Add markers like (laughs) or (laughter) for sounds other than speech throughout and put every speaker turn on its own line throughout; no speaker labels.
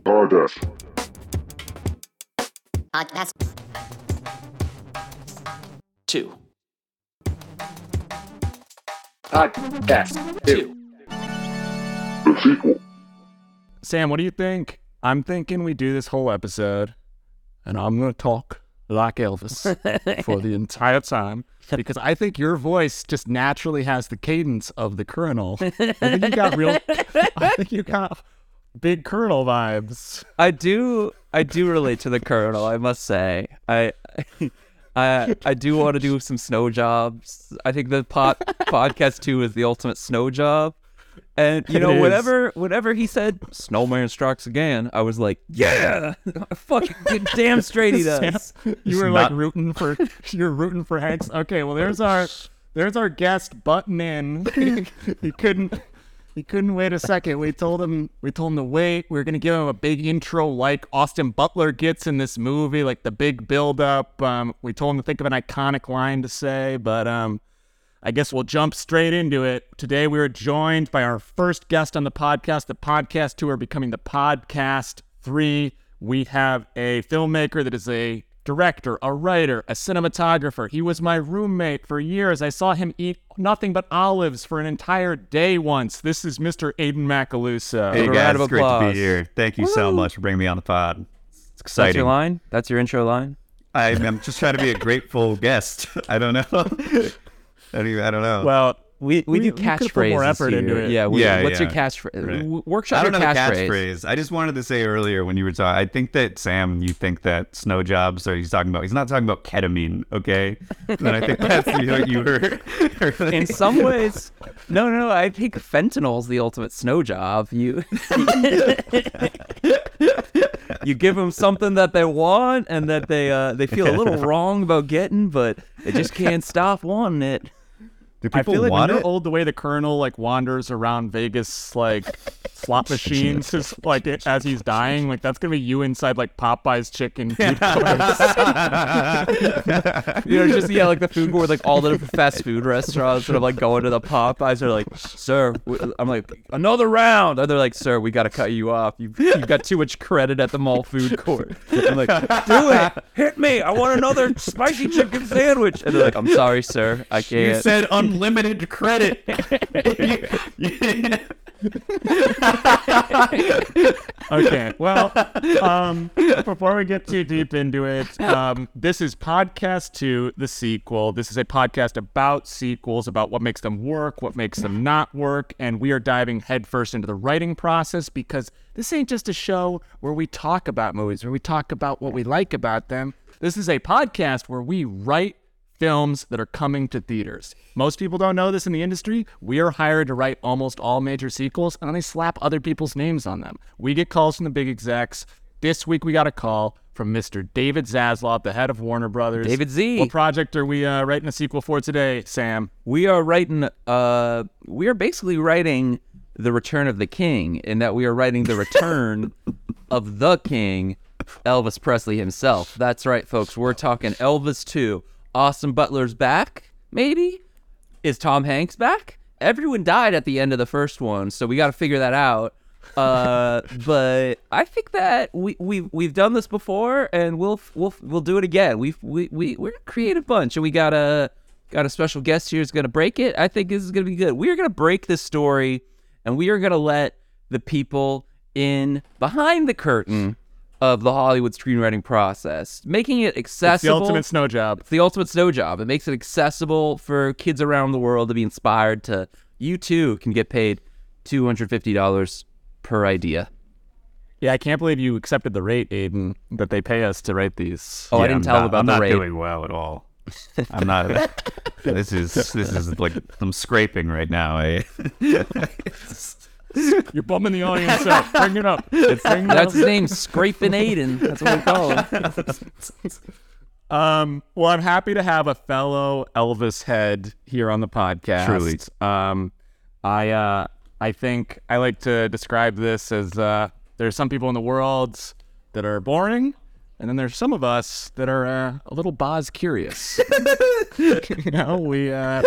Stardust.
Podcast.
Two.
Podcast.
Two.
The sequel.
Sam, what do you think? I'm thinking we do this whole episode, and I'm going to talk like Elvis (laughs) for the entire time because I think your voice just naturally has the cadence of the Colonel. I think you got real. I think you got big Colonel vibes.
I do I do relate to the colonel, I must say. I I I do want to do some snow jobs. I think the pod, (laughs) podcast 2 is the ultimate snow job. And you know,
whatever
whenever whenever he said snowman strikes again, I was like, yeah, (laughs) fucking good damn straight he (laughs) does.
You were like rooting for (laughs) you're rooting for Hanks. Okay, well there's our there's our guest button in. he couldn't he couldn't wait a second. We told him we told him to wait. We are gonna give him a big intro like Austin Butler gets in this movie, like the big build up. Um, we told him to think of an iconic line to say, but um I guess we'll jump straight into it. Today we are joined by our first guest on the podcast. The podcast two are becoming the podcast three. We have a filmmaker that is a director, a writer, a cinematographer. He was my roommate for years. I saw him eat nothing but olives for an entire day once. This is Mr. Aidan Macaluso.
Hey guys, it's great to be here. Thank you so much for bringing me on the pod. It's
That's
exciting.
your line? That's your intro line?
I, I'm just trying to be a grateful guest. (laughs) I don't know. (laughs) I don't, I don't know.
Well,
We we,
We-
do
we could've
catchphrases
more effort
here.
into it.
Yeah, we,
Yeah,
what's your
yeah.
catchphrase?
Right.
Workshop
I don't know
your
the
catchphrase.
catchphrase. I just wanted to say earlier when you were talking, I think that Sam, you think that snow jobs are he's talking about. He's not talking about ketamine, okay? And I think that's (laughs) what you were. (laughs)
in some ways no no no i think fentanyl's the ultimate snow job you (laughs) you give them something that they want and that they uh they feel a little wrong about getting but they just can't stop wanting it
Do
I
people
feel like when
want
you're
it?
old, the way the Colonel like wanders around Vegas, like slot machines, is like it, as he's dying, like that's gonna be you inside like Popeye's chicken. (laughs) food
you know just yeah like the food court like all the fast food restaurants sort i'm like going to the popeyes. They're like sir I'm like another round. And they're like sir we gotta cut you off. You've, you've got too much credit at the mall food court. I'm like do it. Hit me. I want another spicy chicken sandwich. And they're like i'm sorry sir. I can't.
You said unlimited credit. (laughs) (laughs) (laughs)
okay, well, um, before we get too deep into it, um, this is podcast two, the sequel. This is a podcast about sequels, about what makes them work, what makes them not work, and we are diving headfirst into the writing process because this ain't just a show where we talk about movies, where we talk about what we like about them. This is a podcast where we write films that are coming to theaters. Most people don't know this in the industry. We are hired to write almost all major sequels, and then they slap other people's names on them. We get calls from the big execs. This week we got a call from Mr. David Zaslav, the head of Warner Brothers.
David Z.
What project are we uh, writing a sequel for today, Sam?
we are writing uh we are basically writing the return of the king in that we are writing the return (laughs) of the king elvis presley himself that's right folks we're talking elvis 2 austin butler's back maybe? Is tom hanks back? Everyone died at the end of the first one so we got to figure that out. Uh (laughs) but i think that we we we've done this before and we'll we'll we'll do it again. We've we, we we're a creative bunch and we got a got a special guest here who's gonna break it. I think this is gonna be good. We're gonna break this story and we are gonna let the people in behind the curtain of the hollywood screenwriting process making it accessible.
It's the
accessible
ultimate snow job.
it's the ultimate snow job. It makes it accessible for kids around the world to be inspired to. You too can get paid two hundred fifty dollars per idea.
Yeah, I can't believe you accepted the rate, Aidan, that they pay us to write these.
Oh, I didn't
I'm
tell
not,
them about
I'm
the
not doing well at all. I'm not. (laughs) this is this is like I'm scraping right now. eh? (laughs) (laughs)
You're bumming the audience out. Bring it up. (laughs) Bring it
That's
up.
his name, Scraping Aidan. That's what we call him. (laughs)
Um, well, I'm happy to have a fellow Elvis head here on the podcast.
Truly.
Um, I uh, I think I like to describe this as uh, are some people in the world that are boring, and then there's some of us that are uh, a little Baz curious. (laughs) (laughs) you know, we uh,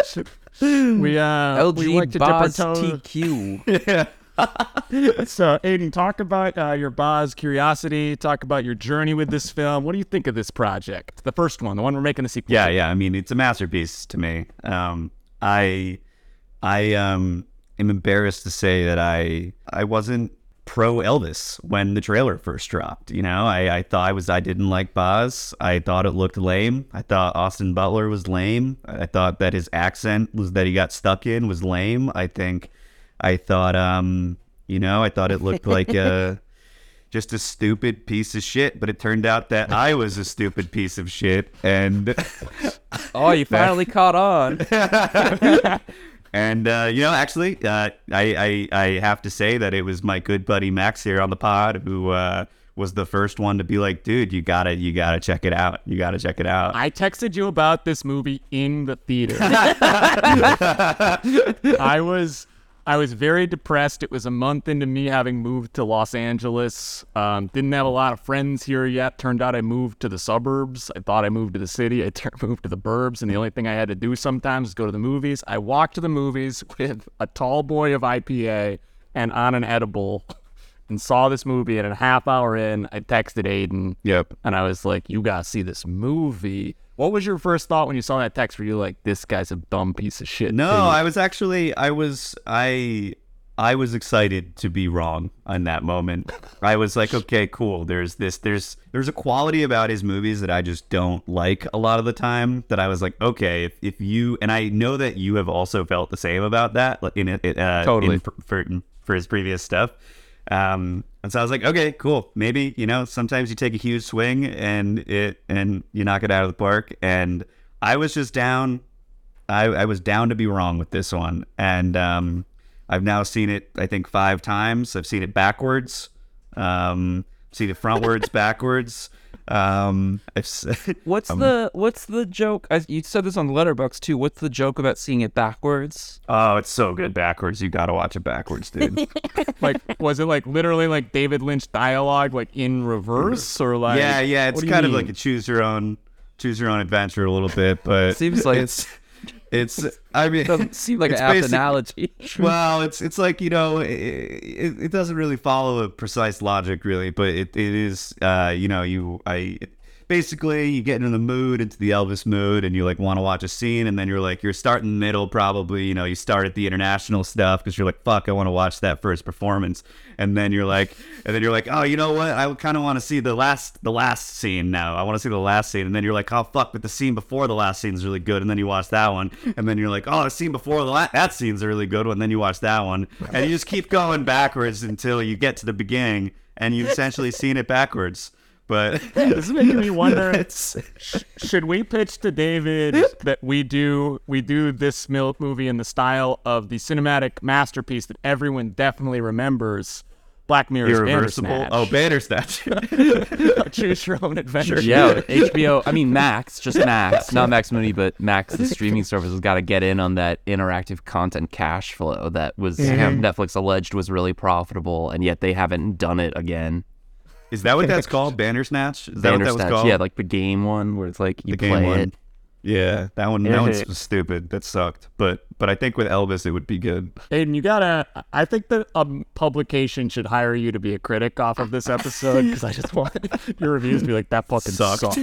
we uh,
LG
we like to dip our
Baz
toe.
TQ. (laughs)
so, Aidan, talk about uh, your Baz curiosity. Talk about your journey with this film. What do you think of this project? The first one, the one we're making the sequel.
Yeah,
to.
yeah. I mean, it's a masterpiece to me. Um, I, I um, am embarrassed to say that I, I wasn't pro Elvis when the trailer first dropped. You know, I, I thought I was, I didn't like Baz. I thought it looked lame. I thought Austin Butler was lame. I thought that his accent was that he got stuck in was lame. I think, I thought, um, you know, I thought it looked like a. (laughs) Just a stupid piece of shit, but it turned out that I was a stupid piece of shit, and (laughs)
Oh, you finally (laughs) caught on.
And uh, you know, actually, uh, I, I I have to say that it was my good buddy Max here on the pod who uh, was the first one to be like, "Dude, you gotta you gotta check it out. You gotta check it out."
I texted you about this movie in the theater. (laughs) I was I was very depressed. It was a month into me having moved to Los Angeles. Um, didn't have a lot of friends here yet. Turned out I moved to the suburbs. I thought I moved to the city. I (laughs) tur- moved to the burbs, and the only thing I had to do sometimes is go to the movies. I walked to the movies (laughs) with a tall boy of IPA and on an edible, and saw this movie. And a half hour in, I texted Aidan.
Yep.
And I was like, you gotta see this movie. What was your first thought when you saw that text? Were you like, this guy's a dumb piece of shit?
No? I was actually I was I I was excited to be wrong on that moment. (laughs) I was like, okay, cool. There's this there's there's a quality about his movies that I just don't like a lot of the time that I was like, okay, if, if you and I know that you have also felt the same about that in it uh,
Totally.
in, for, for for his previous stuff. Um, and so I was like, okay, cool. Maybe you know, sometimes you take a huge swing and it and you knock it out of the park. And I was just down. I, I was down to be wrong with this one, and um, I've now seen it. I think five times. I've seen it backwards. Um, seen it frontwards, (laughs) backwards. Um, I've s- (laughs)
What's the what's the joke? I, you said this on the Letterboxd too. What's the joke about seeing it backwards?
oh, it's so good backwards. You got to watch it backwards, dude. (laughs)
like, was it like literally like David Lynch dialogue, like in reverse, or like?
yeah, yeah. It's kind of
mean?
like a choose your own, choose your own adventure a little bit, but
Seems like
it's, it's. I mean, it
Doesn't seem like an apt analogy. (laughs)
well, it's it's like you know, it, it, it doesn't really follow a precise logic, really, but it, it is, uh, you know, you I basically you get into the mood, into the Elvis mood, and you like want to watch a scene, and then you're like you're starting the middle, probably, you know, you start at the international stuff because you're like, fuck, I want to watch that first performance, and then you're like, and then you're like, oh, you know what, I kind of want to see the last the last scene now, I want to see the last scene, and then you're like, oh fuck, but the scene before the last scene is really good, and then you watch that one, and then you're like, oh, the scene before the la- that scene's a really good one, then you watch that one, and you just keep going backwards until you get to the beginning, and you've essentially seen it backwards. But (laughs)
This is making me wonder. (laughs)
it's
should we pitch to David that we do we do this mil- movie in the style of the cinematic masterpiece that everyone definitely remembers, Black Mirror's
irreversible. Oh,
Bandersnatch.
Bandersnatch. (laughs)
choose your own adventure.
Yeah, HBO. I mean Max, just Max, not Max Mooney, but Max, the streaming service, has got to get in on that interactive content cash flow that was mm-hmm. Netflix alleged was really profitable, and yet they haven't done it again.
Is that what (laughs) that's called? Bandersnatch? Is that what that was called?
yeah, like the game one where it's like you
the game
play
one.
it.
Yeah, that one. That
Yeah.
one's (laughs) stupid. That sucked. But but I think with Elvis, it would be good.
Aidan, you gotta. I think that a publication should hire you to be a critic off of this episode because I just (laughs) want your reviews to be like that fucking
Sucked.
sucked.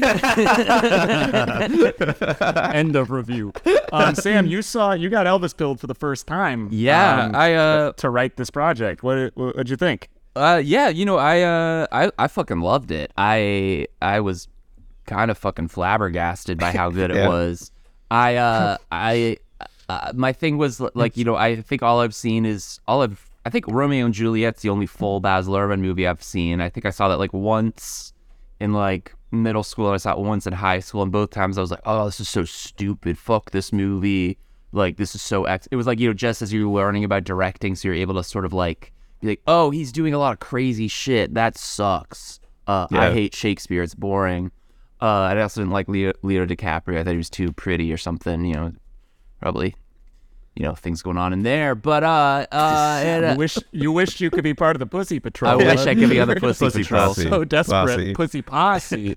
End of review. Um, Sam, you saw you got Elvis pilled for the first time.
Yeah,
um,
I uh,
to write this project. What what would you think?
Uh, yeah, you know, I uh, I I fucking loved it. I I was kind of fucking flabbergasted by how good it (laughs) was. I uh, I uh, my thing was like, you know, I think all I've seen is all I've. I think Romeo and Juliet's the only full Baz Luhrmann movie I've seen. I think I saw that like once in like middle school and I saw it once in high school, and both times I was like, oh, this is so stupid. Fuck this movie. Like this is so ex. It was like you know, just as you were learning about directing, so you're able to sort of like be like, oh, he's doing a lot of crazy shit. That sucks. Uh, I hate Shakespeare. It's boring. Uh, I also didn't like Leo, Leo DiCaprio. I thought he was too pretty or something. You know, probably, you know, things going on in there. But uh, uh, (laughs) and, uh,
You wish you wish you could be part of the Pussy Patrol.
I wish I could be (laughs) on the Pussy,
Pussy
Patrol.
Posse.
So desperate,
Posse.
Pussy Posse.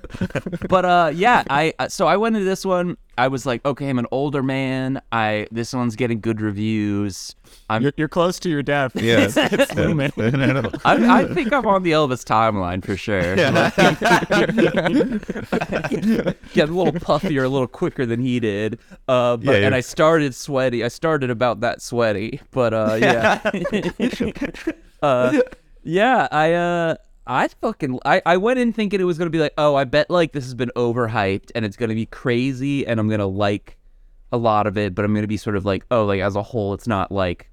(laughs)
but uh, yeah, I uh, so I went into this one. I was like, okay, I'm an older man. I this one's getting good reviews. I'm
You're, you're close to your death.
Yeah.
it's looming. (laughs)
I, I think I'm on the Elvis timeline for sure. (laughs) Get a little puffier, a little quicker than he did. Uh, but,
Yeah,
and I started sweaty. I started about that sweaty, but uh, yeah, (laughs) uh, yeah. I uh, I fucking I, I went in thinking it was gonna be like, oh, I bet like this has been overhyped and it's gonna be crazy and I'm gonna like a lot of it, but I'm gonna be sort of like, oh, like as a whole, it's not like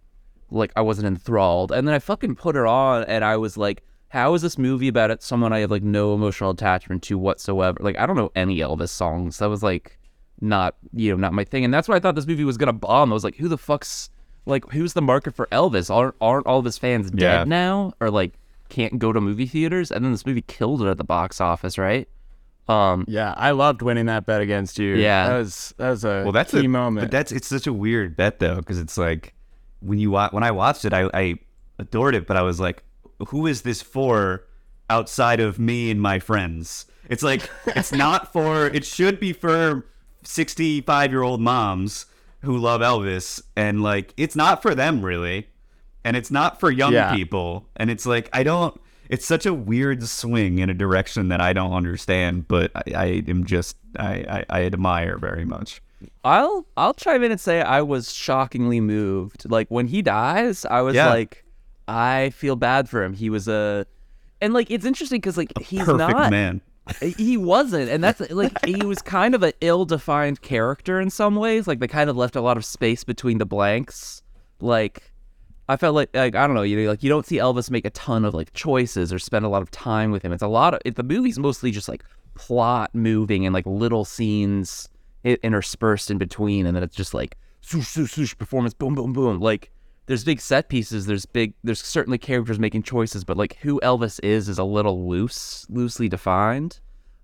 like I wasn't enthralled. And then I fucking put her on and I was like, how is this movie about it someone I have like no emotional attachment to whatsoever? Like I don't know any Elvis songs. That was like not you know, not my thing. And that's why I thought this movie was gonna bomb. I was like, who the fuck's like who's the market for Elvis? Aren't aren't all of his fans dead
Yeah.
now? Or like can't go to movie theaters? And then this movie killed it at the box office, right? Um
Yeah, I loved winning that bet against you.
Yeah.
that was that was a
well, that's
key
a
moment.
But that's it's such a weird bet though, because it's like when you when I watched it, I, I adored it, but I was like, who is this for outside of me and my friends? It's like it's (laughs) not for. It should be for sixty-five year old moms who love Elvis, and like it's not for them really, and it's not for young
Yeah.
people, and it's like I don't. It's such a weird swing in a direction that I don't understand, but I, I am just I, I, I admire very much.
I'll I'll chime in and say I was shockingly moved. Like when he dies, I was
Yeah.
like, I feel bad for him. He was a, and like it's interesting because like he's
Perfect
not.
man.
He wasn't, and that's like he was kind of an ill-defined character in some ways. Like they kind of left a lot of space between the blanks. Like I felt like like I don't know, you know, like you don't see Elvis make a ton of like choices or spend a lot of time with him. It's a lot of it, the movie's mostly just like plot moving and like little scenes interspersed in between, and then it's just like swoosh swoosh swoosh performance, boom boom boom. Like there's big set pieces, there's big, there's certainly characters making choices, but like who Elvis is is a little loose, loosely defined.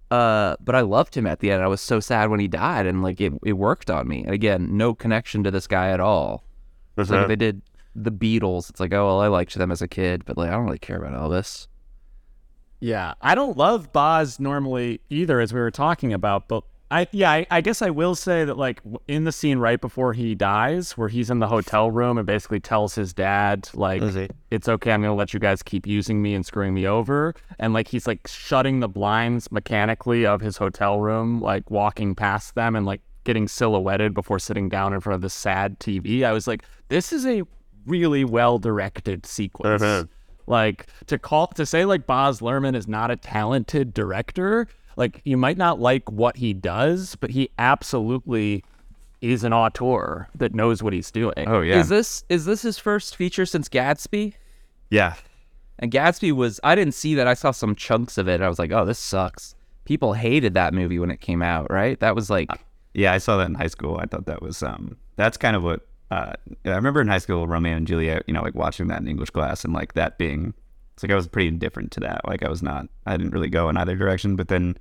Uh, but I loved him at the end. I was so sad when he died, and like it, it worked on me. And again, no connection to this guy at all. Like they did the Beatles. It's like, oh well, I liked them as a kid, but like I don't really care about Elvis.
Yeah, I don't love Baz normally either, as we were talking about. But I, yeah, I, I guess I will say that like in the scene right before he dies, where he's in the hotel room and basically tells his dad like, "It's okay, I'm gonna let you guys keep using me and screwing me over," and like he's like shutting the blinds mechanically of his hotel room, like walking past them and like getting silhouetted before sitting down in front of the sad TV. I was like, this is a really well directed sequence. Like to call to say like Baz Luhrmann is not a talented director, like you might not like what he does, but he absolutely is an auteur that knows what he's doing.
Oh yeah,
Is this is this his first feature since Gatsby?
yeah.
And Gatsby was I didn't see that. I saw some chunks of it. I was like, oh, this sucks. People hated that movie when it came out, right? That was like
Yeah, I saw that in high school. I thought that was um that's kind of what uh I remember in high school Romeo and Juliet, you know, like watching that in English class and like that being it's like I was pretty indifferent to that. Like I was not I didn't really go in either direction, but then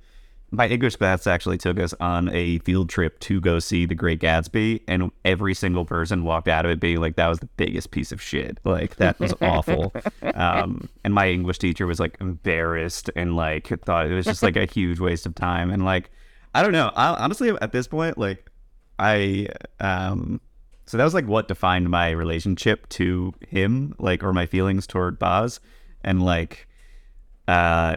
my English class actually took us on a field trip to go see The Great Gatsby, and every single person walked out of it being like, "That was the biggest piece of shit. Like that was awful." (laughs) Um, and my English teacher was like embarrassed and like thought it was just like a huge waste of time. And like, I don't know. I, honestly, at this point, like, I um, so that was like what defined my relationship to him, like, or my feelings toward Baz, and like, uh,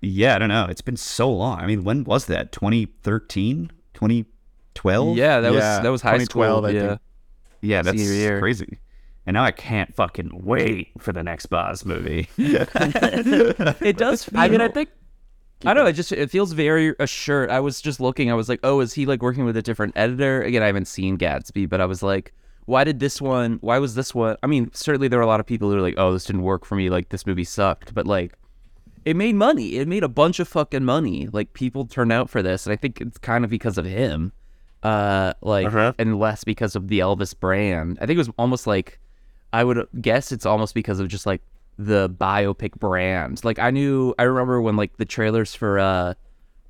yeah, I don't know. It's been so long. I mean, when was that? 2013, 2012?
yeah, that
Yeah,
was that was high
2012,
school.
I
yeah.
think.
yeah, that's
senior year.
crazy. And now I can't fucking wait for the next Baz movie. (laughs) (laughs)
It does. Feel,
I mean, I think
I don't know. It just it feels very assured. I was just looking. I was like, oh, is he like working with a different editor? Again, I haven't seen Gatsby, but I was like, why did this one? Why was this one? I mean, certainly there were a lot of people who were like, oh, this didn't work for me. Like this movie sucked. But like, it made money. It made a bunch of fucking money. Like people turned out for this, and I think it's kind of because of him. Uh, like,
Uh-huh.
and less because of the Elvis brand. I think it was almost like I would guess it's almost because of just like the biopic brand. Like I knew I remember when like the trailers for uh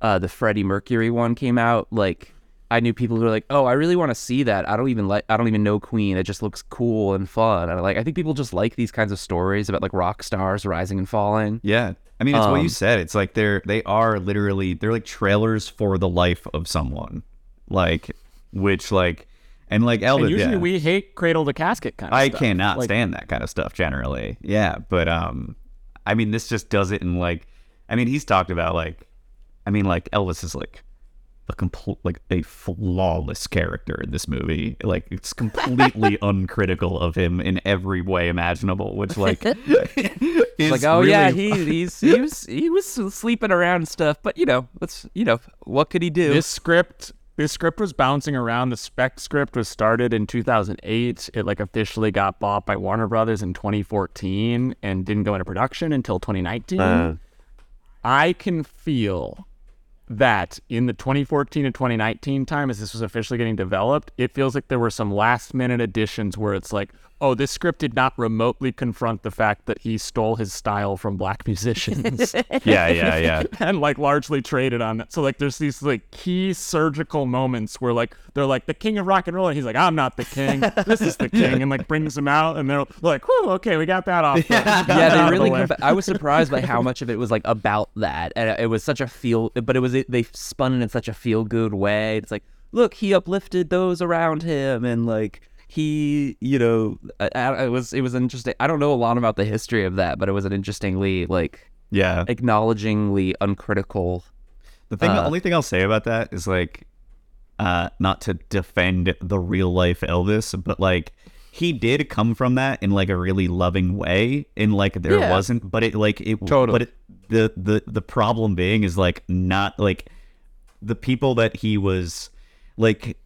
uh the Freddie Mercury one came out, like I knew people who were like, "Oh, I really want to see that. I don't even like I don't even know Queen. It just looks cool and fun." And like I think people just like these kinds of stories about like rock stars rising and falling.
yeah. I mean, it's what you
Um,
said. It's like they're, they are literally, they're like trailers for the life of someone. Like, which like and like Elvis.
And usually
yeah.
we hate cradle to casket kind of
I
stuff.
cannot
Like,
stand that kind of stuff generally. Yeah, but um, I mean, this just does it in like, I mean, he's talked about like, I mean, like Elvis is like a complete like a flawless character in this movie. Like it's completely (laughs) uncritical of him in every way imaginable, which like (laughs) is
like, oh yeah, he (laughs) he's he was he was sleeping around and stuff, but you know, let's you know, what could he do?
This script, this script was bouncing around. The spec script was started in 2008. It like officially got bought by Warner Brothers in 2014 and didn't go into production until 2019. Uh. I can feel that in the 2014 to 2019 time, as this was officially getting developed, it feels like there were some last minute additions where it's like, oh, this script did not remotely confront the fact that he stole his style from black (laughs) musicians (laughs)
yeah, yeah, yeah. (laughs)
and like largely traded on that. So like there's these like key surgical moments where like they're like the king of rock and roll and he's like I'm not the king. This is the king and like brings him out and they're like, "Whew, okay, we got that off." the- got
yeah, they really.
way."
Conf- I was surprised by how much of it was like about that, and it was such a feel. But it was they spun it in such a feel good way. It's like, look, he uplifted those around him, and like he, you know, I, I, it was it was interesting. I don't know a lot about the history of that, but it was an interestingly like
Yeah.
acknowledgingly uncritical.
The thing, the
Uh,
only thing I'll say about that is like, uh, not to defend the real life Elvis, but like he did come from that in like a really loving way, and like there
Yeah.
wasn't, but it like it
Totally.
But it, the the the problem being is like not like the people that he was like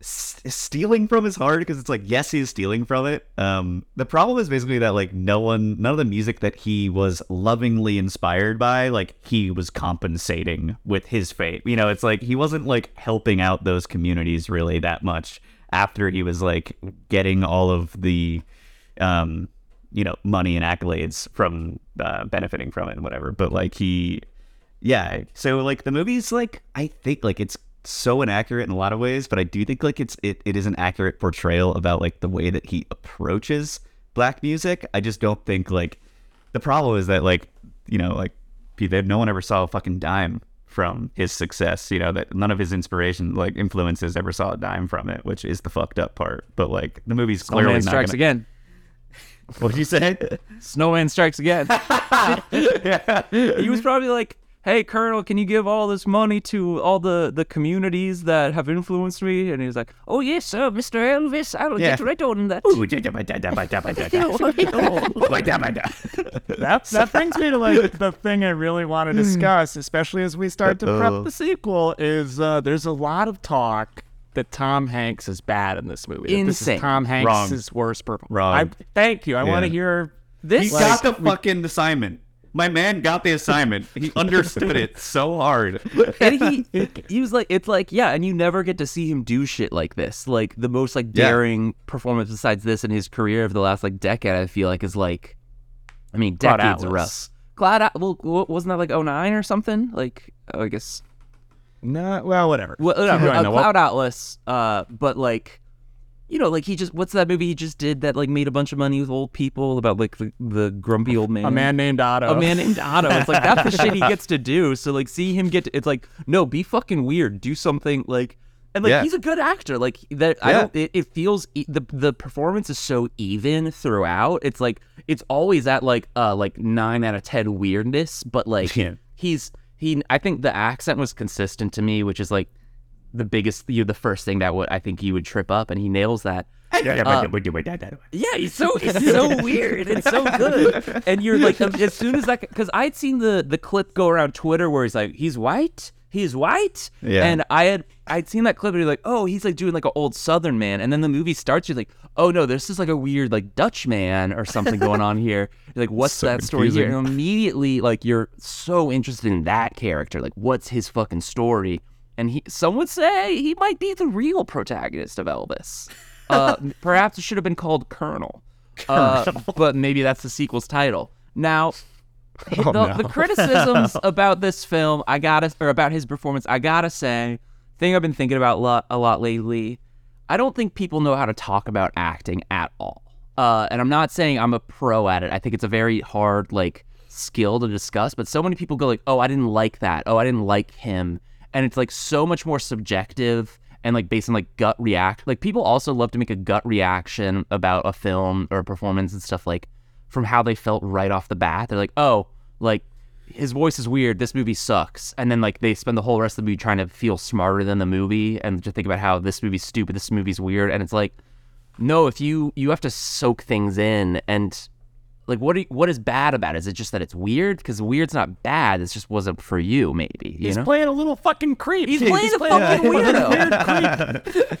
s- stealing from his heart because it's like yes he's stealing from it. Um the problem is basically that like no one none of the music that he was lovingly inspired by like he was compensating with his fate you know it's like he wasn't like helping out those communities really that much after he was like getting all of the um you know money and accolades from uh, benefiting from it and whatever. But like he yeah so like the movie's like i think like it's so inaccurate in a lot of ways but i do think like it's it, it is an accurate portrayal about like the way that he approaches black music i just don't think like the problem is that like you know like no one ever saw a fucking dime from his success you know that none of his inspiration like influences ever saw a dime from it which is the fucked up part but like the movie's clearly
Snowman
not
strikes
gonna...
again. (laughs)
what'd you say
Snowman strikes again. (laughs) yeah. he was probably like, "Hey, Colonel, can you give all this money to all the the communities that have influenced me?" And he's like, "Oh yes, sir, Mr. Elvis, I'll
Yeah.
get right on that."
that that brings me to like the thing I really want to discuss, especially as we start to prep the sequel. Is uh, there's a lot of talk that Tom Hanks is bad in this movie. that This
Insane.
is Tom Hanks'
Wrong.
worst performance.
Wrong.
I, thank you. I want to hear
This
He got the fucking assignment. My man got the assignment. He (laughs) understood it so hard.
and he he was like it's like yeah and you never get to see him do shit like this like the most like
Yeah.
daring performance besides this in his career of the last like decade i feel like is like i mean
Cloud
decades
Atlas.
rough Cloud At- well wasn't that like 09 or something like oh, i guess
no. Well, whatever.
well, no, (laughs) uh, cloud atlas uh but like you know like he just what's that movie he just did that like made a bunch of money with old people about like the, the grumpy old man
a man named Otto.
a man named Otto. It's like that's the shit he gets to do. So like, see him get. To, it's like no, be fucking weird. Do something like, and like
Yeah.
he's a good actor. Like that. I
Yeah.
don't. It, it feels e- the the performance is so even throughout. It's like it's always at like uh like nine out of ten weirdness, but like (laughs)
Yeah.
he's he. I think the accent was consistent to me, which is like the biggest. You know, the first thing that would I think you would trip up, and he nails that. Uh, (laughs) yeah, he's so it's so (laughs) weird. It's so good. And you're like, um, as soon as that, because I'd seen the the clip go around Twitter where he's like, he's white, he's white.
Yeah.
And I had I'd seen that clip and you're like, oh, he's like doing like an old Southern man. And then the movie starts, you're like, oh no, this is like a weird like Dutch man or something going on here. You're like, what's
So
that story here? And immediately, like, you're so interested in that character. Like, what's his fucking story? And he, some would say he might be the real protagonist of Elvis. Uh, (laughs) perhaps it should have been called Colonel. Uh, but maybe that's the sequel's title. Now, (laughs)
Oh,
the, the criticisms (laughs) about this film, I gotta, or about his performance, I gotta say, thing I've been thinking about a lot, a lot lately. I don't think people know how to talk about acting at all. Uh, and I'm not saying I'm a pro at it. I think it's a very hard like skill to discuss. But so many people go like, "Oh, I didn't like that. Oh, I didn't like him," and it's like so much more subjective and like based on like gut react. Like people also love to make a gut reaction about a film or a performance and stuff like from how they felt right off the bat. They're like, oh, like his voice is weird. This movie sucks. And then like they spend the whole rest of the movie trying to feel smarter than the movie and to think about how this movie's stupid, this movie's weird. And it's like, no, if you you have to soak things in and like what are you, what is bad about it? Is it just that it's weird? Because weird's not bad. It just wasn't for you, maybe. You
He's
know?
playing a little fucking creep.
He's playing a fucking weirdo.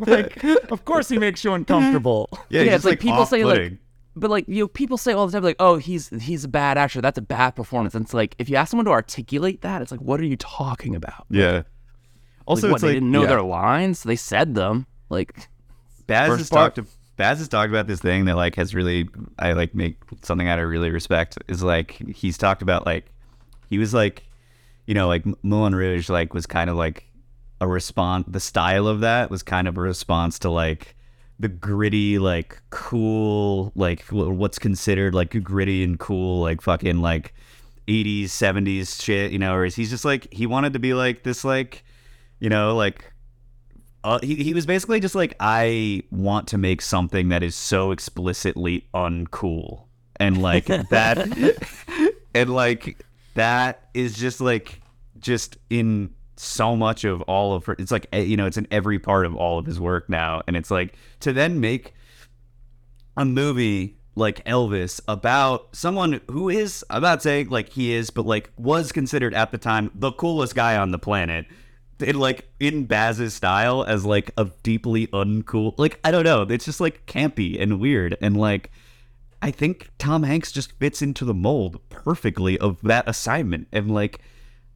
(laughs)
like, of course he makes you uncomfortable.
Yeah,
yeah,
he's
it's like,
just,
people say like, but like you know, people say all the time like, oh, he's he's a bad actor. That's a bad performance. And it's like if you ask someone to articulate that, it's like, what are you talking about?
yeah.
Like,
Also,
what,
it's
they
like
didn't know
yeah.
their lines. So They said them. Like
Baz
First
has
part-
talked. Baz has talked about this thing that like has really I like make something out of really respect is like he's talked about like he was like you know like Moulin Rouge like was kind of like a response the style of that was kind of a response to like the gritty like cool like what's considered like gritty and cool like fucking like 80s 70s shit you know or is he's just like he wanted to be like this like you know like uh, he, he was basically just like i want to make something that is so explicitly uncool and like that (laughs) and like that is just like just in so much of all of her it's like eh, you know it's in every part of all of his work now and it's like to then make a movie like Elvis about someone who is I'm not saying like he is, but like was considered at the time the coolest guy on the planet. In like in Baz's style as like a deeply uncool like I don't know. It's just like campy and weird and like I think Tom Hanks just fits into the mold perfectly of that assignment and like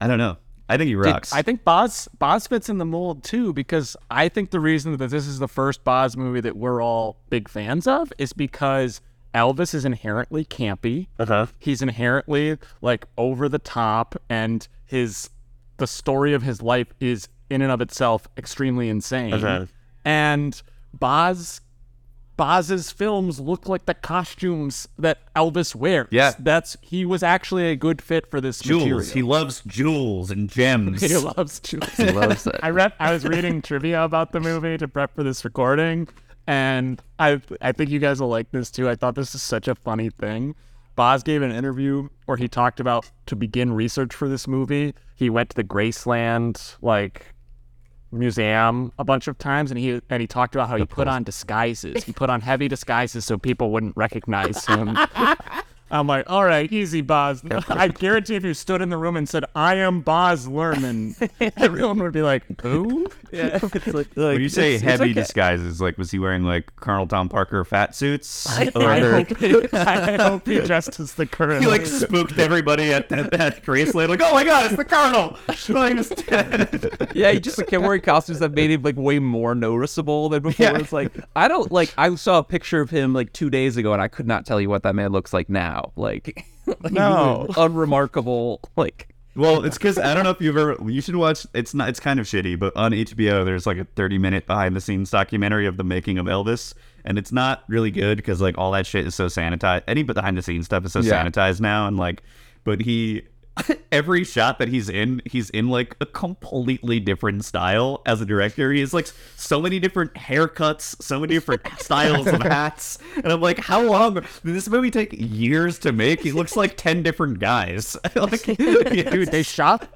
I don't know. I think he rocks.
I think Baz Baz fits in the mold too because I think the reason that this is the first Baz movie that we're all big fans of is because Elvis is inherently campy.
uh-huh.
He's inherently like over the top, and his the story of his life is in and of itself extremely insane.
Okay.
And Baz Baz's films look like the costumes that Elvis wears.
Yeah.
that's he was actually a good fit for this
jewels.
material.
He loves jewels and gems. (laughs)
He loves jewels.
he loves it.
I read. I was reading trivia about the movie to prep for this recording, and I I think you guys will like this too. I thought this is such a funny thing. Baz gave an interview where he talked about to begin research for this movie. He went to the Graceland like museum a bunch of times, and he and he talked about how he put on disguises. He put on heavy disguises so people wouldn't recognize him. (laughs) I'm like, all right, easy, Baz. (laughs) I guarantee if you stood in the room and said, "I am Baz Luhrmann," (laughs) everyone would be like, "Who?" (laughs)
Yeah, it's like,
When you say
it's- it's
heavy
okay.
disguises, like was he wearing like Colonel Tom Parker fat suits?
I
Or
hope, I hope he dressed as the current.
he like spooked everybody at that, that Graceland, like, oh my god, it's the Colonel. Like, he.
Yeah, he just like, kept wearing costumes that made him like way more noticeable than before.
Yeah.
It's like I don't like. I saw a picture of him like two days ago, and I could not tell you what that man looks like now. Like, (laughs) like
No.
unremarkable. Like,
Well, it's because I don't know if you've ever. You should watch. It's not. It's kind of shitty, but on HBO, there's like a 30 minute behind the scenes documentary of the making of Elvis, and it's not really good because like all that shit is so sanitized. Any behind the scenes stuff is so
Yeah.
sanitized now, and like, but he. (laughs) Every shot that he's in, he's in like a completely different style as a director. He has like so many different haircuts, so many different (laughs) styles of hats, and I'm like, how long did this movie take years to make? He looks like ten different guys. (laughs) like,
Dude, they shot.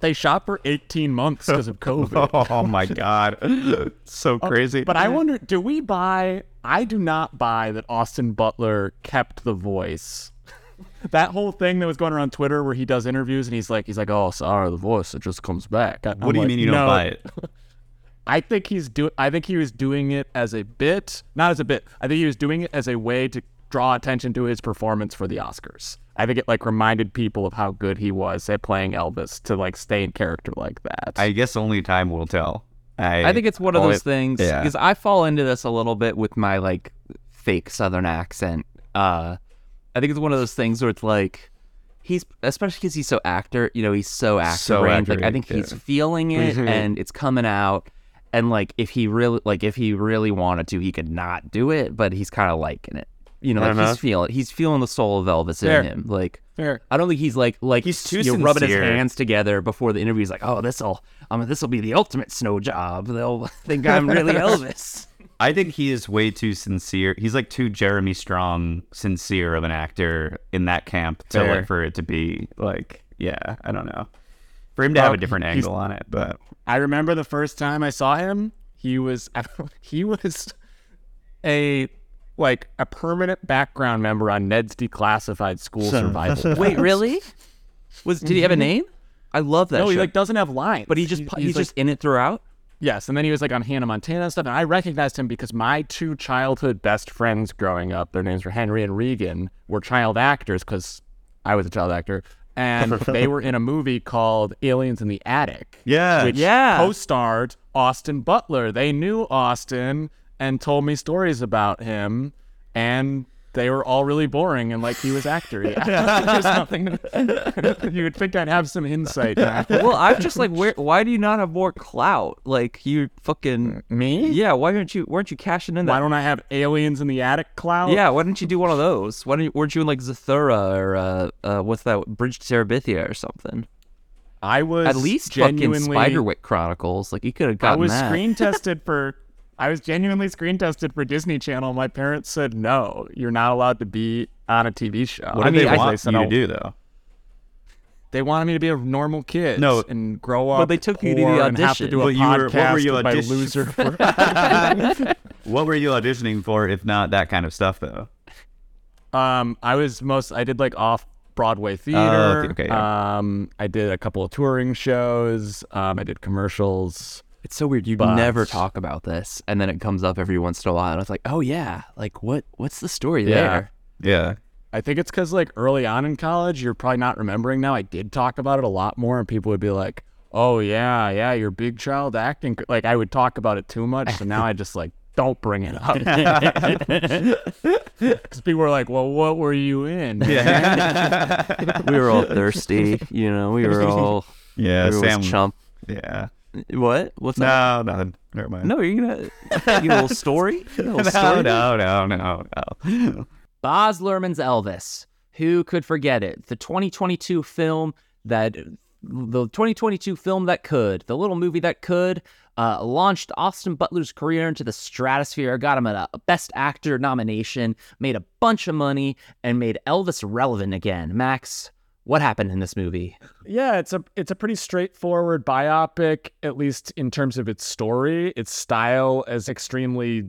They shot for 18 months because of COVID.
Oh my god, so oh, crazy.
But I wonder, do we buy? I do not buy that Austin Butler kept the voice. (laughs) That whole thing that was going around Twitter where he does interviews and he's like, he's like, oh, sorry, the voice it just comes back. I- I'm
what do you
like,
mean you don't buy it? (laughs)
I think he's do. I think he was doing it as a bit, not as a bit. I think he was doing it as a way to draw attention to his performance for the Oscars. I think it like reminded people of how good he was at playing Elvis to like stay in character like that.
I guess only time will tell. I,
I think it's one of
only-
those things
yeah.
because I fall into this a little bit with my like fake Southern accent. Uh, I think it's one of those things where it's like he's especially because he's so actor. You know, he's so actor
So
brained. Like I
actor-y,
think he's feeling it and it's coming out. And like if he really like if he really wanted to, he could not do it, but he's kind of liking it. You know, like he's feeling he's feeling the soul of Elvis
Fair.
in him. Like
Fair.
I don't think he's like like
He's too
you know, rubbing his hands together before the interview. He's like, oh, this'll um, this'll be the ultimate snow job. They'll (laughs) think I'm really (laughs) Elvis.
I think he is way too sincere. He's like too Jeremy Strong sincere of an actor in that camp to
Fair.
like for it to be like yeah, I don't know. For him to have a different angle on it, but
I remember the first time I saw him, he was (laughs) he was a like a permanent background member on Ned's Declassified School Survival. (laughs)
Wait, really? Was did he have a mm-hmm. name? I love that.
no, he like doesn't have lines,
but he just
He-
he's,
like-
just in it throughout.
Yes, and then he was like on Hannah Montana and stuff, and I recognized him because my two childhood best friends growing up, their names were Henry and Regan, were child actors because I was a child actor, and (laughs) they were in a movie called Aliens in the Attic.
yeah,
which
Yeah.
co-starred Austin Butler. They knew Austin and told me stories about him, and they were all really boring and like he was actor. There's (laughs) nothing. (laughs) you would think I'd have some insight. Now.
well, I'm just like, where? Why do you not have more clout? Like you fucking
Me?
yeah. Why aren't you? Weren't you cashing in That?
Why
that?
don't I have aliens in the attic cloud?
Yeah, why didn't you do one of those? Why didn't weren't you in like Zathura or uh, uh what's that Bridge to Terabithia or something?
I was
At least
genuinely.
fucking Spiderwick Chronicles. Like you could have gotten.
I was
that.
screen tested for. I was genuinely screen tested for Disney Channel. My parents said no, you're not allowed to be on a TV show.
What
I
did
mean,
they want
said,
you to
"Oh,
do though?
They wanted me to be a normal kid.
No.
and grow up.
Well they took you to the
poor and have to
audition.
do a
But you were- what
podcast
were you
with my
audition-
loser. For, (laughs)
What were you auditioning for if not that kind of stuff though?
um, I was most. I did like off Broadway theater.
Okay, okay, yeah.
Um, I did a couple of touring shows. Um, I did commercials.
It's so weird. You
But-
never talk about this, and then it comes up every once in a while, and it's like, oh yeah, like what? What's the story
Yeah.
there?
Yeah.
I think it's because like early on in college, you're probably not remembering now. I did talk about it a lot more, and people would be like, "Oh yeah, yeah, you're big child acting." Like I would talk about it too much, so now I just like don't bring it up (laughs) because people were like, "Well, what were you in?" man?" (laughs)
We were all thirsty, you know. We were (laughs) all
Yeah,
we were
Sam.
chump.
Yeah.
What? What's that?
No, nothing. Never mind.
No, you're gonna you a little story. You (laughs) a little
no,
story?
no, no, no, no.
Baz Luhrmann's Elvis. Who could forget it? The 2022 film that the 2022 film that could, the little movie that could, uh, launched Austin Butler's career into the stratosphere, got him a a Best Actor nomination, made a bunch of money, and made Elvis relevant again. Max, what happened in this movie?
Yeah, it's a it's a pretty straightforward biopic, at least in terms of its story. Its style is extremely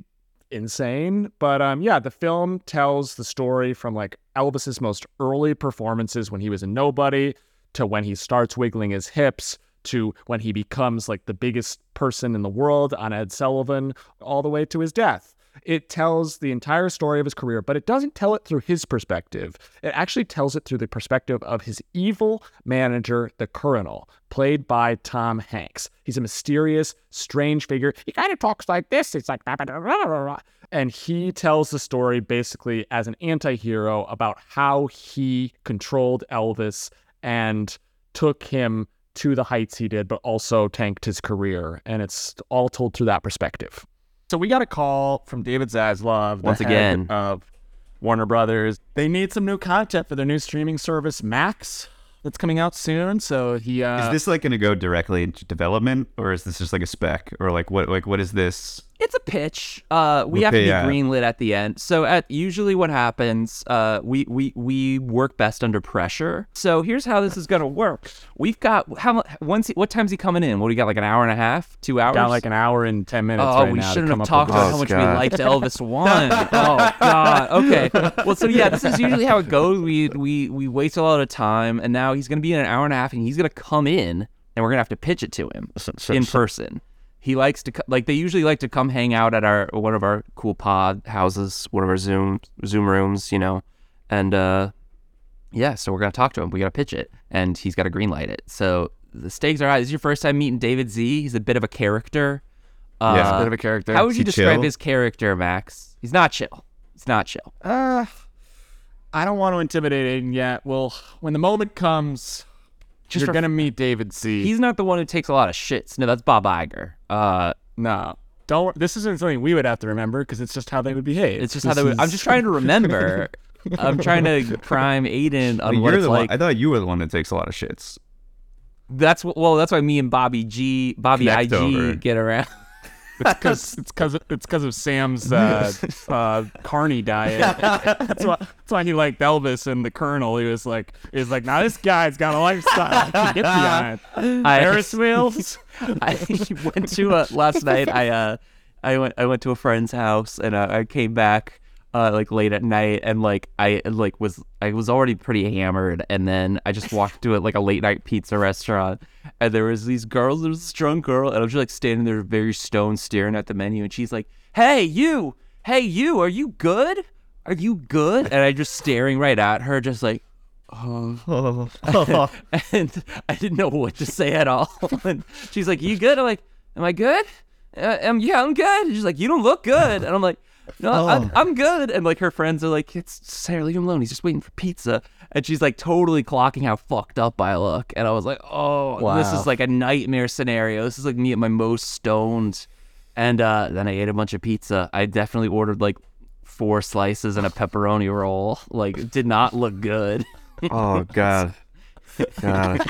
insane, but um, yeah, the film tells the story from like Elvis's most early performances when he was a nobody to when he starts wiggling his hips to when he becomes like the biggest person in the world on Ed Sullivan, all the way to his death. It tells the entire story of his career, but it doesn't tell it through his perspective. It actually tells it through the perspective of his evil manager, the Colonel, played by Tom Hanks. He's a mysterious, strange figure. He kind of talks like this. It's like, and he tells the story basically as an anti hero about how he controlled Elvis and took him to the heights he did, but also tanked his career. And it's all told through that perspective. So we got a call from David Zaslav,
Once again.
of Warner Brothers. They need some new content for their new streaming service, Max, that's coming out soon. So he, uh,
Is this like going to go directly into development, or is this just like a spec, or like what? Like what is this?
It's a pitch. Uh, we have to be
yeah.
greenlit at the end. So at usually what happens, uh, we we we work best under pressure. So here's how this is gonna work. We've got how mu- when's he, what time's he coming in? What do we got? Like an hour and a half, two hours?
got like an hour and 10 minutes.
Oh,
right
we
now
shouldn't have talked about
this.
how much
God.
we liked Elvis one. (laughs) Oh God. Okay. Well, so yeah, this is usually how it goes. We we we waste a lot of time, and now he's gonna be in an hour and a half, and he's gonna come in, and we're gonna have to pitch it to him in person. He likes to co- like they usually like to come hang out at our one of our cool pod houses, one of our Zoom Zoom rooms, you know, and uh, yeah. So we're gonna talk to him. We gotta pitch it, and he's got to greenlight it. So the stakes are high. This is your first time meeting David Z. He's a bit of a character. Uh,
Yeah, he's a
bit of a character.
How would you describe
chill?
his character, Max? He's not chill. He's not chill.
Uh, I don't want to intimidate him yet. Well, when the moment comes,
Just
you're
for-
going to meet David C.
He's not the one who takes a lot of shits. No, that's Bob Iger. Uh,
no. Don't. This isn't something we would have to remember because it's just how they would behave.
it's just
This
how they would. I'm just trying to (laughs) remember. (laughs) I'm trying to prime Aidan on what it's like.
one. I thought you were the one that takes a lot of shits.
That's what. Well, that's why me and Bobby G, Bobby
Connect
IG,
over.
get around.
It's (laughs) because it's because it's because of Sam's uh, (laughs) uh, carny diet. That's why that's why he liked Elvis and the Colonel. He was like, he was like, now this guy's got a lifestyle. I can get behind. (laughs)
I-
Ferris wheels.
I went to uh, last night. I uh, I went I went to a friend's house and uh, I came back uh like late at night and like I like was I was already pretty hammered and then I just walked (laughs) to it like a late night pizza restaurant and there was these girls. There was this drunk girl and I was just like standing there very stone, staring at the menu and she's like, "Hey you, hey you, are you good? Are you good?" And I just staring right at her, just like. (laughs) "Oh," (laughs) and I didn't know what to say at all. And she's like, "You good?" I'm like, "Am I good?" Uh, um, yeah, I'm good. And she's like, "You don't look good," and I'm like, "No, I'm, I'm good." And like her friends are like, "It's Sarah, leave him alone. He's just waiting for pizza." And she's like totally clocking how fucked up I look, and I was like, "Oh, this is like a nightmare scenario. This is like me at my most stoned." And uh, then I ate a bunch of pizza. I definitely ordered like four slices and a pepperoni roll. Like, it did not look good.
Oh (laughs) God. (laughs) God.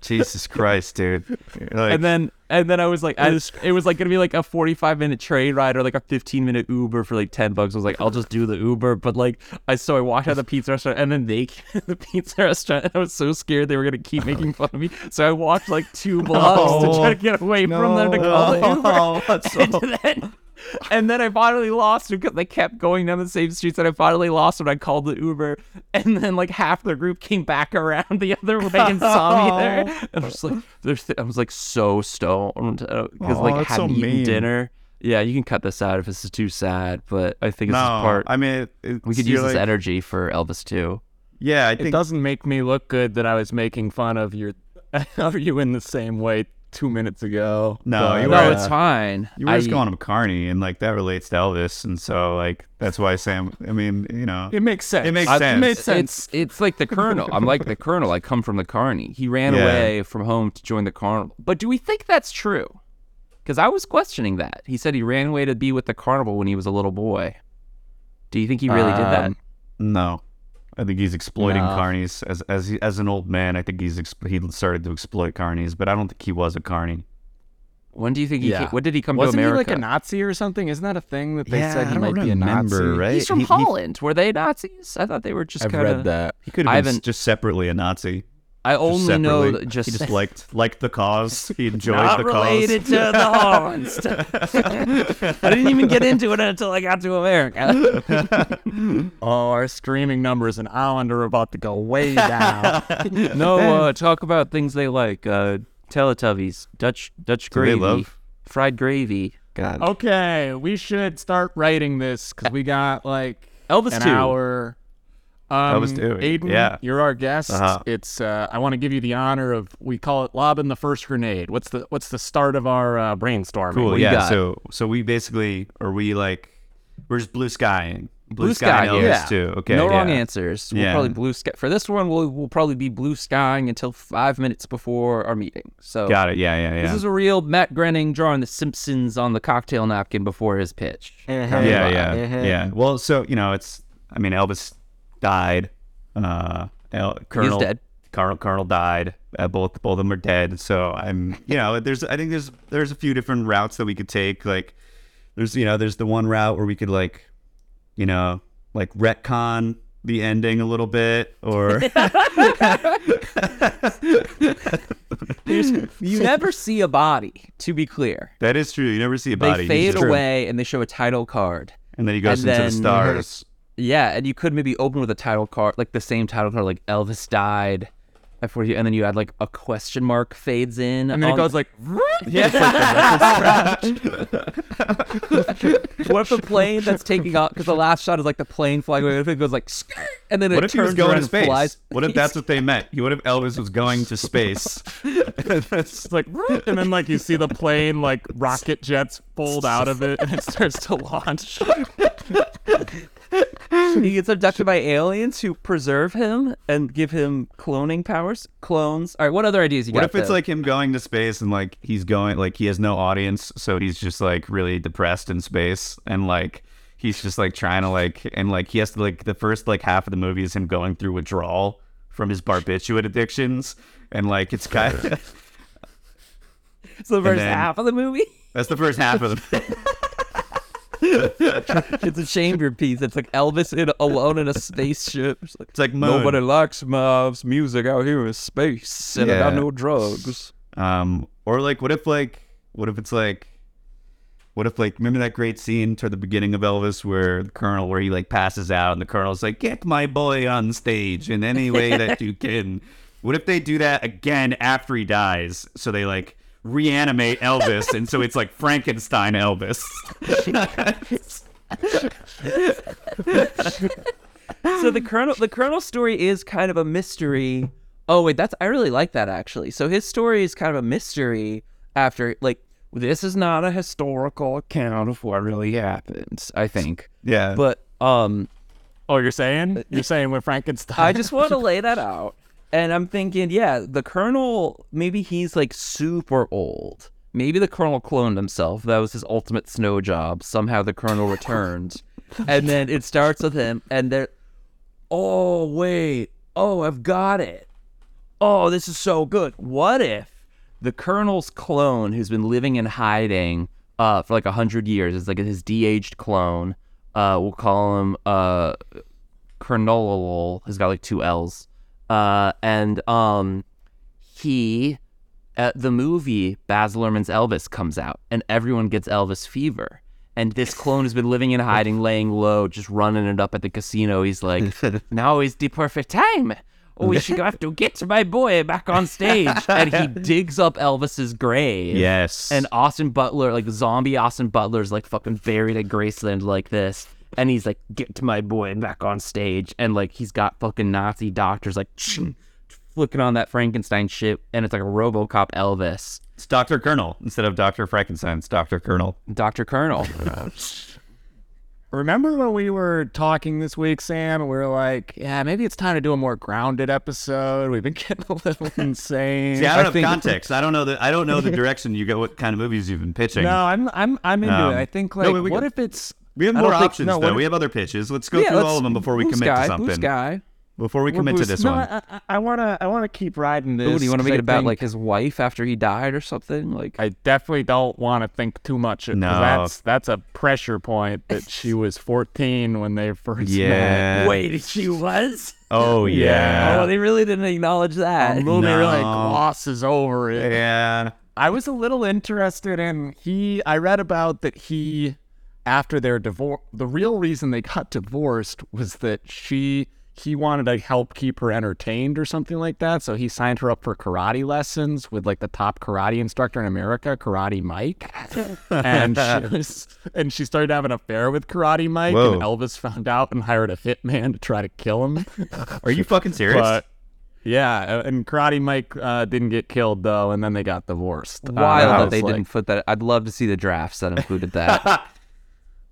Jesus Christ, dude. Like,
and then and then I was like, I just, it was like gonna be like a forty five minute train ride or like a fifteen minute Uber for like ten bucks. I was like, I'll just do the Uber. But like, I so I walked out of the pizza restaurant and then they the pizza restaurant and I was so scared they were gonna keep making fun of me. So I walked like two blocks to oh, try to get away from them to call the Uber.
Oh, that's (laughs) so-
and then, (laughs) and then I finally lost it because they kept going down the same streets, and I finally lost when I called the Uber. And then like half the group came back around the other way and saw me (laughs) there. Oh. And I was like, there's I was like so stoned uh, because
Oh,
like
that's so
hadn't eaten
mean.
dinner. Yeah, you can cut this out if this is too sad, but I think
no,
this is part.
I mean, it, it's,
we could
you're
use this energy for Elvis too.
Yeah, I
It doesn't make me look good that I was making fun of your (laughs) of you in the same way two minutes ago.
No,
but,
you
No,
were-
it's fine.
you were just
I-
calling him Carney, and like that relates to Elvis, and so like that's why Sam. I mean, you know,
It makes sense.
It makes
I-
sense.
It made sense.
It's it's like the colonel. I'm like the colonel. I come from the carney. He ran
Yeah.
away from home to join the carnival. But do we think that's true? Because I was questioning that. He said he ran away to be with the carnival when he was a little boy. Do you think he really did that?
Um,
no. I think he's exploiting
No.
carnies as as he, as an old man. I think he's ex- he started to exploit carnies, but I don't think he was a carney.
When do you think he?
Yeah.
Came, when did he come
Wasn't
to
he like a Nazi or something? Isn't that a thing that they
Yeah,
said
I
he
don't
might be a Nazi?
right?
He's from
He- he-
Were they Nazis? I thought they were just
I've
kind of.
read that.
He could have been just separately a Nazi.
I
Just
only know that just,
he just liked liked the cause. He (laughs) enjoyed
not
the
related
cause.
to the Holland (laughs) stuff. I didn't even get into it until I got to America. (laughs)
Oh, our streaming numbers in Ireland are about to go way down.
no, uh, talk about things they like. Uh, Teletubbies, Dutch Dutch
Do they
gravy,
love?
fried gravy.
God.
okay, we should start writing this because we got like
Elvis
an
too.
hour. Um,
Elvis too,
Aidan,
yeah.
you're our guest.
Uh-huh.
It's uh, I want to give you the honor of we call it lobbing the first grenade. What's the what's the start of our uh, brainstorming?
Cool.
What do you
Yeah.
got?
So so we basically are we like we're just blue skying.
Blue
sky
sky, yeah.
too. Okay.
no wrong answers. We'll
Yeah.
probably blue sky for this one. We'll we'll probably be blue skying until five minutes before our meeting. So
Got it. Yeah. Yeah. Yeah.
This is a real Matt Groening drawing the Simpsons on the cocktail napkin before his pitch.
yeah. Yeah. Yeah. Well, so you know, it's. I mean, Elvis died. Uh, El, Colonel
dead.
Colonel Colonel died. Uh, both both of them are dead. So I'm. You know, there's. I think there's there's a few different routes that we could take. Like, there's you know, there's the one route where we could like, you know, like retcon the ending a little bit, or (laughs)
You (laughs) never see a body, to be clear.
that is true. You never see a body
They
fade
away and they show a title card.
and then he goes
and
into the stars.
Yeah, and you could maybe open with a title card, like the same title card, like Elvis died. Before you, and then you add like a question mark fades in,
And then it
on-
goes like, (laughs)
Yeah. (laughs) what if the plane that's taking off? Because the last shot is like the plane flying away. What if it goes like, "Skirt," (laughs) and then
What
it
if he was
turns
going
around
to
and
space?
flies?
What if that's what they meant? You What if Elvis was going to space?
it's like, and then like you see the plane like rocket jets fold out of it and it starts to launch. (laughs)
he gets abducted by aliens who preserve him and give him cloning powers. Clones. All right, what other ideas you
What
got?
if it's
though?
like him going to space and like he's going like he has no audience, so he's just like really depressed in space and like he's just like trying to like and like he has to like the first like half of the movie is him going through withdrawal from his barbiturate addictions and like it's kind of (laughs)
It's the first
then-
half of the movie.
that's the first half of the (laughs)
It's a chamber piece. It's like Elvis in, alone in a spaceship. It's like,
it's like
nobody likes my music out here in space, and I got no drugs.
Um, or like, what if like, what if it's like, what if like, remember that great scene toward the beginning of Elvis where the Colonel, where he like passes out and the Colonel's like, get my boy on stage in any way that you (laughs) can. What if they do that again after he dies? So they like reanimate Elvis, and so it's like Frankenstein Elvis.
so the colonel the colonel story is kind of a mystery oh wait that's i really like that actually so his story is kind of a mystery after like this is not a historical account of what really happened i think
yeah,
but um
Oh, you're saying? You're (laughs) saying with Frankenstein?
i just want to lay that out and i'm thinking yeah the colonel maybe he's like super old. Maybe the colonel cloned himself. That was his ultimate snow job. Somehow the colonel (laughs) returned. And then it starts with him and they're oh wait. Oh i've got it. Oh this is so good. What if the colonel's clone who's been living in hiding uh, for like a hundred years is like his de-aged clone uh, we'll call him uh, Colonel. He's got like two L's. Uh, and um, he, at the movie, Baz Luhrmann's Elvis comes out, and everyone gets Elvis fever. And this clone has been living in hiding, (laughs) laying low, just running it up at the casino. He's like, (laughs) now is the perfect time. Oh, we should have to get my boy back on stage. And he (laughs) digs up Elvis's grave.
yes,
And Austin Butler, like zombie Austin Butler, is like fucking buried at Graceland like this. And he's like, get to my boy and back on stage. And like he's got fucking Nazi doctors like flicking on that Frankenstein shit. And it's like a Robocop Elvis.
it's Doctor Colonel instead of Doctor Frankenstein. It's Doctor Colonel.
Dr. Colonel. (laughs)
Remember when we were talking this week, Sam, and we were like, yeah, maybe it's time to do a more grounded episode. We've been (laughs) getting a little (laughs) insane.
See, I don't have
think-
context. I don't know the I don't know the direction you go. What kind of movies you've been pitching?
No, I'm I'm I'm into
Um,
it. I think
no,
like
wait,
what
got-
if it's
We have more
don't think-
options
no,
though.
what
we have other pitches. Let's go
Yeah,
through all
let's-
of them before we commit
Sky,
to something.
Blue Sky.
Before we commit to this
no,
one.
I, I- I wanna I wanna keep riding this.
Ooh, do you want to make it about
think-
like his wife after he died or something? Like,
I definitely don't want to think too much. 'cause
No.
that's that's a pressure point that she (laughs) was 14 when they first met.
yeah.
wait, she was?
Oh yeah.
Oh, they really didn't acknowledge that.
The movie really glosses over it.
yeah.
I was a little interested in he. I read about that he, after their divorce, the real reason they got divorced was that she he wanted to help keep her entertained or something like that. So he signed her up for karate lessons with like the top karate instructor in America, Karate Mike, (laughs) and she was and she started having an affair with Karate Mike,
Whoa.
and Elvis found out and hired a hitman to try to kill him. (laughs)
Are you fucking serious?
But yeah, and Karate Mike uh, didn't get killed though, and then they got divorced. Uh,
Wild
I
that they
like-
didn't put that. I'd love to see the drafts that included that. (laughs)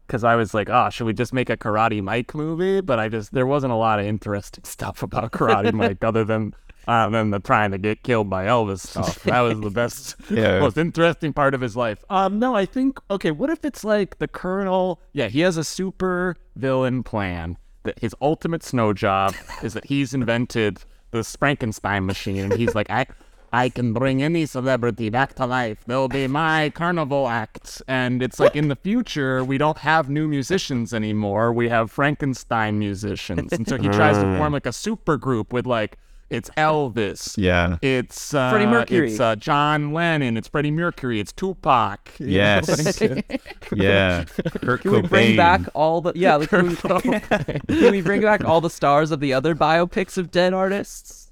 because I was like, oh, should we just make a Karate Mike movie? But I just there wasn't a lot of interesting (laughs) stuff about Karate (laughs) Mike other than uh, than the trying to get killed by Elvis stuff. (laughs) That was the best,
Yeah.
most interesting part of his life. Um, no, I think okay. What if it's like the Colonel? Yeah, he has a super villain plan. That his ultimate snow job is that he's invented the Frankenstein machine, and he's like, I. I can bring any celebrity back to life. They'll be my carnival act. And it's like in the future, we don't have new musicians anymore. We have Frankenstein musicians. And so he tries to form like a super group with like, it's Elvis.
yeah.
It's uh,
Freddie Mercury.
It's uh, John Lennon. It's Freddie Mercury. It's Tupac. (laughs)
Yes. (laughs) Yeah. Kurt
Can we bring back all the yeah? Like, can, we, can we bring back all the stars of the other biopics of dead artists?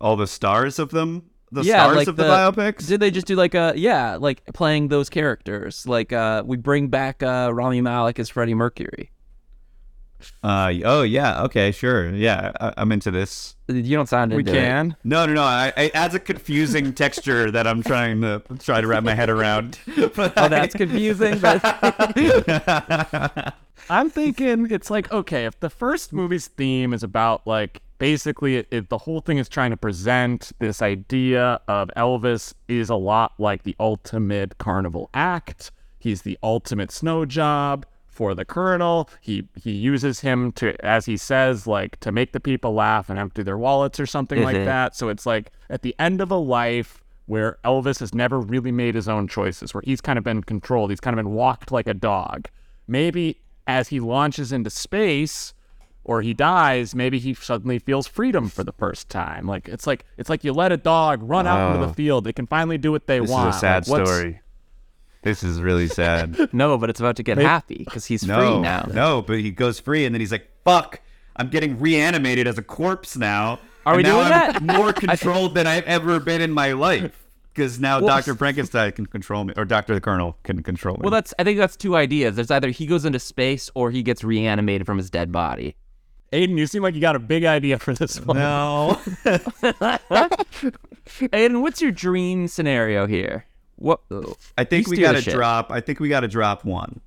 all the stars of them? The
yeah,
stars
like
of the, biopics?
Did they just do like a yeah, like playing those characters? Like uh, we bring back uh, Rami Malek as Freddie Mercury.
Uh, oh yeah. Okay. Sure. Yeah. I, I'm into this.
You don't sound
we
into it.
We can.
No, no, no. I, I, it adds a confusing (laughs) texture that I'm trying to try to wrap my head around. But (laughs)
Oh, that's confusing. But (laughs)
I'm thinking it's like okay, if the first movie's theme is about like basically if the whole thing is trying to present this idea of Elvis is a lot like the ultimate carnival act. He's the ultimate snow job. for the colonel. He he uses him to, as he says, like to make the people laugh and empty their wallets or something like
Mhm.
that. So it's like at the end of a life where Elvis has never really made his own choices, where he's kind of been controlled, he's kind of been walked like a dog. Maybe as he launches into space or he dies, maybe he suddenly feels freedom for the first time. Like it's like it's like you let a dog run out into
Oh.
the field; they can finally do what they
This
want.
is a sad
Like,
story. This is really sad. (laughs)
No, but it's about to get happy because he's
no,
free now.
no, but he goes free, and then he's like, "Fuck, I'm getting reanimated as a corpse now."
Are we
now
doing
I'm
that? (laughs)
more (laughs) controlled than I've ever been in my life. Because now
Well,
Doctor Frankenstein can control me, or Doctor the Colonel can control me.
Well, that's I think that's two ideas. There's either he goes into space or he gets reanimated from his dead body.
Aidan, you seem like you got a big idea for this one.
no. (laughs)
Aidan, what's your dream scenario here? What?
I think we got to drop. I think we got to drop one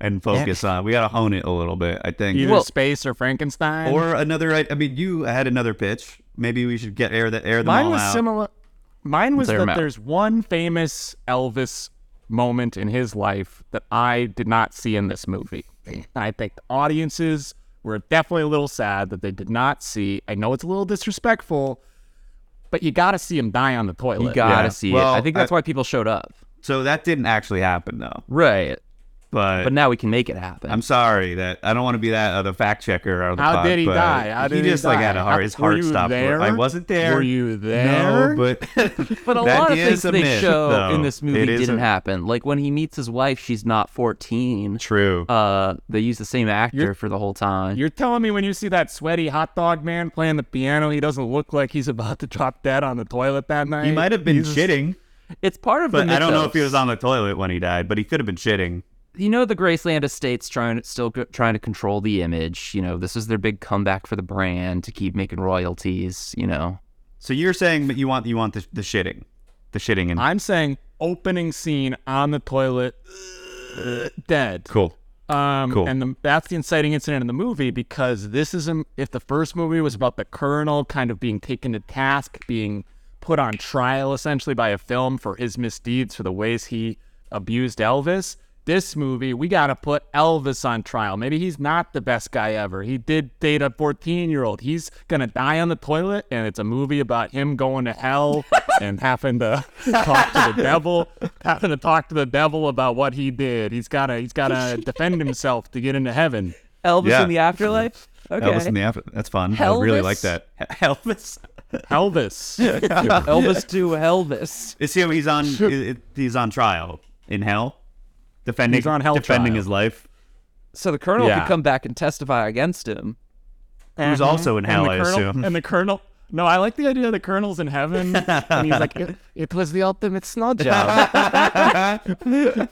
and focus on. We got to hone it a little bit. I think.
Either
Well-
space or Frankenstein.
or another. I I mean, you had another pitch. Maybe we should get air that air them
mine
all
was
out.
similar. Mine was
Clear 'em
that there's one famous Elvis moment in his life that I did not see in this movie. I think the audiences were definitely a little sad that they did not see. I know it's a little disrespectful, but you got to see him die on the toilet.
You gotta
Yeah.
see
Well,
it. I think that's
I-
why people showed up.
So that didn't actually happen though.
Right.
But,
But now we can make it happen.
I'm sorry that I don't want to be that uh, the fact checker or the
How
pod,
did he
but
die? How did he
just like had a heart. His
How- were
heart stopped.
there?
I wasn't there.
Were you there?
No, but (laughs)
But a lot of things they
myth,
show
though.
in this movie
It is
didn't
a-
happen. Like when he meets his wife, she's not 14.
True.
Uh, they use the same actor
You're-
for the whole time.
You're telling me when you see that sweaty hot dog man playing the piano, he doesn't look like he's about to drop dead on the toilet that night?
he might have been
He's-
shitting,
It's part of
but
the
I don't know if he was on the toilet when he died. But he could have been shitting.
You know the Graceland estate's trying still trying to control the image. You know this is their big comeback for the brand to keep making royalties. You know
So you're saying that you want you want the, the shitting, the shitting, and
I'm saying opening scene on the toilet, uh, dead.
cool.
Um,
Cool.
And the, that's the inciting incident in the movie because this is a, if the first movie was about the colonel kind of being taken to task, being put on trial essentially by a film for his misdeeds for the ways he abused Elvis. This movie, we got to put Elvis on trial. Maybe he's not the best guy ever. He did date a 14 year old. He's going to die on the toilet, and it's a movie about him going to hell (laughs) and having to talk to the devil, having to talk to the devil about what he did. He's got to he's got to (laughs) defend himself to get into heaven.
Elvis
Yeah.
in the afterlife. Okay,
Elvis in the after. That's fun. I really like that. Elvis.
Elvis. (laughs)
Elvis to Elvis.
Is he? He's on. He's on trial in hell, defending.
He's on hell
defending
trial.
his life.
So the colonel
Yeah.
could come back and testify against him.
Who's mm-hmm. also in
And
hell,
the
I
colonel,
assume.
And the colonel. No, I like the idea that the colonel's in heaven, and he's like, it, it was the ultimate snow job. And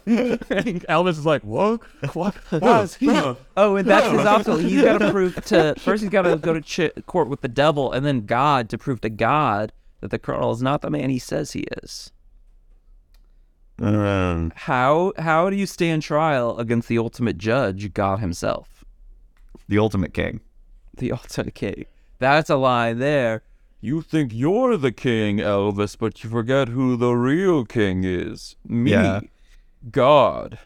Elvis is like, what? What was he? (laughs)
Oh, and that's his obstacle. He's got to prove to first. He's got to go to ch- court with the devil, and then God to prove to God that the colonel is not the man he says he is.
Um,
How how do you stand trial against the ultimate judge, God Himself,
the ultimate king.
the (laughs) ultimate king? That's a lie there. You think you're the king, Elvis, but you forget who the real king is. Me,
Yeah.
God.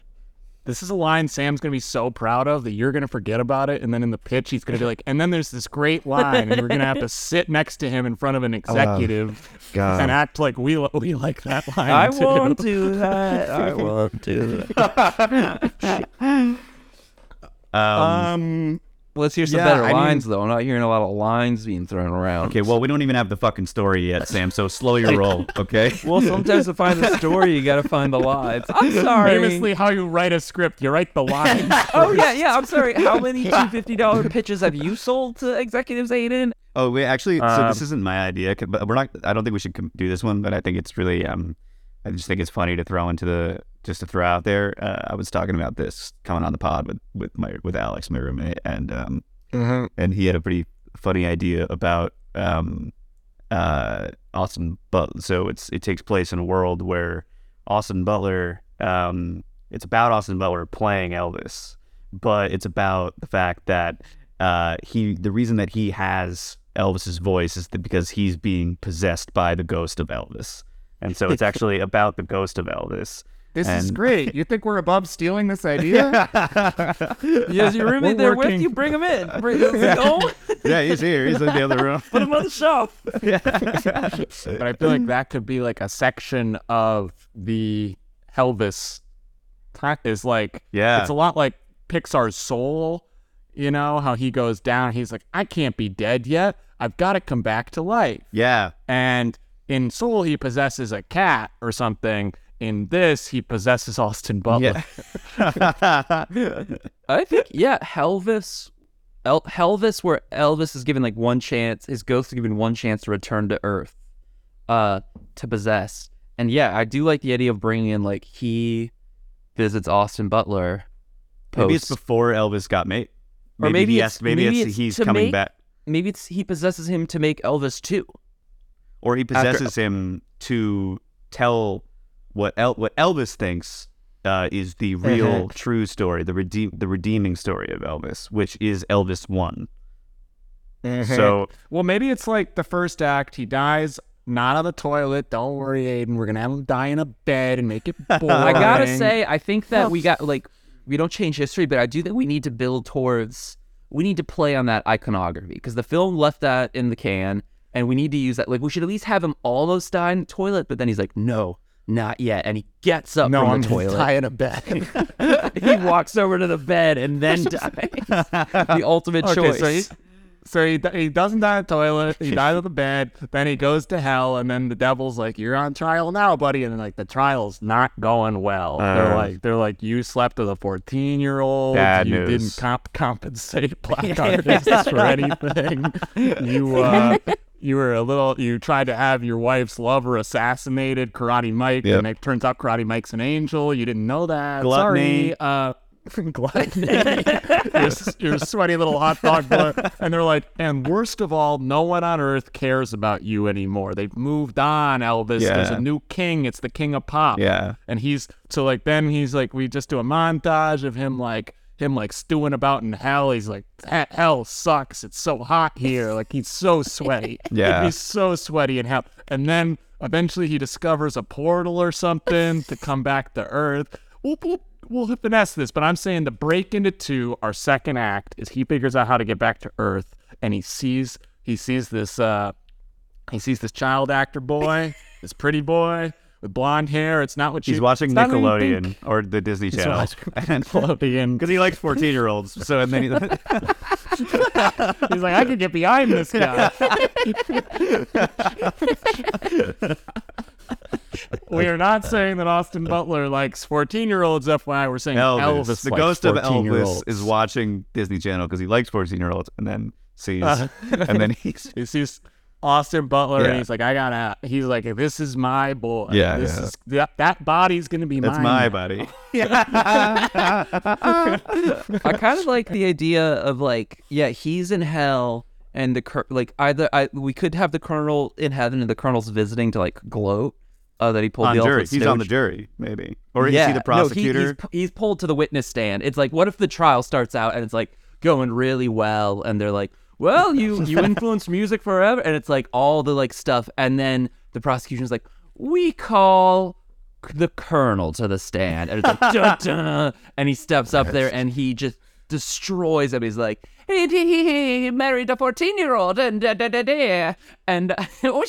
This is a line Sam's gonna be so proud of that you're gonna forget about it, and then in the pitch he's gonna be like, and then there's this great line, and we're gonna have to (laughs) sit next to him in front of an executive
God.
and act like we we like that line.
I
too.
won't do that. I (laughs) won't do that. (laughs)
Um,
Um,
Let's hear some
Yeah,
better
I mean-
lines, though. I'm not hearing a lot of lines being thrown around.
okay, well, we don't even have the fucking story yet, Sam. So slow your roll, (laughs) okay?
Well, sometimes to find the story, you got to find the lines. I'm (laughs) sorry.
famously, how you write a script, you write the line. (laughs)
Oh yeah, yeah. I'm sorry. How many two fifty dollar pitches have you sold to executives, Aidan?
Oh, wait, actually, so
Um,
this isn't my idea, but we're not. I don't think we should do this one, but I think it's really. Um, I just think it's funny to throw into the just to throw out there. Uh, I was talking about this coming on the pod with with my with Alex, my roommate, and um, and he had a pretty funny idea about um, uh, Austin Butler. So it's it takes place in a world where Austin Butler. Um, it's about Austin Butler playing Elvis, but it's about the fact that uh, he the reason that he has Elvis's voice is that because he's being possessed by the ghost of Elvis, and so it's (laughs) actually about the ghost of Elvis.
This is great. (laughs) You think we're above stealing this idea?
Yes, your roommate
We're
there with you. Bring him in. (laughs) Bring him in.
yeah, he's here. He's in the other room.
Put him on the shelf. (laughs)
but I feel like that could be like a section of the Elvis track is like
Yeah.
it's a lot like Pixar's Soul, you know, how he goes down, he's like, I can't be dead yet. I've got to come back to life.
Yeah.
And in Soul he possesses a cat or something. In this, he possesses Austin Butler. Yeah. (laughs)
I think yeah, Elvis, El- Elvis, where Elvis is given like one chance, his ghost is given one chance to return to Earth, uh, to possess. And yeah, I do like the idea of bringing in like he visits Austin Butler.
Maybe it's before Elvis got made.
Or maybe
yes,
it's-
maybe,
maybe
it's,
it's
he's coming
make-
back,
maybe it's he possesses him to make Elvis too.
or he possesses him to tell what El- what Elvis thinks uh, is the real, true story, the redeem the redeeming story of Elvis, which is Elvis one. So
Well, maybe it's like the first act. He dies not on the toilet. Don't worry, Aidan. We're gonna have him die in a bed and make it boring. (laughs)
I gotta say, I think that we got like we don't change history, but I do think we need to build towards we need to play on that iconography because the film left that in the can, and we need to use that. Like we should at least have him almost die in the toilet, but then he's like, no, not yet, and he gets up
no,
from
I'm
the
gonna
toilet.
die in a bed. (laughs)
he walks over to the bed and then (laughs) dies. the ultimate
Okay,
choice.
so he, so he, he doesn't die in the toilet. He dies on the bed. Then he goes to hell, and then the devil's like, "You're on trial now, buddy." And then, like the trial's not going well. they're
Uh.
like, they're like, "You slept with a 14 year old.
Bad
you
news.
didn't comp- compensate black (laughs) artists for anything. You uh, you were a little. You tried to have your wife's lover assassinated, Karate Mike,
Yep.
and it turns out Karate Mike's an angel. You didn't know that.
Gluttony.
Sorry. Uh, (laughs) gluttony. your, your sweaty little hot dog. And they're like, and worst of all, no one on earth cares about you anymore. They've moved on, Elvis. There's a new king. It's the king of pop.
Yeah.
And he's so like then he's like we just do a montage of him like him like stewing about in hell. He's like that hell sucks. It's so hot here. Like he's so sweaty. (laughs)
Yeah.
He's so sweaty in hell. And then eventually he discovers a portal or something to come back to Earth. We'll, we'll, we'll finesse this, but I'm saying the break into two, our second act is he figures out how to get back to Earth and he sees he sees this uh he sees this child actor boy, this pretty boy with blonde hair. It's not what
he's
you
watching
it's not
Nickelodeon or the Disney Channel.
watching (laughs) Nickelodeon.
Because he likes 14 year olds. So, and then he, (laughs)
He's like, I could get behind this guy. (laughs) we are not saying that Austin Butler likes 14 year olds, FYI. We're saying
Elvis,
Elvis,
the ghost of Elvis, is watching Disney Channel because he likes 14 year olds and then sees, uh, and then he's.
He sees Austin Butler
Yeah.
and he's like, I gotta, he's like, this is my boy.
Yeah,
This
yeah.
is, that, that body's gonna be
That's
mine.
my (laughs)
now."
buddy. (laughs)
I kind of like the idea of like, yeah, he's in hell, and the cur- like either I we could have the colonel in heaven and the colonel's visiting to like gloat uh, that he pulled
on
the
jury. He's on the jury, maybe. Or is
yeah,
he the
no, he-
prosecutor?
he's, he's pulled to the witness stand. It's like, what if the trial starts out and it's like going really well, and they're like, well, you (laughs) you influenced music forever, and it's like all the like stuff, and then the prosecution's like, we call the colonel to the stand, and it's like, (laughs) dun, dun, and he steps up there and he just destroys him. He's like, he, he, he married a fourteen-year-old, and da, da, da, da, and (laughs) oh,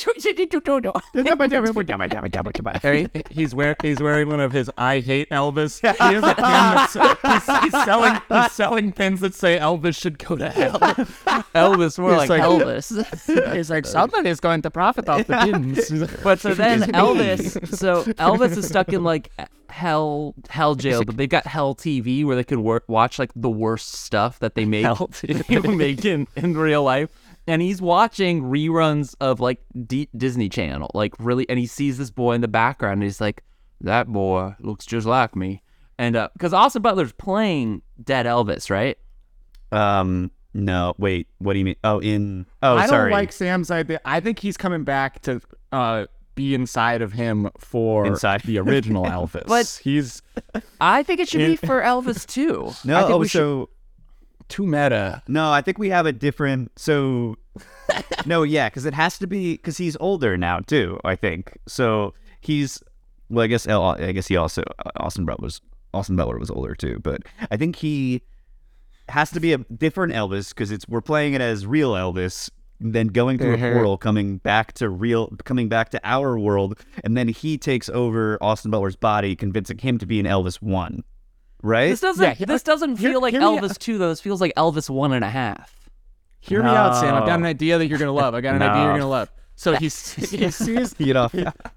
Harry, he's wearing he's wearing one of his I hate Elvis. He has a pin that's, he's, he's selling he's selling pins that say Elvis should go to hell.
Elvis, more like,
like-
Elvis. (laughs)
He's like somebody's going to profit off the pins.
But so then Elvis, so Elvis is stuck in like hell hell jail, but they've got hell TV where they could wor- watch like the worst stuff that they make (laughs) (laughs) (laughs) make in, in real life. And he's watching reruns of like D- Disney Channel, like really, and he sees this boy in the background, and he's like, "That boy looks just like me." And because Austin Butler's playing dead Elvis, right?
um, no, wait. What do you mean? Oh, in. Oh,
I don't
sorry.
like Sam's idea. I think he's coming back to uh, be inside of him for
Inside.
the original (laughs) Elvis.
But-
he's
I think it should be for Elvis too. (laughs) I
no,
think
oh,
we should-
so
too meta.
no, I think we have a different. So, (laughs) no, yeah, because it has to be because he's older now too. I think so. He's well, I guess El- I guess he also uh, Austin Butler was Austin Butler was older too, but I think he has to be a different Elvis because it's we're playing it as real Elvis, then going through a mm-hmm. portal, coming back to real, coming back to our world, and then he takes over Austin Butler's body, convincing him to be an Elvis one, right?
This doesn't.
Yeah, he-
this doesn't
hear-
feel like
hear me
Elvis two though. This feels like Elvis one and a half.
Hear me out, Sam. I've got an idea that you're gonna love. I got an idea you're gonna love. So he (laughs) he sees he,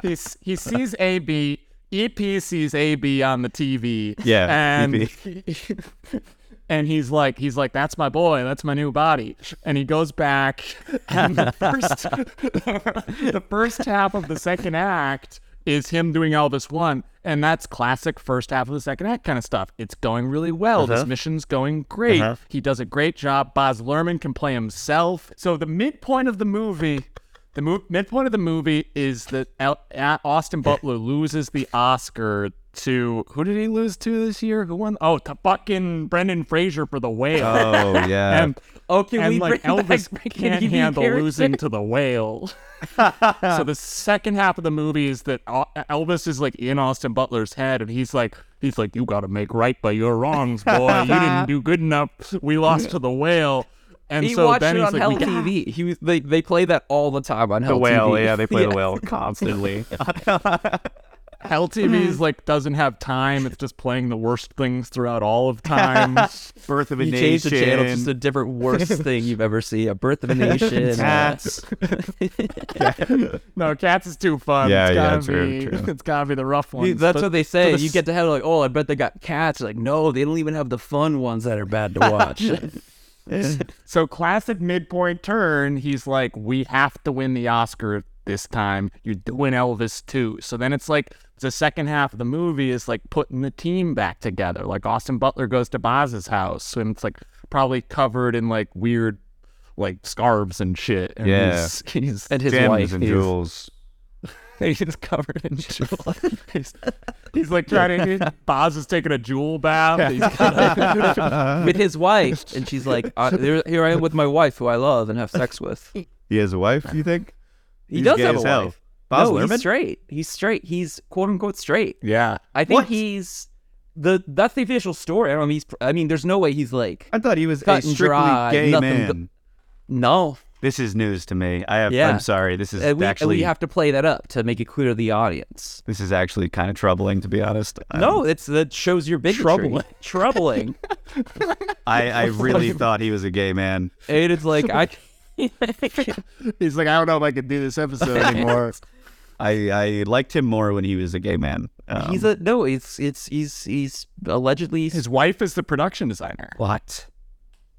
he, he sees AB. EP sees AB on the TV.
Yeah,
and
EP. (laughs) (laughs)
and he's like he's like that's my boy, that's my new body. And he goes back, and the (laughs) first (laughs) the first half of the second act is him doing Elvis one, and that's classic first half of the second act kind of stuff. It's going really well. This uh-huh. mission's going great. Uh-huh. He does a great job. Baz Luhrmann can play himself. So the midpoint of the movie. The mo- midpoint of the movie is that Austin Butler loses the Oscar to who did he lose to this year? Who won? Oh, to fucking Brendan Fraser for The Whale.
oh yeah, (laughs)
and
Oh, can
and
we
like Elvis
back
can't
Ricky
handle
character?
losing to The Whale. (laughs) so the second half of the movie is that uh, Elvis is like in Austin Butler's head, and he's like, he's like, you got to make right by your wrongs, boy. You didn't (laughs) do good enough. We lost to The Whale. And
He
so
watched
then
it
he's
on
like,
Hell
we
TV. He was they they play that all the time on Hell
the whale.
TV.
Yeah, they play the whale constantly.
Hell TV mm-hmm. like doesn't have time. It's just playing the worst things throughout all of time. (laughs)
Birth of a
You
Nation.
changed the channel It's just a different worst (laughs) thing you've ever seen. A Birth of a Nation. (laughs)
Cats.
no, Cats is too fun.
Yeah,
it's
yeah,
gotta
true,
be,
true.
It's gotta be the rough ones.
You- that's
But
what they say.
the
You get to have like, oh, I bet they got cats. Like, no, they don't even have the fun ones that are bad to watch.
So classic midpoint turn, he's like, we have to win the Oscar this time. You're doing Elvis too. So then it's like the second half of the movie is like putting the team back together. Like Austin Butler goes to Baz's house and it's like probably covered in like weird like scarves and shit. And
Yeah.
he's, (laughs) he's
and his
Gems
wife.
and jewels. (laughs)
he's covered in (laughs) jewels. he's, he's like trying to Baz is taking a jewel bath. He's got
with his wife, and she's like, uh, "Here I am with my wife, who I love and have sex with."
He has a wife. You think?
He
He's
does have a
as
wife.
Baz
no, he's straight. He's straight. He's quote unquote straight.
yeah.
I think
What?
he's the. That's the official story. I don't know. He's. I mean, there's no way he's like
I thought he was a strictly
dry,
gay man.
no.
This is news to me. I have.
Yeah.
I'm sorry. This is
Uh, we,
actually.
we have to play that up to make it clear to the audience.
This is actually kind of troubling, to be honest. Um,
No, it's that shows your bigotry.
Troubling. (laughs)
Troubling.
I, I (laughs) really thought he was a gay man.
and it's like I. (laughs)
He's like, I don't know if I can do this episode anymore.
I, I liked him more when he was a gay man. Um,
he's a no. It's it's he's he's allegedly.
His wife is the production designer
what?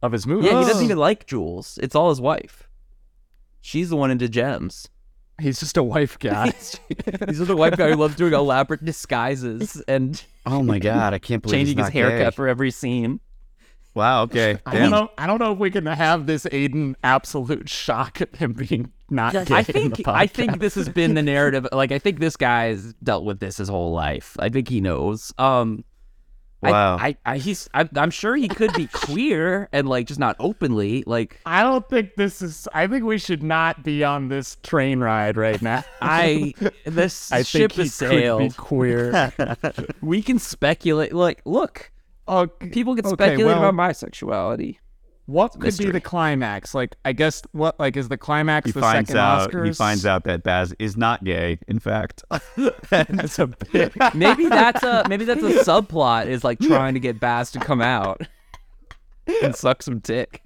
of his movie.
yeah, he doesn't even like Jules. It's all his wife. She's the one into gems.
He's just a wife guy. (laughs)
He's just a white guy who loves doing elaborate disguises and
Oh my god! I can't believe
changing
he's
his haircut
gay.
for every scene.
Wow. Okay.
I don't know. I don't know if we can have this Aidan absolute shock at him being not gay.
I
in
think
the
I think this has been the (laughs) narrative. Like I think this guy's dealt with this his whole life. I think he knows. Um, I-
Wow.
I, I, he's I, I'm sure he could be (laughs) queer and like just not openly. Like
I don't think this is. I think we should not be on this train ride right now. (laughs)
I this
I
ship
think he
has
could be
sailed.
queer.
We can speculate. Like look,
oh,
people can
okay,
speculate
well,
about my sexuality.
What could be the climax? Like, I guess what like is the climax
He
the
finds
second
out.
Oscars?
He finds out that Baz is not gay. In fact, (laughs)
That's a big.
Maybe that's a maybe that's a (laughs) subplot is like trying to get Baz to come out and suck some dick.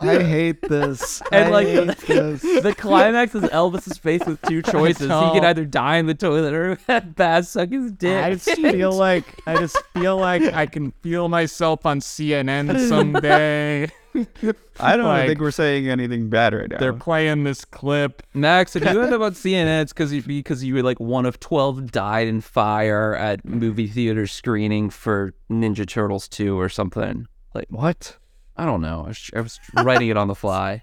I hate this. (laughs)
And like (laughs) the, the climax is Elvis's face with two (laughs) choices. He can either die in the toilet or have Baz suck his dick.
I just feel like I just feel like I can feel myself on CNN someday.
I don't
like-
think we're saying anything bad right now.
They're playing this clip.
Max, if you end up on CNN, it's because you because you were like one of twelve died in fire at movie theater screening for Ninja Turtles two or something. Like
what?
I don't know. I was, I was writing it on the (laughs) fly.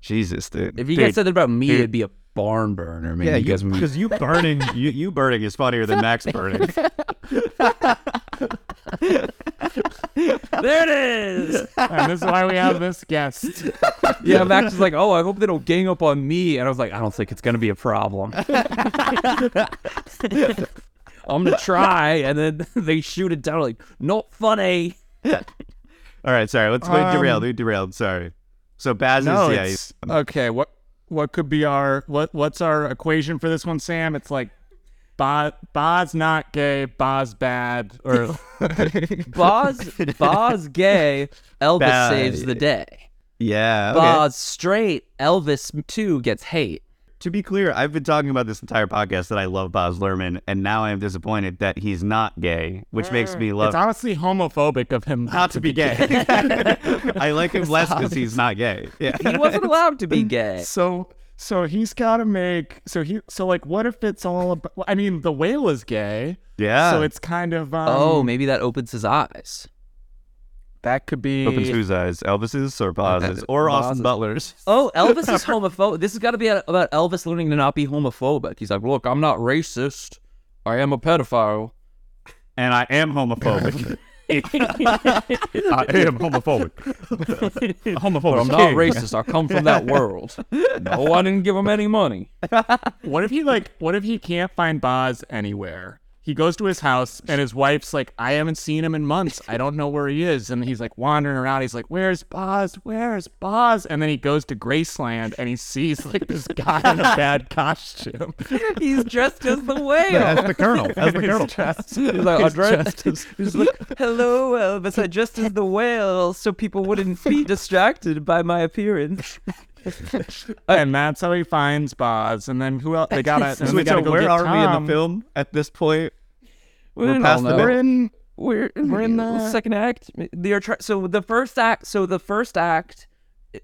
Jesus, dude.
If you
Dude,
guys said that about me,
dude.
it'd be a barn burner. Maybe
yeah,
you guys
because you burning, (laughs) you, you burning is funnier than Max burning. (laughs)
There it is.
And this is why we have this guest.
Yeah, Max is like, oh, I hope they don't gang up on me. And I was like, I don't think it's gonna be a problem. I'm gonna try, and then they shoot it down. Like, not funny.
All right, sorry. Let's wait.
Um,
Derailed. We derailed. Sorry. So Baz
No,
is yeah. he's-
okay. What what could be our what what's our equation for this one, Sam? It's like Baz Baz not gay, Baz bad, or (laughs) (laughs)
Baz, Baz gay. Elvis
Bad.
saves the day.
yeah. Okay.
Baz straight. Elvis too gets hate.
To be clear, I've been talking about this entire podcast that I love Baz Luhrmann, and now I am disappointed that he's not gay, which makes me love
it's honestly homophobic of him
not to be gay. (laughs) I like him less because he's not gay. Yeah.
He wasn't allowed to be gay.
So so he's got to make so he so like what if it's all about? I mean, the whale is gay,
Yeah.
so it's kind of um,
Oh, maybe that opens his eyes.
That could be
opens whose eyes? Elvis's or Baz's
Uh,
or
Baz's.
Austin Butler's?
Oh, Elvis is (laughs) homophobic. This has got to be about Elvis learning to not be homophobic. He's like, look, I'm not racist. I am a pedophile.
And I am homophobic. (laughs) (laughs)
I am homophobic. homophobic.
But I'm not racist. I come from that world. No, I didn't give him any money.
What if he like? What if he can't find Baz anywhere? He goes to his house and his wife's like, I haven't seen him in months. I don't know where he is. And he's like wandering around. He's like, Where's Baz? Where's Baz? And then he goes to Graceland and he sees like this guy in a bad (laughs) costume.
He's dressed as the whale.
That's the Colonel. That's the Colonel.
He's like, I dressed. He's like, hello, Elvis. I dressed as the whale so people wouldn't be (laughs) distracted by my appearance. (laughs)
and that's how he finds Baz. And then who else? They gotta. and then they
Wait, so
go
where
get
are we in the film at this point?
We
We're
don't
past the
We're in.
We're
We're in the-
second act. They're try- so the first act. So the first act.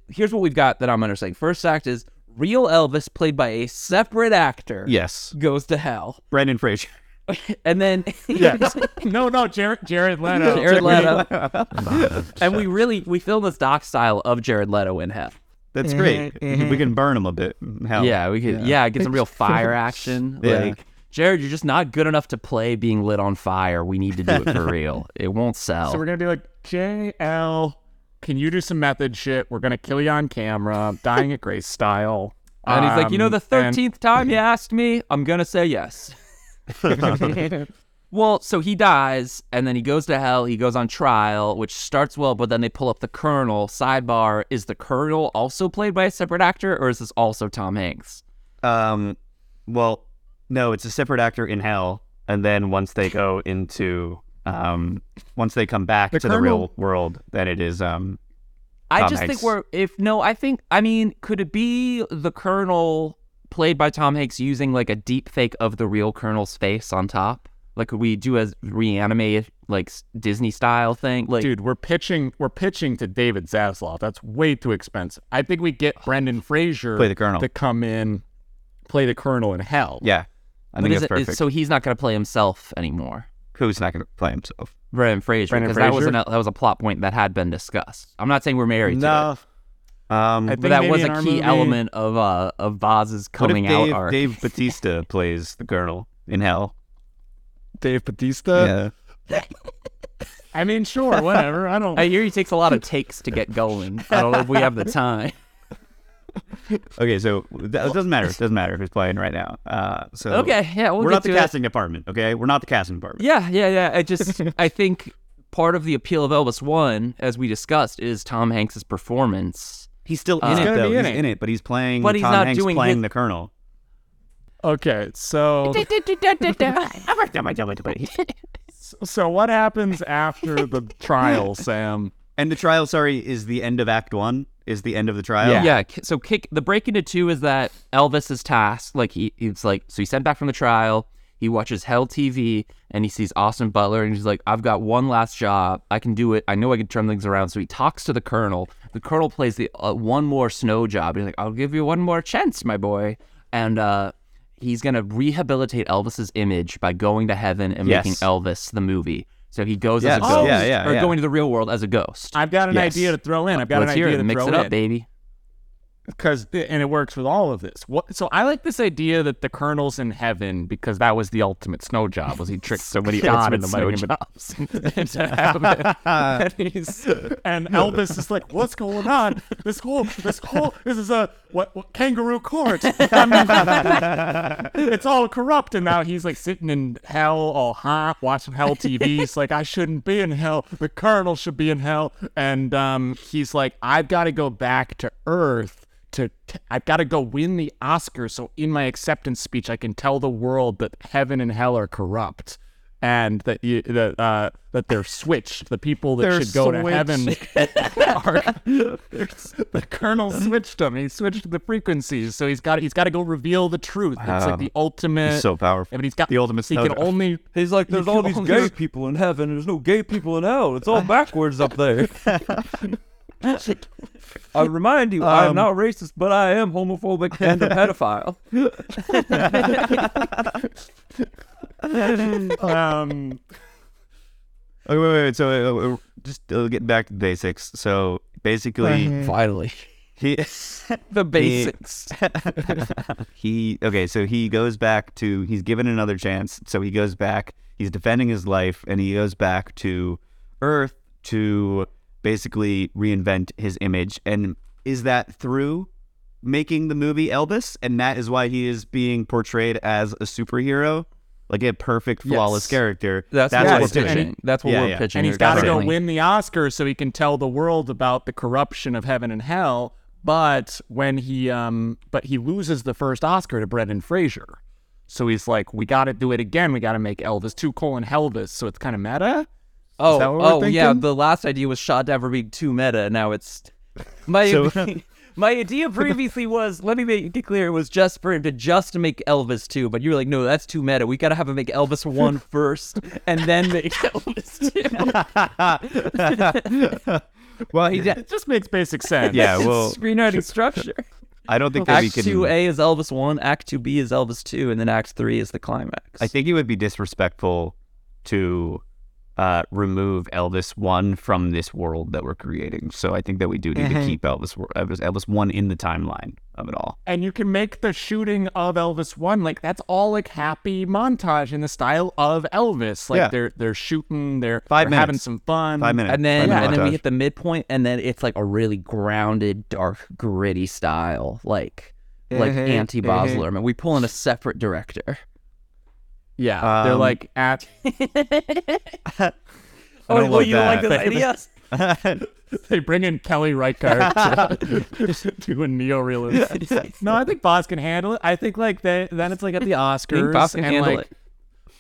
Here's what we've got that I'm understanding. First act is real Elvis played by a separate actor.
Yes.
Goes to hell,
Brendan Fraser. (laughs)
and then (laughs)
Yes. no, no, Jared, Jared Leto.
Jared Leto. and we really we filmed this doc style of Jared Leto in hell.
That's mm-hmm, great. We mm-hmm. can burn him a bit. Mm, hell.
Yeah, we could. Yeah, get some real (laughs) fire action. (laughs)
Yeah.
Like Jared, you're just not good enough to play being lit on fire. We need to do it for (laughs) real. It won't sell.
So we're gonna be like, JL, can you do some method shit? We're gonna kill you on camera, dying at Grace style.
and he's like, you know,
Um,
the
and-
thirteenth time you asked me, I'm gonna say yes. Well, so he dies, and then he goes to hell. He goes on trial, which starts well, but then they pull up the Colonel. Sidebar: Is the Colonel also played by a separate actor, or is this also Tom Hanks?
Um, well, no, it's a separate actor in hell, and then once they go into, um, once they come back
The
to the real world, then it is um.
I just
Hanks.
think we're if no, I think I mean, could it be the Colonel played by Tom Hanks using like a deep fake of the real Colonel's face on top? Like could we do a reanimate like Disney style thing? Like
Dude, we're pitching we're pitching to David Zaslav. That's way too expensive. I think we get Brendan Fraser
Play the Colonel.
to come in, play the Colonel in hell.
Yeah, I
but
think
is
that's
it- is-
perfect.
so he's not going to play himself anymore.
Who's not going to play himself?
Brendan Fraser,
Brendan
because that was an, that was a plot point that had been discussed. I'm not saying we're married to
No.
it,
Um,
I
but that was a key
movie-
element of uh of Baz's
what
coming
if Dave,
out arc.
Dave Batista (laughs) plays the Colonel in hell?
Dave Batista. (laughs) I mean, sure, whatever. I don't.
I hear he takes a lot of takes to get going. I don't know if we have the time. (laughs)
Okay, so that, it doesn't matter. It doesn't matter who's playing right now. Uh, so
Okay, yeah, we'll
we're
get
not the
to it.
casting department. Okay, we're not the casting department.
Yeah, yeah, yeah. I just (laughs) I think part of the appeal of Elvis One, as we discussed, is Tom Hanks's performance.
He's still in
Uh,
it though.
be in
he's
it.
in it, but he's playing.
But he's
Tom
not
Hanks
doing
playing
his-
the Colonel.
Okay, so my (laughs) jump so what happens after the trial, Sam?
And the trial, sorry, is the end of Act One. Is the end of the trial?
Yeah. ki- So kick the break into two is that Elvis is tasked. Like he, he's like, so he's sent back from the trial. He watches Hell TV and he sees Austin Butler and he's like, I've got one last job. I can do it. I know I can turn things around. So he talks to the Colonel. The Colonel plays the uh, one more snow job. He's like, I'll give you one more chance, my boy. And uh, he's gonna rehabilitate Elvis's image by going to heaven and
Yes.
making Elvis the movie. So he goes
Yes.
as a
Oh.
ghost,
Yeah, yeah,
or
yeah.
going to the real world as a ghost.
I've got an
Yes.
idea to throw in. I've got
Let's
an
hear
idea
it.
to
Mix
throw
it up,
in.
baby.
Because and it works with all of this. What? So I like this idea that the colonel's in heaven because that was the ultimate snow job. Was he (laughs) tricked so many God into letting him into heaven? (laughs) and, and Elvis is like, "What's going on? This whole this whole this is a what, what kangaroo court. I (laughs) mean, it's all corrupt." And now he's like sitting in hell, all high, watching hell TV. He's like, "I shouldn't be in hell. The colonel should be in hell." And um, he's like, "I've got to go back to Earth." To t- I've got to go win the Oscar so in my acceptance speech I can tell the world that heaven and hell are corrupt and that you that uh, that they're switched. The people that
They're
should go to heaven (laughs) are (laughs) the colonel switched them he switched the frequencies. So he's got he's got to go reveal the truth. It's like the ultimate
He's so powerful.
I mean, he's got
The ultimate
he can only
He's like, there's all these
only-
gay people in heaven, and there's no gay people in hell. It's all (laughs) backwards up there. (laughs) I remind you, I am
Um,
not racist, but I am homophobic and a (laughs) pedophile. (laughs)
um
Okay, wait, wait, wait. So uh, uh, just uh, getting back to the basics. So basically,
Finally,
he
the basics.
he okay. So he goes back to. He's given another chance. So he goes back. He's defending his life, and he goes back to Earth to basically reinvent his image. And is that through making the movie Elvis? And that is why he is being portrayed as a superhero, like a perfect, flawless
Yes.
character.
That's,
Yes,
what we're pitching.
and-
That's what
Yeah,
we're
yeah.
pitching.
and he's
here,
got to go
currently.
win the Oscar so he can tell the world about the corruption of heaven and hell. But when he um, but he loses the first Oscar to Brendan Fraser, so he's like, we got to do it again. We got to make Elvis two colon Helvis. So it's kind of meta.
Oh,
that what we're
oh yeah. The last idea was shot to ever be too meta. Now it's (laughs) my
So- (laughs)
my idea previously was let me make it clear it was just for him to just make Elvis two, but you were like, no, that's too meta. We gotta have him make Elvis one (laughs) first and then make Elvis two.
well, he
It just makes basic sense.
yeah. Well,
Screenwriting structure.
I don't think that we
Act
can.
two A is Elvis one, Act two B is Elvis two, and then Act three is the climax.
I think it would be disrespectful to uh, remove Elvis one from this world that we're creating. So I think that we do need to keep Elvis Elvis Elvis one in the timeline of it all.
And you can make the shooting of Elvis one like that's all like happy montage in the style of Elvis. Like
Yeah.
they're they're shooting, they're,
Five
they're having some fun.
Five minutes.
and then
five minute
and then we hit the midpoint, and then it's like a really grounded, dark, gritty style, like like
Mhm,
anti Bosler. I mean, we pull in a separate director.
Yeah, they're
Um,
like at (laughs)
Oh,
don't
well,
like
you don't like
that.
this idea? (laughs)
they bring in Kelly Reichardt (laughs) to do a neo-realist. no, I think Baz can handle it. I think like they then it's like at the Oscars
Baz can
and
handle
like
it.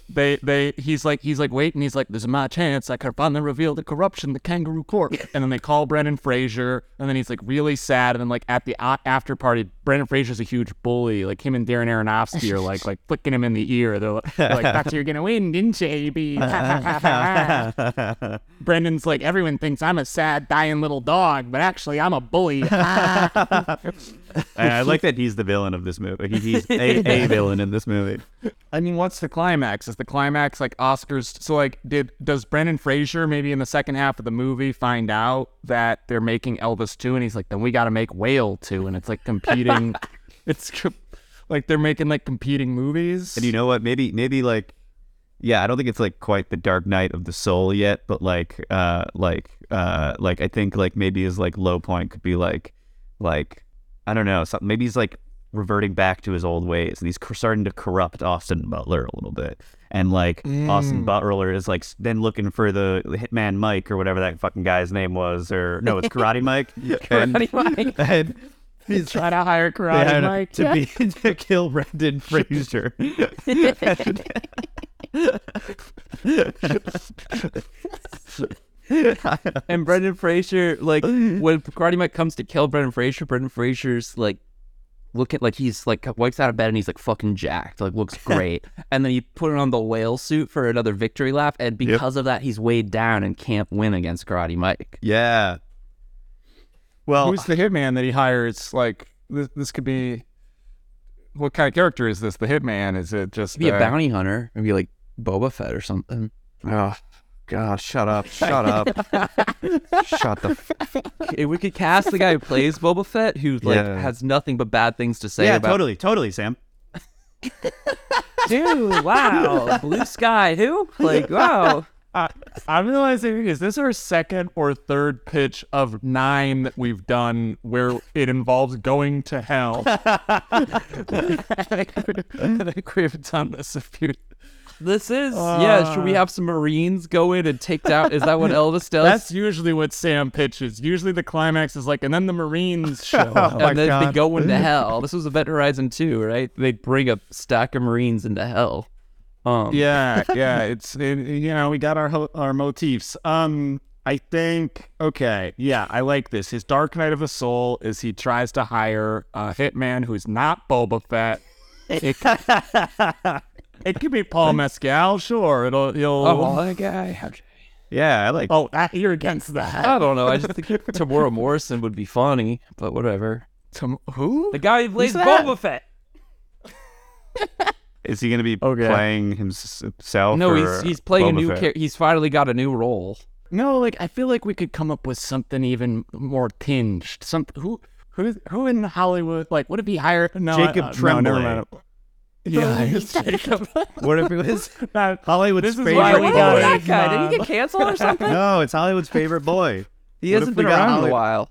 they they he's like he's like waiting. He's like, "There's my chance. I could finally reveal the corruption, the kangaroo court." And then they call Brendan Fraser, and then he's like really sad. And then like at the after party, Brendan Fraser's a huge bully. Like him and Darren Aronofsky are like like flicking him in the ear. They're, like- they're like, "Thought you're gonna win, didn't you, AB?" (laughs) Brendan's like, "Everyone thinks I'm a sad dying little dog, but actually I'm a bully." (laughs)
And I like that he's the villain of this movie. He, he's a, a (laughs) villain in this movie.
I mean, what's the climax? Is the climax like Oscars? So, like, did does Brendan Fraser maybe in the second half of the movie find out that they're making Elvis two, and he's like, then we got to make Whale two, and it's like competing. It's like they're making like competing movies.
And you know what? Maybe maybe like yeah, I don't think it's like quite the Dark Night of the Soul yet, but like uh like uh like I think like maybe his like low point could be like like I don't know, something maybe he's like reverting back to his old ways and he's starting to corrupt Austin Butler a little bit. And like Austin Butler is like then looking for the hitman Mike or whatever that fucking guy's name was or no, it's Karate Mike. (laughs) and,
Karate Mike. (laughs)
and he's
trying to hire Karate
had
Mike.
to be (laughs) to kill Brendan (laughs) Fraser. (laughs)
And Brendan Fraser, like when Karate Mike comes to kill Brendan Fraser, Brendan Fraser's like look at like he's like wakes out of bed and he's like fucking jacked, like looks great. and then he put it on the whale suit for another victory lap, and because of that, he's weighed down and can't win against Karate Mike.
yeah. Well,
Who's the hitman that he hires? Like, this, this could be. What kind of character is this? The hitman? Is it just
Be a
uh,
bounty hunter, maybe like Boba Fett or something.
Oh
God, shut up, shut up, (laughs) shut the. F-
If we could cast the guy who plays Boba Fett, who like
Yeah.
has nothing but bad things to say
yeah,
about.
totally, totally, Sam.
Dude, wow, blue sky. Who? Like, wow.
Uh, I'm realizing is this our second or third pitch of nine that we've done where it involves going to hell? (laughs) I think we've done this a few.
This is yeah. Should we have some Marines go in and take down? Is that what Elvis does?
That's usually what Sam pitches. Usually the climax is like, and then the Marines (laughs) show up.
and then they go into hell. This was Event Horizon 2, right? They bring a stack of Marines into hell. Um,
yeah, (laughs) yeah. It's it, you know we got our ho- our motifs. Um, I think okay. Yeah, I like this. His Dark Night of the Soul is he tries to hire a hitman who's not Boba Fett. It, it (laughs) could be Paul (laughs) Mescal, sure. It'll you'll.
Oh, that guy. how'd
Yeah, I like.
Oh, you're against that.
I don't know. I just think Temuera Morrison would be funny, but whatever.
Tom- who?
The guy who plays
that?
Boba Fett.
Is he going to be
Okay.
playing himself?
No,
or
he's he's playing a new. character. He's finally got a new role.
No, like I feel like we could come up with something even more tinged. Some who who who in Hollywood? Like, what if he hired no,
Jacob
uh, no,
Tremblay.
never mind. Yeah, Jacob. (laughs)
What if it was (laughs) Hollywood's favorite
why we
boy?
got
that
it.
guy? Did he get (laughs) canceled or something?
No, it's Hollywood's favorite boy.
He
What
hasn't been
got
around in a while.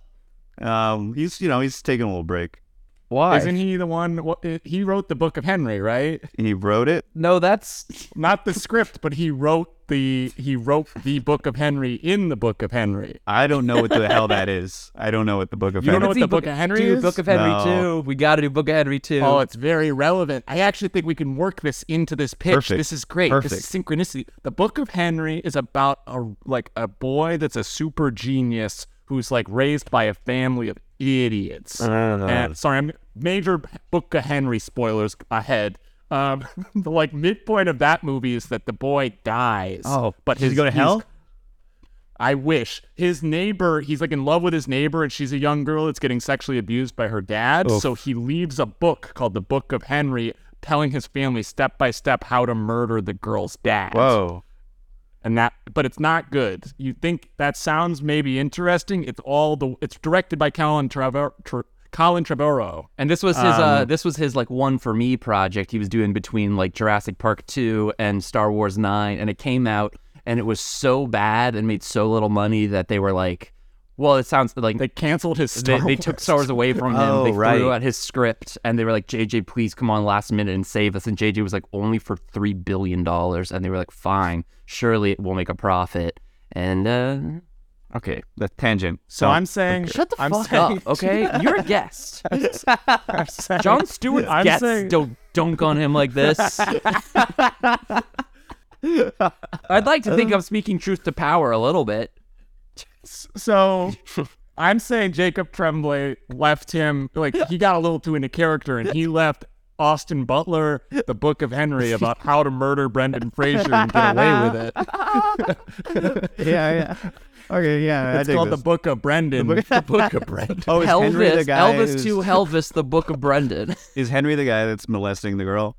Um, he's you know he's taking a little break.
Why?
Isn't he the one? What, uh, he wrote the Book of Henry, right?
He wrote it.
no, that's
Not the script, but he wrote the he wrote the Book of Henry in the Book of Henry.
I don't know what the hell that is. I don't know what the book of
You don't know
Henry-
what the Book of Henry
Dude,
is?
Book of Henry
No.
too. We got to do Book of Henry too.
Oh, it's very relevant. I actually think we can work this into this pitch.
Perfect.
This is great. This is synchronicity. The Book of Henry is about a like a boy that's a super genius who's like raised by a family of idiots. And, sorry, I'm major Book of Henry spoilers ahead. Um, (laughs) the like midpoint of that movie is that the boy dies.
Oh,
but
does he
his
go to hell?
I wish his neighbor, he's like in love with his neighbor, and she's a young girl that's getting sexually abused by her dad. So he leaves a book called The Book of Henry, telling his family step by step how to murder the girl's dad.
Whoa.
And that, but it's not good. You think that sounds maybe interesting? It's all the. It's directed by Colin Trevor. Tre, Colin Trevorrow.
And this was his
Um,
uh this was his like one for me project he was doing between like Jurassic Park 2 and Star Wars 9 and it came out and it was so bad and made so little money that they were like well it sounds like
They canceled his
they,
Star
they
Wars.
took Star Wars away from him.
Oh,
they
right.
threw out his script and they were like, JJ, please come on last minute and save us. And JJ was like, only for three billion dollars. And they were like, fine, surely it will make a profit. And uh
Okay, that's tangent.
So I'm saying,
shut the
I'm
fuck
saying,
up, okay? (laughs) You're a guest. (laughs)
Saying-
Jon Stewart's
I'm
guests
saying-
don't dunk on him like this. (laughs) I'd like to think I'm speaking truth to power a little bit.
So (laughs) I'm saying Jacob Tremblay left him like he got a little too into character and he left Austin Butler the Book of Henry about (laughs) how to murder Brendan Fraser and get away with it. (laughs)
yeah, yeah. Okay, yeah.
It's called the Book of Brendan. The Book of Brendan.
Oh, is Henry the guy?
Elvis
who's-
to Elvis, the Book of Brendan.
Is Henry the guy that's molesting the girl?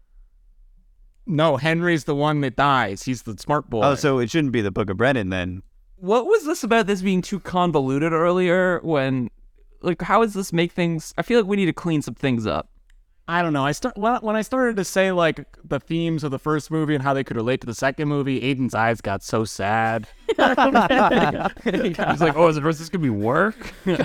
No, Henry's the one that dies. He's the smart boy.
Oh, so it shouldn't be the Book of Brendan then.
What was this about this being too convoluted earlier? When, like, how does this make things? I feel like we need to clean some things up.
I don't know. I start when, when I started to say like the themes of the first movie and how they could relate to the second movie. Aidan's eyes got so sad. (laughs) (laughs)
He's like, oh, is it versus gonna be work? (laughs)
You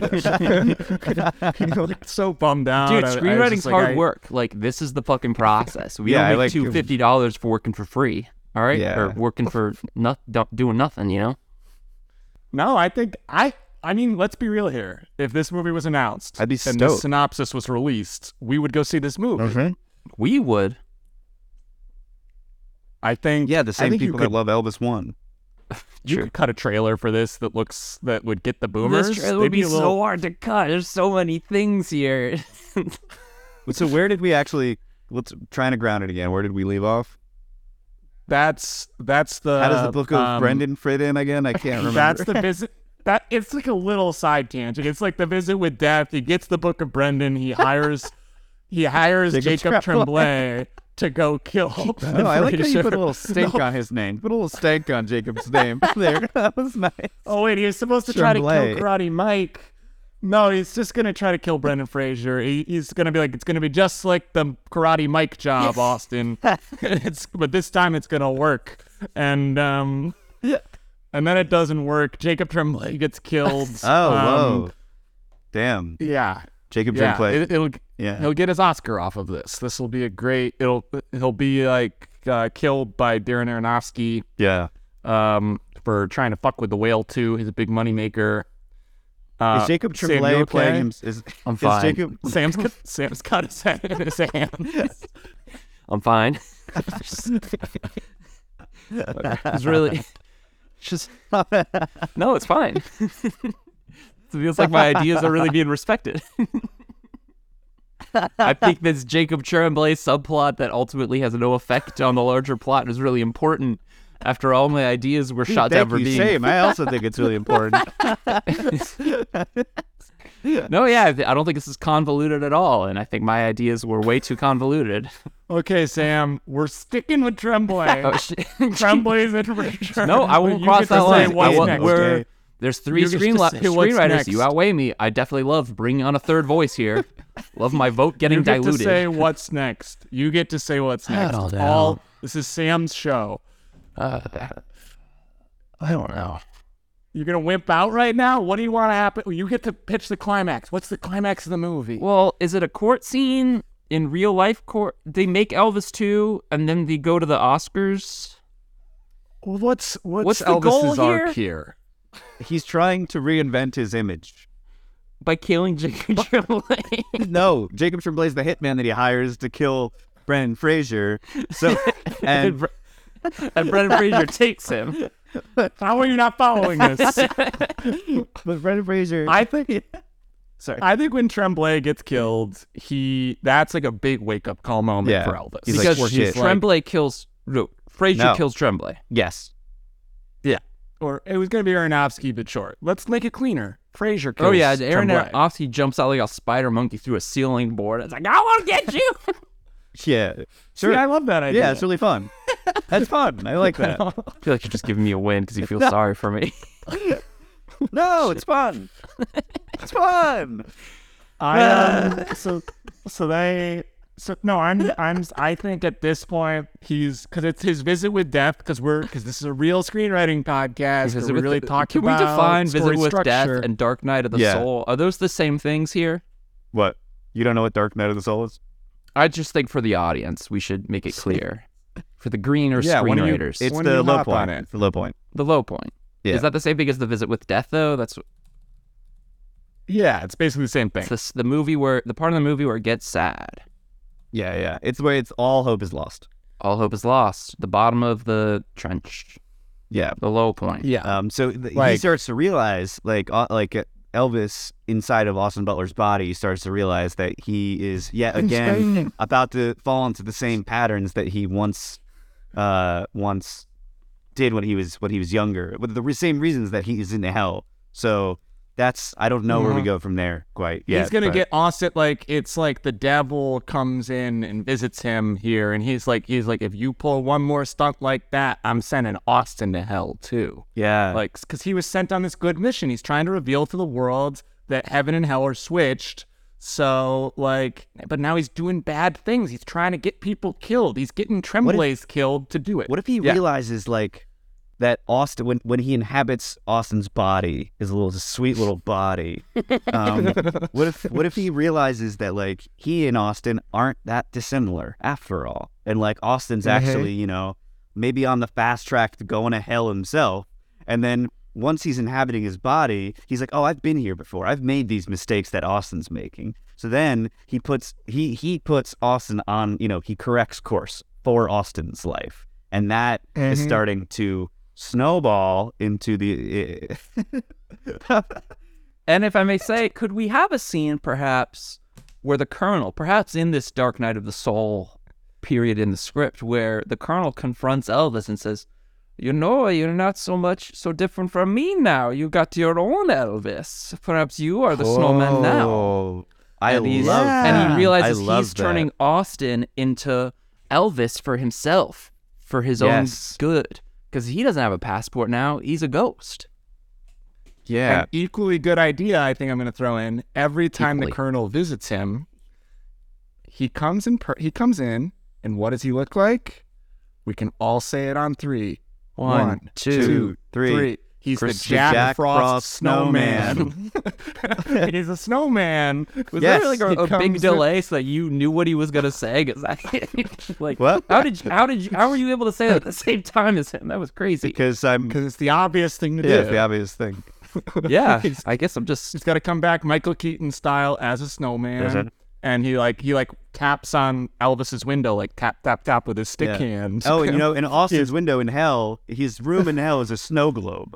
like, so bummed out.
Dude,
I- I was
screenwriting's
just like,
hard
I-
work. Like, this is the fucking process. We
Yeah,
don't make
like-
two fifty dollars for working for free. All right,
Yeah.
or working for not doing nothing. You know.
No, I think I. I mean, let's be real here. If this movie was announced
I'd be
and the
stoked.
synopsis was released, we would go see this movie.
We would.
I think.
Yeah, the same
think you
people
could-
that love Elvis one. (laughs)
You could cut a trailer for this that looks that would get the boomers.
This trailer
They'd
would be
a little-
so hard to cut. There's so many things here. (laughs)
So where did we actually? Let's trying to ground it again. Where did we leave off?
That's that's the.
How does the Book of
um,
Brendan fit in again? I can't (laughs) remember.
That's the visit. That it's like a little side tangent. It's like the visit with death. He gets the book of Brendan. He hires, he hires
Jacob
Jacob
Tremblay.
Tremblay to go kill.
No, (laughs) I like how you put a little (laughs) stink on his name. Put a little stank on Jacob's name. There, that was nice.
Oh wait, he was supposed to try to kill Karate Mike. No, he's just gonna try to kill Brendan Fraser. He, he's gonna be like, it's gonna be just like the Karate Mike job, Austin. (laughs) it's but this time it's gonna work. And um, and then it doesn't work. Jacob Tremblay gets killed. (laughs)
Oh,
Um,
whoa. Damn.
Yeah,
Jacob
yeah.
Tremblay.
It, will
Yeah.
he'll get his Oscar off of this. This will be a great. It'll he'll be like uh, killed by Darren Aronofsky
yeah.
um, for trying to fuck with the whale too. He's a big moneymaker. Uh,
Is Jacob Tremblay
okay?
playing him? Is,
I'm
is
fine.
Jacob? (laughs)
Sam's got, Sam's got his hand in his hand. (laughs)
I'm fine. (laughs) it's really just no, it's fine. it feels like my ideas are really being respected. I think this Jacob Tremblay subplot that ultimately has no effect on the larger plot is really important. After all my ideas were shot down
Thank
for
you,
being
same. I also think it's really important. (laughs)
no, yeah, I don't think this is convoluted at all, and I think my ideas were way too convoluted.
Okay, Sam, we're sticking with Tremblay. (laughs)
Oh, shit. (laughs)
Tremblay's in
No, I won't cross that line. I
what's
won't-
next.
we're-
Okay.
There's three
You get
screen
say
screenwriters.
next.
You outweigh me. I definitely love bringing on a third voice here. love my vote getting
You get
diluted.
to say what's next. You get to say what's next.
don't know.
all this is Sam's show.
Uh, I don't know.
You're gonna wimp out right now. What do you want to happen? You get to pitch the climax. What's the climax of the movie?
Well, is it a court scene in real life court? They make Elvis 2 and then they go to the Oscars.
Well, what's what's,
What's the
Elvis's
goal
arc
here?
here?
He's trying to reinvent his image.
By killing Jacob Tremblay. (laughs)
No, Jacob Tremblay's the hitman that he hires to kill Brendan Fraser. So, (laughs) and (laughs)
and Brendan Fraser takes him.
How are you not following this? (laughs)
but Brendan Fraser.
I think (laughs)
sorry.
I think when Tremblay gets killed, he that's like a big wake up call moment
Yeah.
for Elvis.
He's like,
because
"Well, shit."
Tremblay kills. No, Fraser
No.
kills Tremblay.
yes. Yeah.
Or it was gonna be Aronofsky, but short. Let's make it cleaner. Fraser kills
Oh yeah, Aaron
Tremblay.
Aronofsky jumps out like a spider monkey through a ceiling board. It's like I want to get you.
Yeah.
See,
Sure.
I love that idea.
yeah, it's really fun. That's fun. I like that. (laughs)
I feel like you're just giving me a win because you feel sorry for me. (laughs)
No, it's (laughs) fun. It's fun.
I um, so so they so no I'm I'm I think at this point he's because it's his visit with death because we're because this is a real screenwriting podcast
Visit
where we
with
really
the-
talk
Can
about
we define
story
Visit with
structure.
Death and Dark Night of the
Yeah.
Soul? Are those the same things here?
What? You don't know what Dark Night of the Soul is?
I just think for the audience, we should make it clear. (laughs) For the greener
Yeah, when you-
screenwriters,
It's the low point.
it.
It's the low point.
the low point.
Yeah.
Is that the same thing as the Visit with Death, though? That's
yeah it's basically the same thing
it's this, the movie where the part of the movie where it gets sad.
Yeah, yeah. It's where it's all hope is lost.
All hope is lost. The bottom of the trench.
Yeah.
The low point.
yeah
Um. So th- he starts to realize, like, uh, like uh, Elvis inside of Austin Butler's body starts to realize that he is yet again about to fall into the same patterns that he once, uh, once did when he was when he was younger, with the same reasons that he is in hell. So that's I don't know where we mm-hmm. go from there quite. Yeah,
he's gonna get Austin like it's like the devil comes in and visits him here, and he's like he's like if you pull one more stunt like that, I'm sending Austin to hell too.
yeah,
Like because he was sent on this good mission. He's trying to reveal to the world that heaven and hell are switched. So like, but now he's doing bad things. He's trying to get people killed. He's getting Tremblays killed to do it.
What if he
Yeah.
realizes like that Austin when when he inhabits Austin's body, his little sweet little body? Um, (laughs) what if what if he realizes that like he and Austin aren't that dissimilar after all, and like Austin's actually you know maybe on the fast track to going to hell himself, and then. Once he's inhabiting his body, he's like, "Oh, I've been here before. I've made these mistakes that Austin's making." So then he puts he he puts Austin on, you know, he corrects course for Austin's life, and that is
Mhm.
starting to snowball into the. (laughs)
And if I may say, could we have a scene perhaps where the Colonel, perhaps in this Dark Night of the Soul period in the script, where the Colonel confronts Elvis and says, You know, you're not so much so different from me now. You got your own Elvis. Perhaps you are the snowman oh, now.
Oh, I
and
love
And he realizes he's
that.
turning Austin into Elvis for himself, for his
Yes.
own good, because he doesn't have a passport now. He's a ghost.
Yeah.
An equally good idea, I think I'm going to throw in. Every time
Equally.
the colonel visits him, he comes in. Per- he comes in, and what does he look like? We can all say it on three.
One,
One,
two,
two,
three.
three. He's
Chris
the
the
Jack,
Jack
Frost,
Frost
snowman. (laughs) He's a snowman.
Was
Yes,
there like a, a big
comes in-
delay so that you knew what he was gonna say? 'Cause I, (laughs) like,
What?
How did you, how did you, how were you able to say that at the same time as him? That was crazy.
Because I'm.
Because it's the obvious thing to
Yeah,
do.
it's the obvious thing. (laughs)
yeah, I guess I'm just
He's got to come back Michael Keaton style as a snowman. Mm-hmm. And he like he like taps on Elvis's window like tap tap tap with his stick
Yeah.
hand.
Oh, and you know, in Austin's window in hell, his room in hell is a snow globe.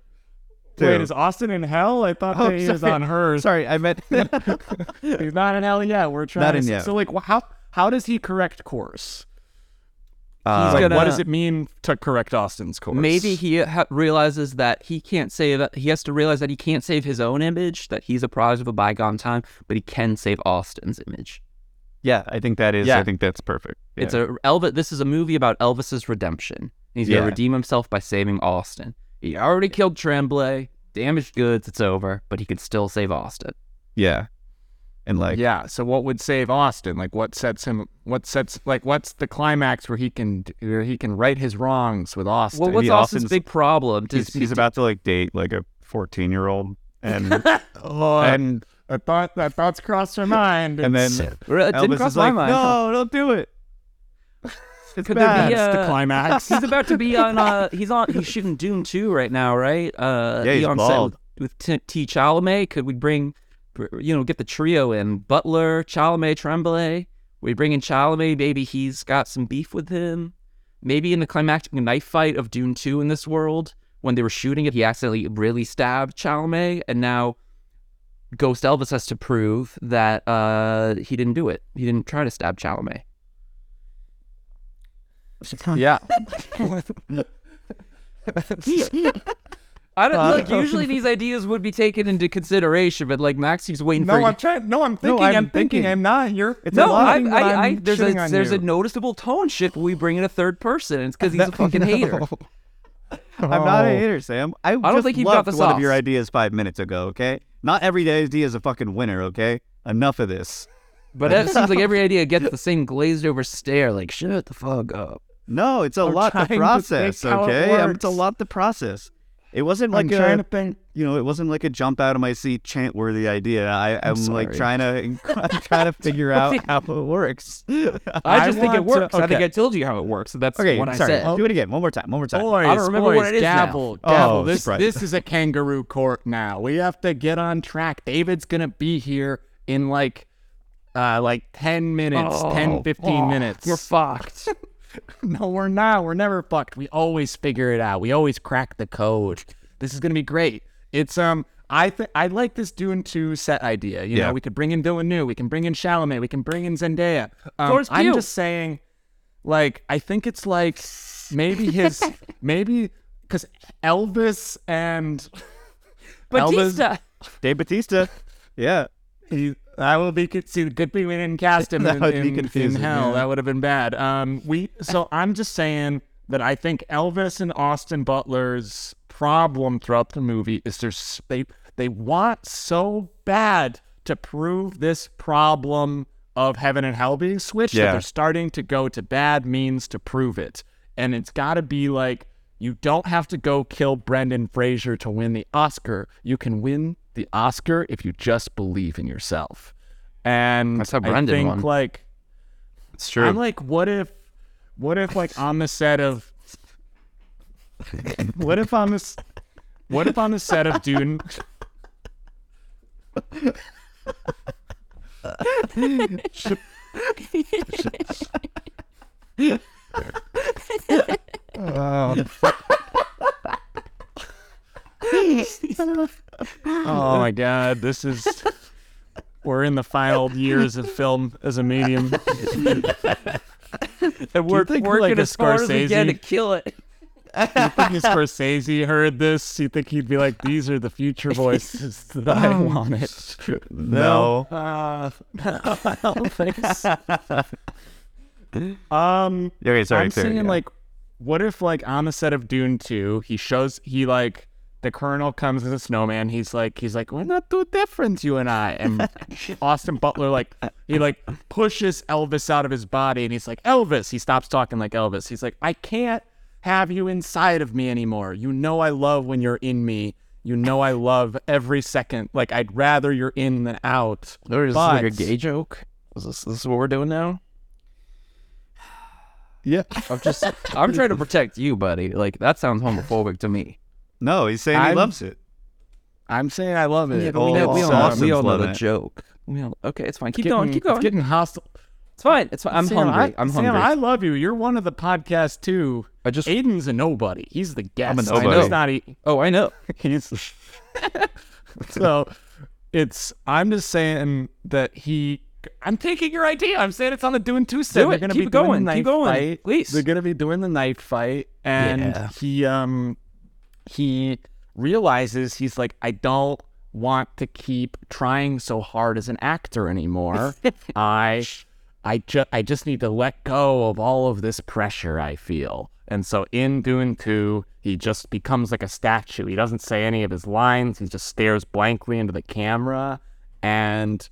Wait, is Austin in hell? I thought
Oh,
that he was on hers.
Sorry, I meant. (laughs)
He's not in hell yet. We're trying
Not
to
in
s-
yet.
So like how how does he correct course?
Uh,
Like,
gonna-
what does it mean to correct Austin's course?
maybe he ha- realizes that he can't save. That he has to realize that he can't save his own image, that he's a product of a bygone time, but he can save Austin's image.
yeah, I think that is.
Yeah.
I think that's perfect.
It's a Elvis. This is a movie about Elvis's redemption. He's gonna
Yeah.
redeem himself by saving Austin. He already killed Tremblay, damaged goods. It's over, but he could still save Austin.
yeah, and like
yeah. So what would save Austin? Like what sets him? What sets like what's the climax where he can where he can right his wrongs with Austin?
Well, what's
Maybe
Austin's
Austin's-
big problem? Does
he's, he's about to like date like a fourteen year old, and (laughs)
oh,
and
I thought that thoughts crossed my mind.
and then
It's-
It didn't
Elvis
cross
is
my
like,
mind.
no, don't do it. It's
Could there
bad.
be
that's the
uh,
climax. (laughs)
He's about to be on. Uh, (laughs) he's on. He's shooting Dune two right now, right? Uh,
Yeah, he's
on
bald.
set with, with T, T. Chalamet. Could we bring, you know, get the trio in? Butler, Chalamet, Tremblay. We bring in Chalamet. Maybe he's got some beef with him. Maybe in the climactic knife fight of Dune two in this world, when they were shooting it, he accidentally really stabbed Chalamet, and now Ghost Elvis has to prove that uh, he didn't do it. He didn't try to stab Chalamet.
Yeah.
I don't look. Usually these ideas would be taken into consideration, but like Max, he's waiting
No,
for.
I'm trying. No, I'm thinking.
I'm
I'm, thinking.
thinking.
I'm not. You're. It's
no,
a lot
I,
of things
I,
that
I,
I'm
there's a
shitting on
there's
you.
a noticeable tone shift when we bring in a third person. and It's because he's a (laughs) fucking hater.
I'm not a
Oh.
hater, Sam. I,
don't
just
think you've got
loved
the
one of your
sauce.
ideas five minutes ago. Okay, not every idea is a fucking winner. Okay, enough of this.
But it seems like every idea gets the same glazed over stare. Like shut the fuck up.
No, it's a
I'm
lot
trying
to
to
process.
think how it
okay, Um, it's a lot to process. It wasn't like
I'm
a,
trying to think.
you know, it wasn't like a jump out of my seat chant worthy idea. I, I'm, like trying to, (laughs) (laughs) I'm trying to figure out how it works.
I
I
just think it
want to-
works. I think. I told you how it works. That's
Okay,
what I
sorry.
said.
Do it again. One more time. One more time.
Boys,
I don't remember
boys,
what it is now.
gavel, gavel.
Oh,
this
surprise.
this is a kangaroo court now. We have to get on track. David's gonna be here in like uh like 10 minutes, 10 15 minutes.
We're fucked. (laughs) (laughs)
no, we're not. We're never fucked. We always figure it out. We always crack the code. This is gonna be great. It's um I think I like this Dune 2 set idea. You
Yeah.
know, we could bring in Villeneuve, we can bring in Chalamet, we can bring in Zendaya. Um,
Florence
I'm
Pugh.
just saying, like, I think it's like maybe his (laughs) maybe because Elvis and
Batista.
Dave Batista. Yeah.
he that will be see good thing we didn't cast (laughs) him
That
in, in, in hell.
yeah.
That would have been bad. Um, we so I'm just saying that I think Elvis and Austin Butler's problem throughout the movie is there's they they want so bad to prove this problem of heaven and hell being switched that they're starting to go to bad means to prove it, and it's got to be like. You don't have to go kill Brendan Fraser to win the Oscar. You can win the Oscar if you just believe in yourself. And
That's how
I think
won.
like
it's true.
I'm like, what if, what if like on the set of, (laughs) what if on this, what if on the set of Dune, (laughs) oh (laughs) my god, this is, we're in the final years of film as a medium. (laughs)
And we're
think,
working
like, a
as hard as we can to kill it.
you think if Scorsese heard this, you think he'd be like, "These are the future voices that I wanted." (laughs)
no.
Uh, no, I don't think so. Um,
Okay, sorry,
I'm
sorry,
saying
yeah.
like, what if like on the set of Dune Two, he shows he like the Colonel comes as a snowman. He's like he's like we're not too different, you and I. And (laughs) Austin Butler like he like pushes Elvis out of his body, and he's like Elvis. He stops talking like Elvis. He's like I can't have you inside of me anymore. You know I love when you're in me. You know I love every second. Like I'd rather you're in than out.
Or is this like a gay joke? Is this this is what we're doing now?
Yeah.
I'm just I'm trying to protect you, buddy. Like that sounds homophobic to me.
No, he's saying he
I'm-
loves it.
I'm saying I love it.
Yeah,
but we
we,
know-
know,
we
we
all
all, we all know
love
the
it.
joke. We all, okay, it's fine. Keep
Getting-
going. Keep going.
It's getting hostile.
It's fine. It's fine. I'm
Sam,
hungry.
I,
I'm
Sam,
hungry.
I love you. You're one of the podcast too.
I just
Aidan's a nobody. He's the guest.
I'm a
I know
nobody.
He's not. e-
oh I know. (laughs)
He's (laughs) so. It's. I'm just saying that he. I'm taking your idea. I'm saying it's on the doing two set.
Do
They're gonna
Keep
be
it
doing
going.
the
Keep going.
Fight.
Please.
They're gonna be doing the knife fight, and
Yeah.
he um he realizes he's like, I don't want to keep trying so hard as an actor anymore. (laughs) I I just I just need to let go of all of this pressure I feel. And so in Dune 2, he just becomes like a statue. He doesn't say any of his lines. He just stares blankly into the camera and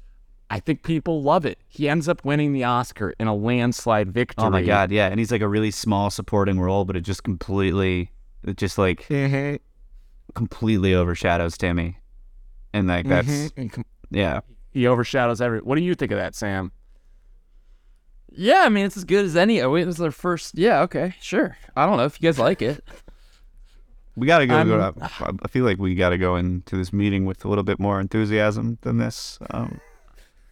I think people love it. He ends up winning the Oscar in a landslide victory.
Oh my god, yeah, and he's like a really small supporting role, but it just completely, it just like
Mhm.
completely overshadows Timmy, and like that's
Mhm. And
yeah.
He overshadows every. What do you think of that, Sam?
Yeah, I mean it's as good as any. Oh, it was their first. Yeah, okay, sure. I don't know if you guys like it.
We gotta go.
I'm-
go I feel like we gotta go into this meeting with a little bit more enthusiasm than this, um,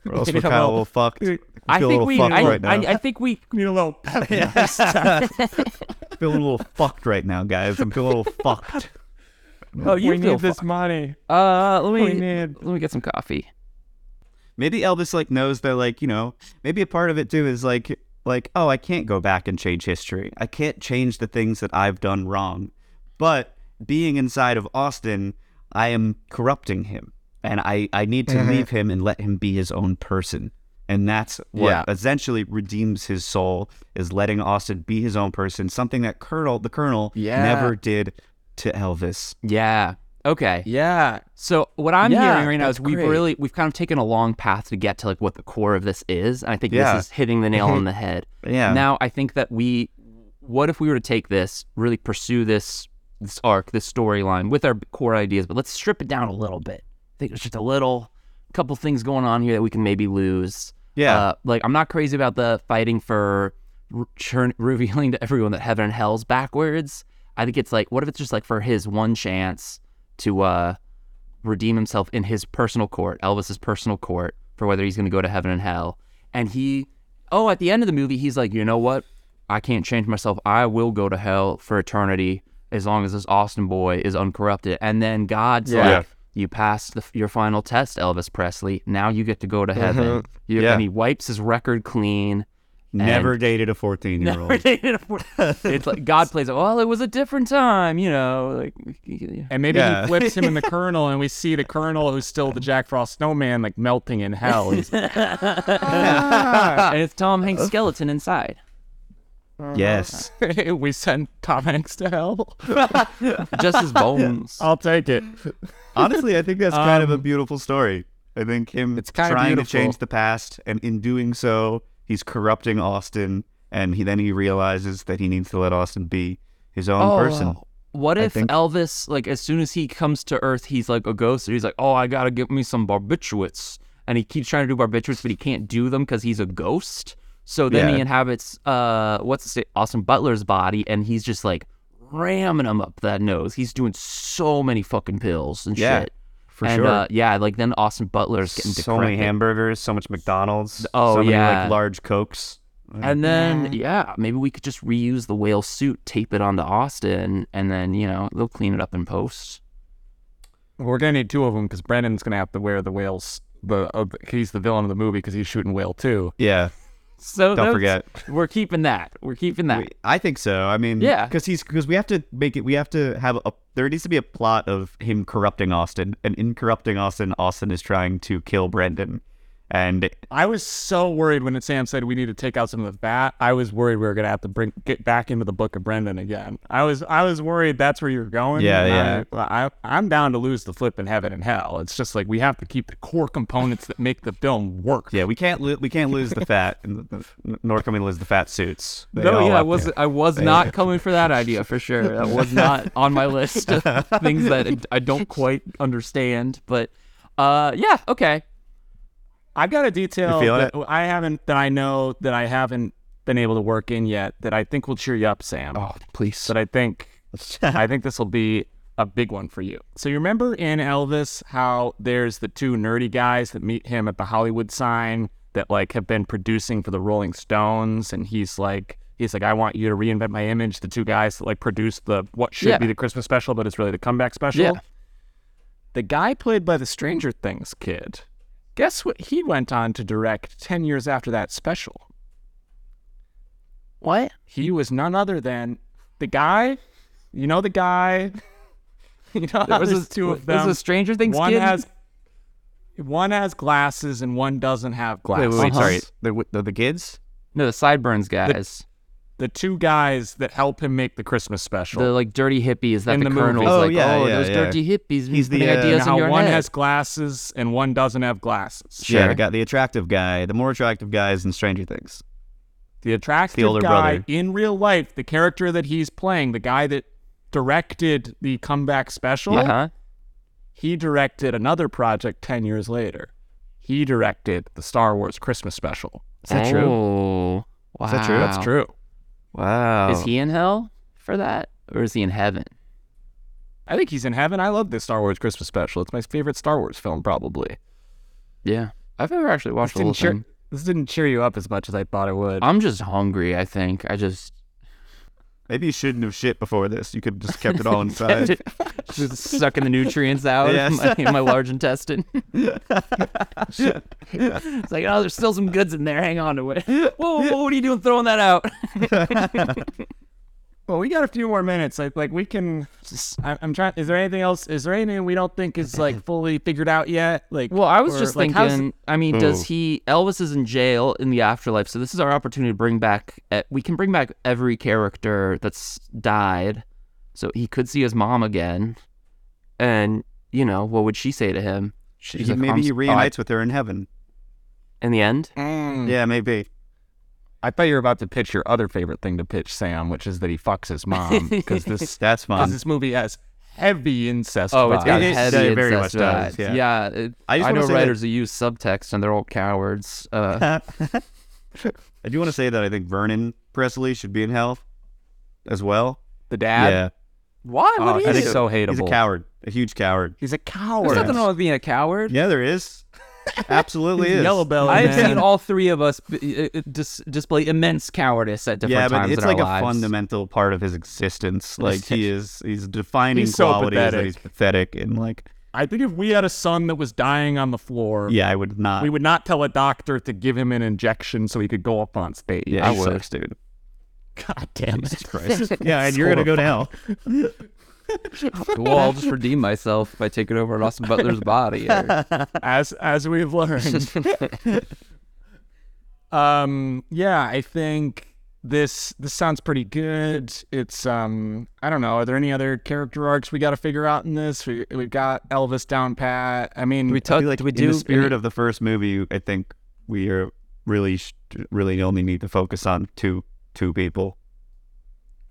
or else we're
Yeah,
kind of a little fucked. I
I
feel a
think
little
we.
fucked
I,
right now.
I, I think we.
Need a little. (laughs)
feeling a little fucked right now, guys. I'm feeling a little (laughs) fucked.
Oh, you
we
feel
need this
fucked.
money.
Uh, let
We
me
need.
let me get some coffee.
Maybe Elvis like knows that like you know maybe a part of it too is like like oh I can't go back and change history. I can't change the things that I've done wrong. But being inside of Austin, I am corrupting him, and I I need to mm-hmm. leave him and let him be his own person. And that's what
Yeah.
essentially redeems his soul is letting Austin be his own person. Something that Colonel the Colonel
Yeah.
never did to Elvis.
Yeah. Okay.
Yeah.
So what I'm
Yeah,
hearing right now is we've
great.
really we've kind of taken a long path to get to like what the core of this is. And I think
Yeah.
this is hitting the nail on the (laughs) head.
Yeah.
Now I think that we what if we were to take this, really pursue this this arc, this storyline with our core ideas, but let's strip it down a little bit. I think there's just a little couple things going on here that we can maybe lose.
Yeah.
Uh, like I'm not crazy about the fighting for r- churn- (laughs) revealing to everyone that heaven and hell's backwards. I think it's like, what if it's just like for his one chance to uh, redeem himself in his personal court, Elvis's personal court, for whether he's going to go to heaven and hell. And he, oh, at the end of the movie, he's like, you know what? I can't change myself. I will go to hell for eternity as long as this Austin boy is uncorrupted. And then God's
Yeah.
like, you passed the, your final test, Elvis Presley. Now you get to go to mm-hmm. heaven. You,
Yeah.
And he wipes his record clean.
Never dated a 14 year (laughs)
Never
old.
dated a four- (laughs) it's like God plays it. Well, it was a different time, you know. Like,
And maybe
Yeah.
he flips him in the (laughs) Colonel, and we see the Colonel, who's still the Jack Frost snowman, like melting in hell. He's like,
and it's Tom Hanks' skeleton inside.
Yes. (laughs)
we sent Tom Hanks to hell. (laughs)
Just his bones.
I'll take it.
Honestly, I think that's kind of a
Um,
beautiful story. I think him
It's kinda
trying
beautiful.
to change the past, and in doing so, he's corrupting Austin, and he then he realizes that he needs to let Austin be his own person.
What
I
if
think-
Elvis, like, as soon as he comes to Earth, he's like a ghost? He's like, oh, I gotta get me some barbiturates, and he keeps trying to do barbiturates, but he can't do them because he's a ghost. So then he inhabits, uh, what's it, say Austin Butler's body, and he's just like ramming him up that nose. He's doing so many fucking pills and
Yeah,
shit.
for
and,
sure.
Uh, yeah, like then Austin Butler's getting
so many hamburgers, so much McDonald's.
Oh,
so many
yeah.
like large cokes.
And then, yeah, maybe we could just reuse the whale suit, tape it onto Austin, and then, you know, they'll clean it up in post.
We're gonna need two of them because Brendan's gonna have to wear the whales. The uh, he's the villain of the movie because he's shooting whale too.
Yeah,
So
don't forget.
We're keeping that. We're keeping that.
We- I think so. I mean,
Yeah.
because he's because we have to make it. We have to have a. There needs to be a plot of him corrupting Austin, and in corrupting Austin, Austin is trying to kill Brendan, And
I was so worried when Sam said we need to take out some of the fat. I was worried we were gonna have to bring get back into the Book of Brendan again. I was I was worried that's where you're going.
Yeah,
and I, I I'm down to lose the flip in heaven and hell. It's just like we have to keep the core components that make the film work.
yeah, we can't lo- we can't lose the fat, and the- the- nor can we lose the fat suits. They
No, yeah, I was I was not (laughs) coming for that idea for sure. That was not on my list of (laughs) things that I don't quite understand. But uh, yeah, okay.
I've got a detail that I haven't that I know that I haven't been able to work in yet that I think will cheer you up, Sam.
Oh, please.
But I think (laughs) I think this will be a big one for you. So you remember in Elvis how there's the two nerdy guys that meet him at the Hollywood sign that like have been producing for the Rolling Stones and he's like he's like I want you to reinvent my image the two guys that like produced the what should
Yeah.
be the Christmas special but it's really the comeback special.
Yeah.
The guy played by the Stranger Things kid. Guess what he went on to direct 10 years after that special?
what?
He was none other than the guy. You know the guy. (laughs) You know how
There was
there's
a,
two of them.
there's a Stranger Things
one
kid.
has one has glasses and one doesn't have
Wait,
glasses.
wait, wait,
Uh-huh.
sorry. The, the the kids.
no, the Sideburns guys.
The two guys that help him make the Christmas special.
The like dirty hippies that
In
the,
the
colonel's
movie.
Oh,
like,
yeah,
oh,
yeah,
those
yeah.
dirty hippies.
He's the,
putting
uh,
You know
in
how
your
one
head.
has glasses and one doesn't have glasses.
Yeah,
Sure.
the guy, the attractive guy, the more attractive guys in Stranger Things.
The attractive the
older
guy
brother.
in real life, the character that he's playing, the guy that directed the comeback special.
Uh-huh.
he directed another project 10 years later. He directed the Star Wars Christmas special.
Is that true? Oh, wow.
that true?
That's true.
Wow.
Is he in hell for that, or is he in heaven?
I think he's in heaven. I love this Star Wars Christmas special. It's my favorite Star Wars film, probably.
Yeah, I've never actually watched
This
the whole
cheer,
thing.
this didn't cheer you up as much as I thought it would.
I'm just hungry. I think I just
Maybe you shouldn't have shit before this. You could have just kept it all (laughs) inside.
just sucking the nutrients (laughs) out
Yes.
of my, in my large intestine. (laughs) it's like, oh, there's still some goods in there. Hang on to it. Whoa, whoa, what are you doing throwing that out?
Well, we got a few more minutes. Like, like we can. I, I'm trying. Is there anything else? Is there anything we don't think is like (clears throat) fully figured out yet? Like,
Well, I was
or,
just
like,
thinking. I mean, does he? Elvis is in jail in the afterlife, so this is our opportunity to bring back. We can bring back every character that's died, so he could see his mom again, and you know what would she say to him? She's
He-
like,
maybe he
s- oh, I-"
reunites with her in heaven.
in the end.
Mm.
Yeah, maybe.
I thought you were about to pitch your other favorite thing to pitch, Sam, which is that he fucks his mom (laughs) because this
That's
because
fun.
this movie has heavy incest.
Oh, it's got
vibes.
It- it-
heavy
it very
incest
much does,
vibes.
yeah.
it-
I
I,
just wanna
know
say that-
writers who use subtext and they're all cowards. Uh, (laughs)
I do want to say that I think Vernon Presley should be in hell as well.
the dad.
yeah,
why?
Oh,
What do you
he's so hateable.
he's a coward, a huge coward.
He's a coward.
There's
coward.
nothing wrong with being a coward.
Yeah, there is. Absolutely (laughs) is.
yellow belly.
I've
man.
seen all three of us b- uh, uh, dis- display immense cowardice at different
Yeah, but
times
it's
in
like
our
a
lives.
fundamental part of his existence. (laughs) Like he is, he's defining
He's so
quality that
pathetic.
he's pathetic and like,
I think if we had a son that was dying on the floor,
yeah, I would not.
we would not tell a doctor to give him an injection so he could go up on stage.
yeah,
I
he
would.
sucks, dude. (laughs)
God damn it.
Christ. yeah, and you're gonna go to hell. (laughs)
well, I'll just redeem myself by taking over Austin Butler's body. or- (laughs)
as as we've learned. (laughs) um yeah, I think this this sounds pretty good. It's um I don't know, are there any other character arcs we got to figure out in this? We we've got Elvis down pat. I mean,
Do we
I
touch?
feel like
do we
in
do
the spirit
any-
of the first movie, I think we are really, really only need to focus on two two people,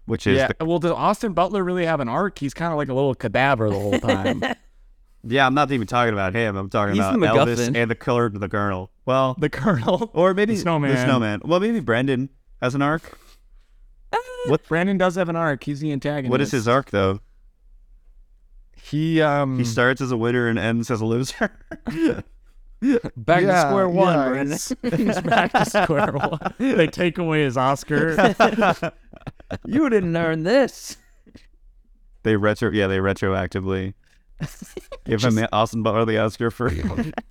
which is
yeah.
the
Well, does Austin Butler really have an arc? He's kind of like a little cadaver the whole time. (laughs)
yeah. I'm not even talking about him. I'm talking
He's
about
the
Elvis and the color of the Colonel. Well,
the Colonel. (laughs)
or maybe
The snowman.
The snowman. Well, maybe Brandon has an arc.
What Brandon does have an arc. He's the antagonist.
What is his arc though?
He um
He starts as a winner and ends as a loser. (laughs)
back to square one,
yeah,
Brandon.
He's, he's back to square one. They take away his Oscar.
You didn't earn this.
they retro, yeah, they retroactively (laughs) give him the Austin Butler the Oscar for.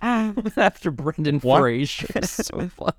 (laughs)
After Brendan
What?
Fraser. so (laughs) funny.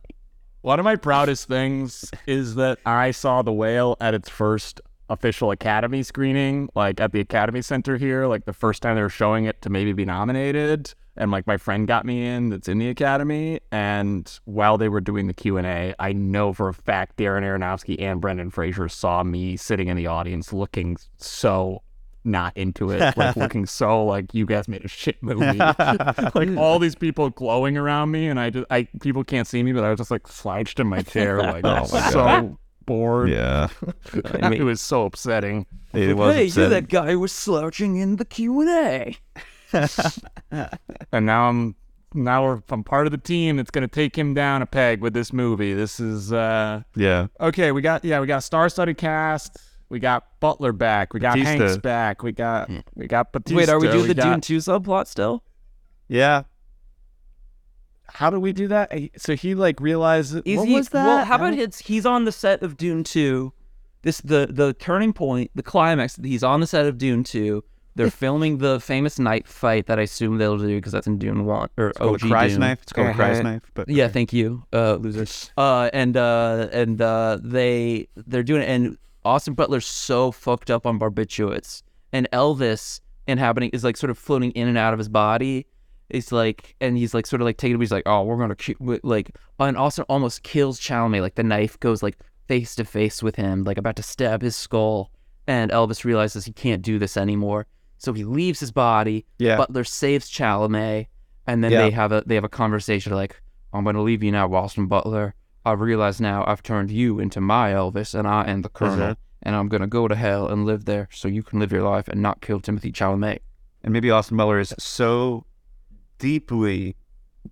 One of my proudest things is that I saw The Whale at its first official Academy screening, like at the Academy Center here, like the first time they were showing it to maybe be nominated. And like my friend got me in that's in the academy and while they were doing the q&a i know for a fact darren aronofsky and brendan fraser saw me sitting in the audience looking so not into it like (laughs) looking so like you guys made a shit movie. (laughs) Like all these people glowing around me and i just i people can't see me but i was just like slouched in my chair (laughs) like
Oh my
so bored.
Yeah,
it was so upsetting.
It was.
hey, you're that guy who was slouching in the Q and A.
and now I'm now we're, I'm part of the team that's gonna take him down a peg with this movie. This is uh
Yeah,
okay. We got yeah, we got star-studded cast. We got Butler back. We got
Batista.
Hanks back. We got we got Batista.
Wait, are we doing the
got-
Dune 2 subplot still?
yeah.
How do we do that? So he like realizes.
Is
what
he,
was that?
Well, how about his, he's on the set of Dune 2. This the the turning point, the climax. He's on the set of Dune 2. They're filming the famous night fight that I assume they'll do because that's in Dune 1 or
It's called
OG
Cry's
Dune.
knife. It's called a Cry's
Uh-huh.
knife. But
Yeah, thank you, uh, losers. Uh, and uh, and uh, they they're doing it, and Austin Butler's so fucked up on barbiturates, and Elvis inhabiting is like sort of floating in and out of his body. It's like, and he's like sort of like taking. He's like, oh, we're gonna ki-, like, and Austin almost kills Chalamet. Like the knife goes like face to face with him, like about to stab his skull, and Elvis realizes he can't do this anymore, so he leaves his body.
yeah,
Butler saves Chalamet, and then
Yeah.
they have a they have a conversation like, "I'm going to leave you now, Austin Butler. I realize now I've turned you into my Elvis, and I am the Colonel,
Mhm.
and I'm going to go to hell and live there, so you can live your life and not kill Timothée Chalamet."
and maybe Austin Butler is so deeply,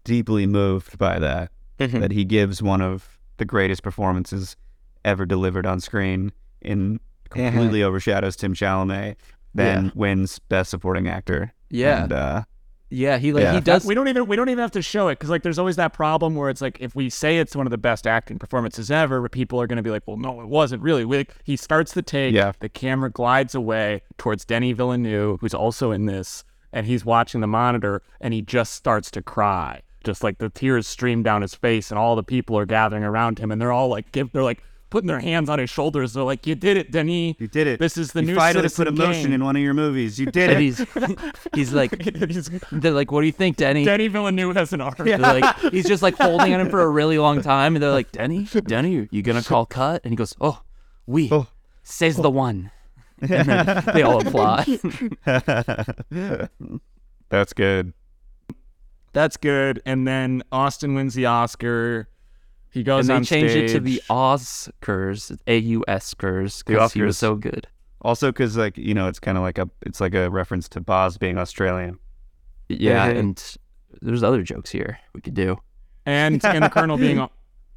deeply moved by that that he gives one of the greatest performances ever delivered on screen in completely overshadows Tim Chalamet, then wins Best Supporting Actor.
Yeah,
And, uh,
yeah, he like
Yeah.
he does.
we don't even we don't even have to show it because like there's always that problem where it's like if we say it's one of the best acting performances ever, people are gonna be like, well, no, it wasn't really. We, he starts the take,
Yeah.
the camera glides away towards Denny Villeneuve, who's also in this, and he's watching the monitor, and he just starts to cry, just like the tears stream down his face, and all the people are gathering around him, and they're all like, give, they're like putting their hands on his shoulders. They're like, you did it, Denny.
you did it.
This is the
you
new
finally put
Citizen
emotion
Kane."
in one of your movies. You did
and
it.
he's (laughs) he's like (laughs)
He's-
they're like, "What do you think, Denny?"
Denny Villeneuve has an arm.
They're like he's just like holding on him for a (laughs) really long time, and they're like, "Denny, Denny, you gonna call cut?" And he goes, "Oh, we,"
Oh.
says the one. And then they all applaud.
That's good.
That's good. And then Austin wins the Oscar. He goes
and they
on
changed it to
stage.
the Oscars, A U S Curs, because he was
Oscars.
so good.
Also, because like you know, it's kind of like a it's like a reference to Baz being Australian.
Yeah,
Mhm.
and there's other jokes here we could do.
and (laughs) and the Colonel being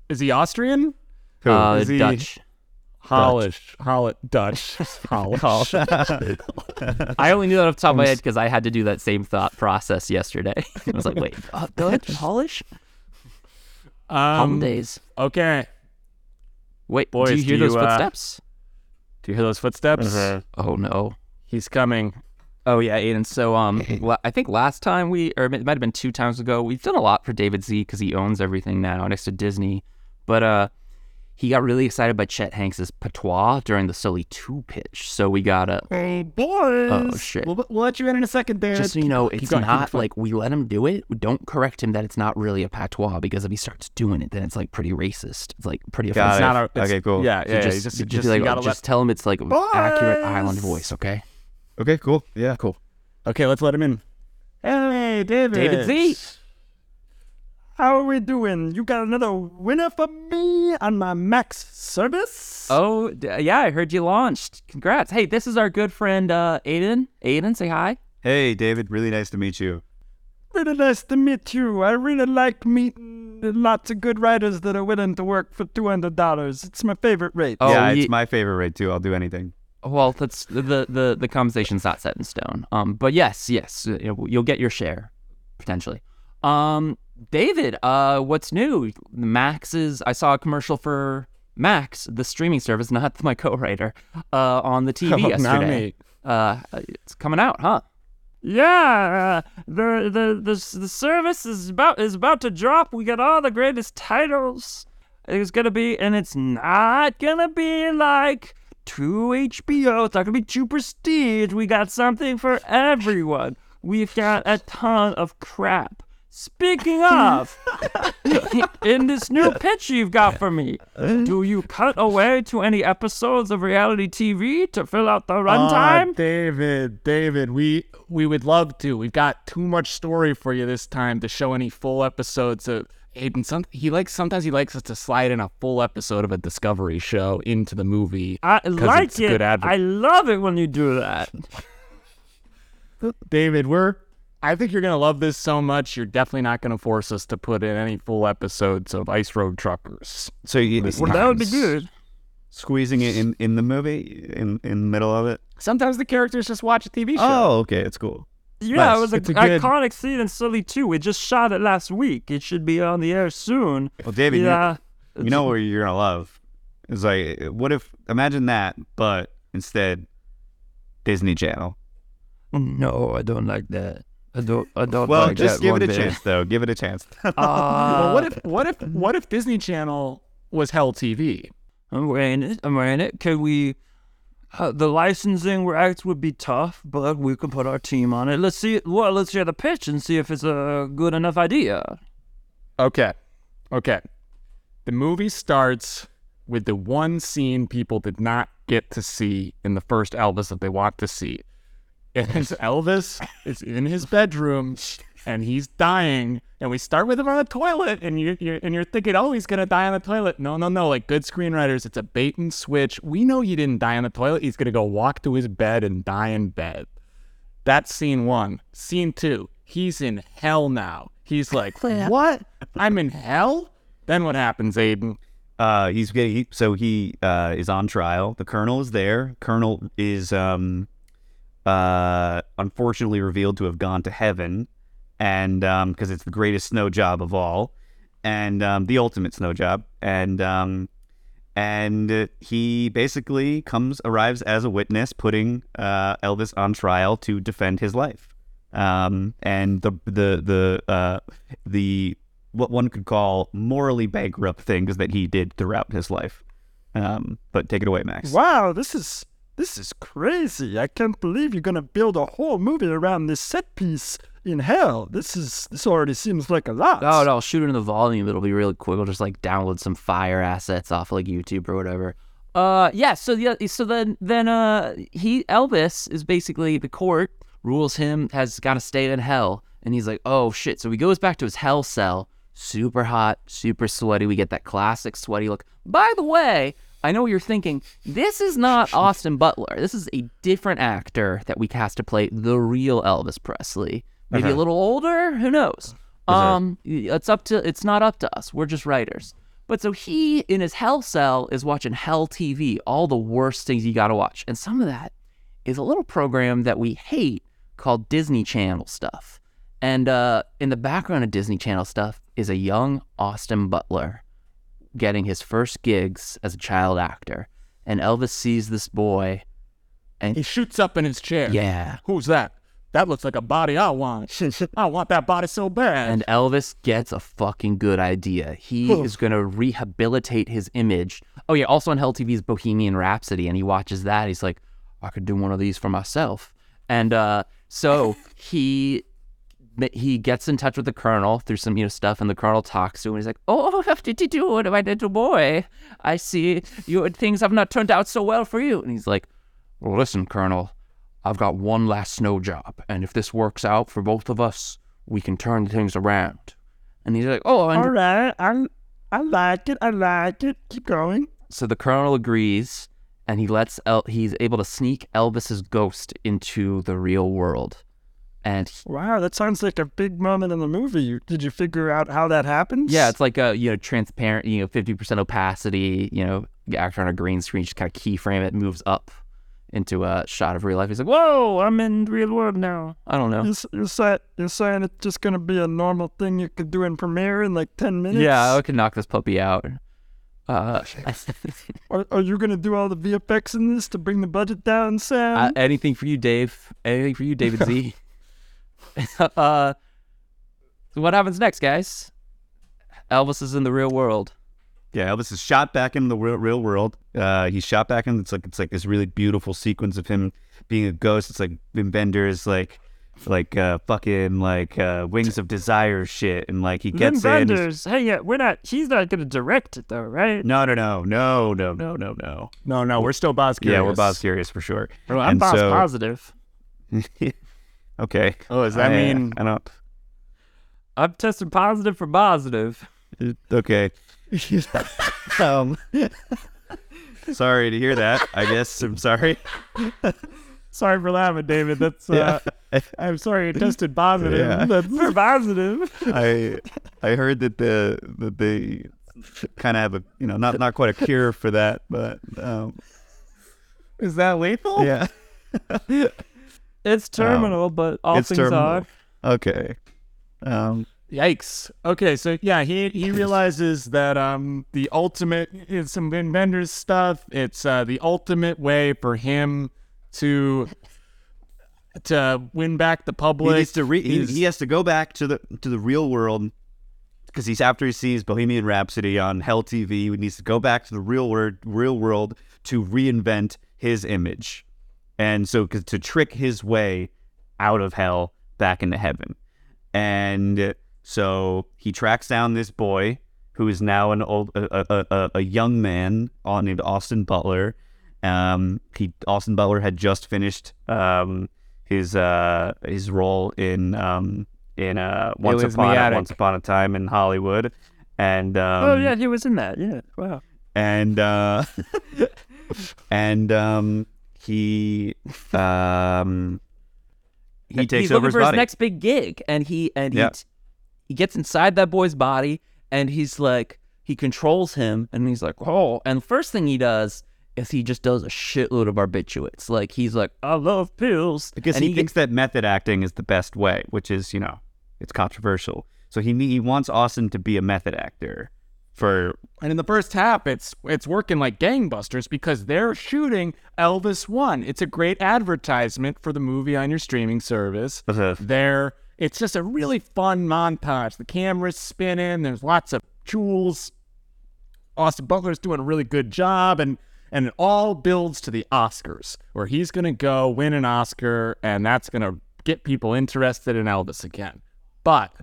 is he Austrian?
Who?
Uh,
is he-
Dutch.
Hollish, Hollish, Dutch, Hollish. (laughs) (laughs)
I only knew that off the top of my head because I had to do that same thought process yesterday. I was like, wait, uh, Dutch, Hollish,
Um,
days.
okay.
Wait,
boys,
do you hear
do
those
you, uh,
footsteps?
Do you hear those footsteps?
Oh no.
He's coming.
Oh yeah, Aidan. So um, (laughs) I think last time we, or it might have been two times ago, we've done a lot for David Z because he owns everything now next to Disney. But uh, he got really excited by Chet Hanks's patois during the Sully two pitch. So we got a.
Hey boys.
Oh, shit.
We'll, we'll let you in in a second, there.
Just so you know, it's
going,
not like we let him do it. Don't correct him that it's not really a patois because if he starts doing it, then it's like pretty racist. It's like pretty
Got
offensive.
it.
not a- it's-
okay, cool.
Yeah,
So
yeah.
just,
yeah, just,
just,
just,
like,
you gotta
just tell him it's like accurate island voice, okay?
Okay, cool. Yeah,
Cool.
okay, let's let him in. Hey, David.
David Z.
How are we doing? You got another winner for me on my Max service?
Oh, d- yeah, I heard you launched. Congrats. Hey, this is our good friend uh, Aidan. Aidan, say hi.
Hey, David. Really nice to meet you.
Really nice to meet you. I really like meeting lots of good writers that are willing to work for $200. It's my favorite rate.
Oh,
yeah,
ye-
it's my favorite rate too. I'll do anything.
Well, that's the the the conversation's not set in stone. Um, but yes, yes, you know, you'll get your share potentially. Um, David, uh, what's new? Max is. I saw a commercial for Max, the streaming service, not (laughs) my co-writer, uh, on the TV
Oh, now
yesterday.
me.
Uh, it's coming out, huh?
Yeah, uh, the, the the the service is about is about to drop. We got all the greatest titles. It's gonna be, and it's not gonna be like two HBO. It's not gonna be two prestige. We got something for everyone. we've got a ton of crap. Speaking of, (laughs) in this new pitch you've got for me, do you cut away to any episodes of reality TV to fill out the
Uh,
runtime?
David, David, we we would love to. We've got too much story for you this time to show any full episodes of Aidan. Some he likes sometimes he likes us to slide in a full episode of a Discovery show into the movie.
I like
it's
it. I love it when you do that. (laughs)
David, we're I think you're gonna love this so much. You're definitely not gonna force us to put in any full episodes of Ice Road Truckers.
So you
This
Well, that would be good.
squeezing it in in the movie in in the middle of it.
Sometimes the characters just watch a TV show.
Oh, okay, it's cool.
Yeah,
Nice.
it was an
It's a good-
iconic scene in Sully 2. We just shot it last week. It should be on the air soon.
Well, David,
yeah.
you, know what you're gonna love? It's like, what if imagine that, but instead Disney Channel.
No, I don't like that. I don't. I don't
Well,
like
just give it a
bit.
chance, though. Give it a chance.
Uh, (laughs) (laughs)
well, what if what if what if Disney Channel was Hell TV?
I'm wearing it. I'm wearing it. Can we? Uh, the licensing rights would be tough, but we could put our team on it. Let's see. Well, let's hear the pitch and see if it's a good enough idea.
Okay. Okay. The movie starts with the one scene people did not get to see in the first Elvis that they want to see. And it's Elvis is in his bedroom and he's dying. And we start with him on the toilet, and you're, you're and you're thinking, oh, he's gonna die on the toilet. No, no, no. Like good screenwriters, it's a bait and switch. We know he didn't die on the toilet. He's gonna go walk to his bed and die in bed. That's scene one. Scene two, he's in hell now. He's like, (laughs) what? I'm in hell? Then what happens, Aidan?
Uh, he's getting he, so he uh, is on trial. The colonel is there. Colonel is um, uh, unfortunately revealed to have gone to heaven, and um, because it's the greatest snow job of all, and um, the ultimate snow job, and um, and he basically comes arrives as a witness, putting uh, Elvis on trial to defend his life. Um, and the the the uh, the what one could call morally bankrupt things that he did throughout his life. Um, but take it away, Max.
Wow, this is this is crazy. I can't believe you're gonna build a whole movie around this set piece in hell. This is this already seems like a lot.
No, I'll shoot it in the volume. It'll be really quick. We'll just like download some fire assets off like YouTube or whatever. Uh, yeah. So yeah. So then then uh he Elvis is basically the court rules him has got to stay in hell, and he's like, oh shit. So he goes back to his hell cell. Super hot, super sweaty. We get that classic sweaty look. By the way, I know what you're thinking. This is not (laughs) Austin Butler. This is a different actor that we cast to play the real Elvis Presley. Maybe a little older. Who knows? Um, it's up to. It's not up to us. We're just writers. But so he in his hell cell is watching Hell TV, all the worst things you got to watch, and some of that is a little program that we hate called Disney Channel stuff. And uh, in the background of Disney Channel stuff is a young Austin Butler getting his first gigs as a child actor. And Elvis sees this boy.
And he shoots up in his chair.
Yeah.
Who's that? That looks like a body I want. (laughs) I want that body so bad.
And Elvis gets a fucking good idea. He is going to rehabilitate his image. Oh, yeah. Also on Hell TV's Bohemian Rhapsody. And he watches that. He's like, I could do one of these for myself. And uh, so (laughs) he he gets in touch with the colonel through some you know stuff, and the colonel talks to him. And he's like, "Oh, what did you do, my little boy? I see you things have not turned out so well for you." And he's like, "Well, listen, Colonel, I've got one last snow job, and if this works out for both of us, we can turn things around." And he's like, "Oh, and
All right, I I like it. I like it. Keep going.
so the colonel agrees, and he lets El- he's able to sneak Elvis's ghost into the real world, and he-
Wow, that sounds like a big moment in the movie. You- Did you figure out how that happens?
yeah, it's like a you know transparent, you know, fifty percent opacity, you know, the actor on a green screen just kind of keyframe it, moves up into a shot of real life. He's like, "Whoa,
Whoa, I'm in the real world now.
I don't know."
You're, s- you're, say, you're saying it's just gonna be a normal thing you could do in Premiere in like ten minutes?
Yeah, I could knock this puppy out. Uh, (laughs)
Are, are you gonna do all the VFX in this to bring the budget down, Sam?
uh, anything for you, Dave? Anything for you, David Z? (laughs) (laughs) uh, what happens next, guys? Elvis is in the real world.
Yeah, Elvis is shot back in the real, real world. Uh, he's shot back in. It's like it's like this really beautiful sequence of him being a ghost. It's like Vin Benders like like uh fucking like uh Wings of Desire shit, and like he
Wim
gets in. he's-
Wenders. Hey, yeah, we're not. He's not gonna direct it though, right?
No, no, no, no, no, no, no, no.
No, no, we're still Baz curious.
Yeah, we're
Curious.
Baz Curious for sure.
Well, I'm
And
boss
so-
positive. (laughs)
okay.
Oh, does that
I-
mean
I don't.
I'm testing positive for positive.
Okay. (laughs) um. (laughs) sorry to hear that. I guess I'm sorry. (laughs)
Sorry for laughing, David. That's uh, I'm sorry it tested positive.
Yeah.
That's
For positive.
I I heard that the that they kind of have a you know not not quite a cure for that, but um,
is that lethal?
yeah.
It's terminal, but all
it's
things
terminal.
are.
Okay. Um.
Yikes. Okay, so yeah, he he (laughs) realizes that um the ultimate is some Vin Vendors stuff. It's uh the ultimate way for him to to win back the public.
He
public.
needs to re- he, he has to go back to the to the real world because he's after he sees Bohemian Rhapsody on Hell TV. He needs to go back to the real world real world to reinvent his image, and so to trick his way out of hell back into heaven. And so he tracks down this boy who is now an old a, a, a, a young man uh, named Austin Butler. Um, he Austin Butler had just finished um, his uh, his role in um, in uh, once
in
upon a, once upon a time in Hollywood, and um,
oh yeah, he was in that. Yeah. Wow.
and uh, (laughs) and um, he um, he takes
he's
over
looking
his
for
body.
his next big gig, and he and he
Yeah.
t- he gets inside that boy's body, and he's like he controls him, and he's like oh, and first thing he does is he just does a shitload of barbiturates, like he's like I love pills,
because
and
he,
he
thinks that method acting is the best way, which is you know it's controversial. So he he wants Austin to be a method actor for
And in the first half, it's it's working like gangbusters because they're shooting Elvis One. It's a great advertisement for the movie on your streaming service. There, it's just a really fun montage. The camera's spinning. There's lots of jewels. Austin Butler's doing a really good job, and and it all builds to the Oscars, where he's gonna go win an Oscar, and that's gonna get people interested in Elvis again. But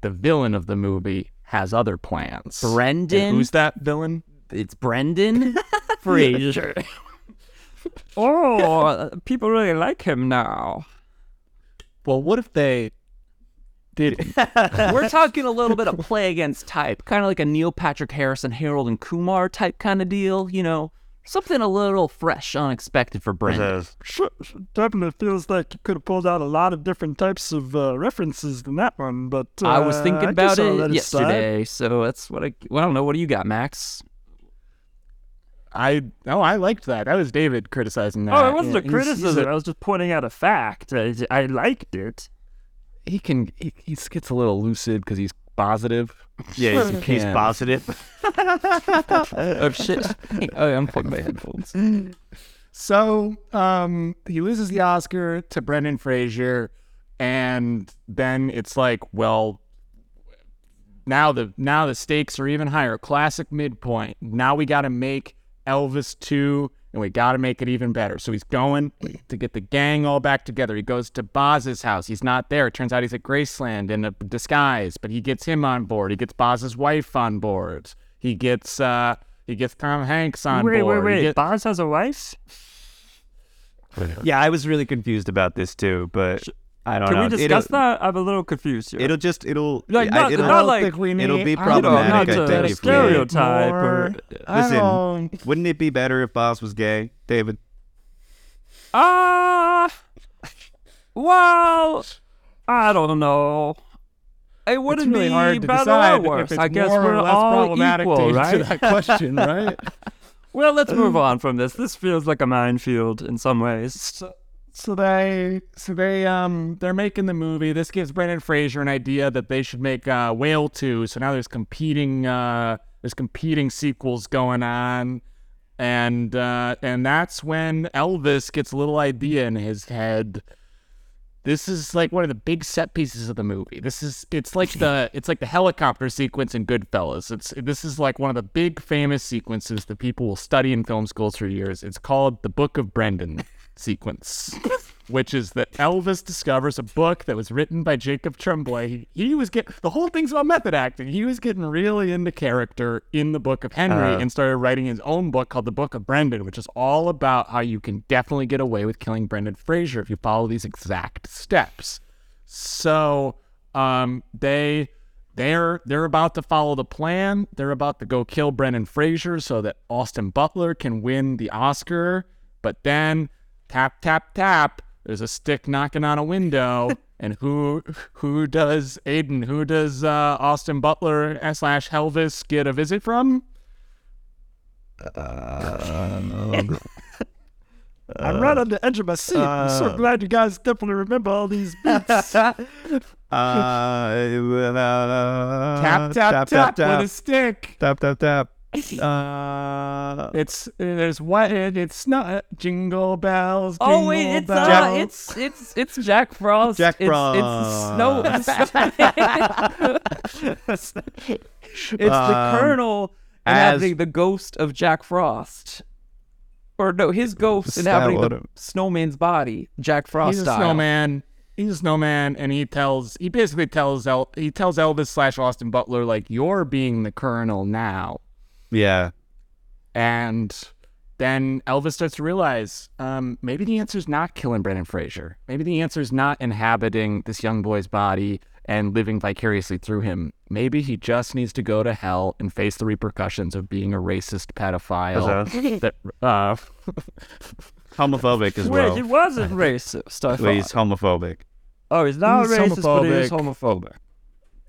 the villain of the movie has other plans. And
Brendan.
who's that villain?
it's Brendan. (laughs)
Fraser. (laughs) oh, people really like him now.
Well, what if they did? (laughs)
We're talking a little bit of play against type, kind of like a Neil Patrick Harrison, Harold and Kumar type kind of deal, you know, something a little fresh, unexpected for Brendan.
Sure, definitely feels like you could have pulled out a lot of different types of uh, references than that one, but uh,
I was thinking
I
about
guess I'll let
it
slide.
yesterday, so that's what I. Well, I don't know. What do you got, Max?
I oh, I liked that. That was David criticizing that.
Oh, it wasn't
Yeah,
a
he's- he's
criticism.
a-
I was just pointing out a fact. I, I liked it.
he can he, he gets a little lucid because he's positive.
yeah he's, he's
Yeah.
positive. (laughs)
oh shit! oh, I'm plugging my headphones.
So um, he loses the Oscar to Brendan Fraser, and then it's like, well, now the now the stakes are even higher. Classic midpoint. Now we got to make Elvis two, and we got to make it even better. So he's going to get the gang all back together. He goes to Baz's house. He's not there. It turns out he's at Graceland in a disguise, but he gets him on board. He gets Baz's wife on board. He gets uh he gets Tom Hanks on
wait,
board.
wait,
wait,
wait.
get-
Baz has a wife?
yeah, I was really confused about this too, but I don't
Can
know.
Can we discuss
it'll,
that? I'm a little confused here.
It'll just it'll
Like,
I-
not-
it'll,
not like-
think we
it'll
need-
be
I don't know,
problematic.
not
I
to
think if we
stereotype or
I
listen.
don't-
wouldn't it be better if Baz was gay, David?
Ah, well, I don't know. It wouldn't
it's really
be
hard to
better
decide
or worse.
if it's
I guess
more
we're
or less
all
problematic
equal,
to answer
right?
that question, right? (laughs)
Well, let's move on from this. This feels like a minefield in some ways.
so, so they, so they, um, they're making the movie. This gives Brendan Fraser an idea that they should make uh, Whale Two. So now there's competing, uh, there's competing sequels going on, and uh, and that's when Elvis gets a little idea in his head. This is like one of the big set pieces of the movie. This is it's like the it's like the helicopter sequence in Goodfellas. It's this is like one of the big famous sequences that people will study in film schools for years. It's called the Book of Brendan sequence. which is that Elvis discovers a book that was written by Jacob Tremblay. He, he was getting the whole thing's about method acting. He was getting really into character in the Book of Henry and started writing his own book called The Book of Brendan, which is all about how you can definitely get away with killing Brendan Fraser if you follow these exact steps. So um, they they're they're about to follow the plan. They're about to go kill Brendan Fraser so that Austin Butler can win the Oscar. But then tap tap tap, there's a stick knocking on a window. (laughs) And who who does Aidan? Who does uh, Austin Butler slash Helvis get a visit from?
uh, I'm right on the edge of my seat. I'm so glad you guys definitely remember all these beats. (laughs)
Uh,
Tap tap tap, with a stick.
tap tap tap. Uh,
It's there's what it's not jingle bells.
Oh wait, it's
bells.
uh, it's it's it's Jack Frost.
Jack
it's,
Frost.
It's snow. (laughs) (laughs) it's the
Um,
Colonel
as-
inhabiting the ghost of Jack Frost, or no, his ghost inhabiting the snowman's body, Jack Frost
He's a
style.
snowman. He's a snowman, and he tells he basically tells El, he tells Elvis slash Austin Butler like you're being the Colonel now,
yeah.
and then Elvis starts to realize um, maybe the answer is not killing Brendan Fraser. Maybe the answer is not inhabiting this young boy's body and living vicariously through him. Maybe he just needs to go to hell and face the repercussions of being a racist pedophile. (laughs) that uh, (laughs)
Homophobic as well.
Wait, he wasn't
Racist. I
Well, he's homophobic.
Oh, he's not
He's
racist, but he is
homophobic.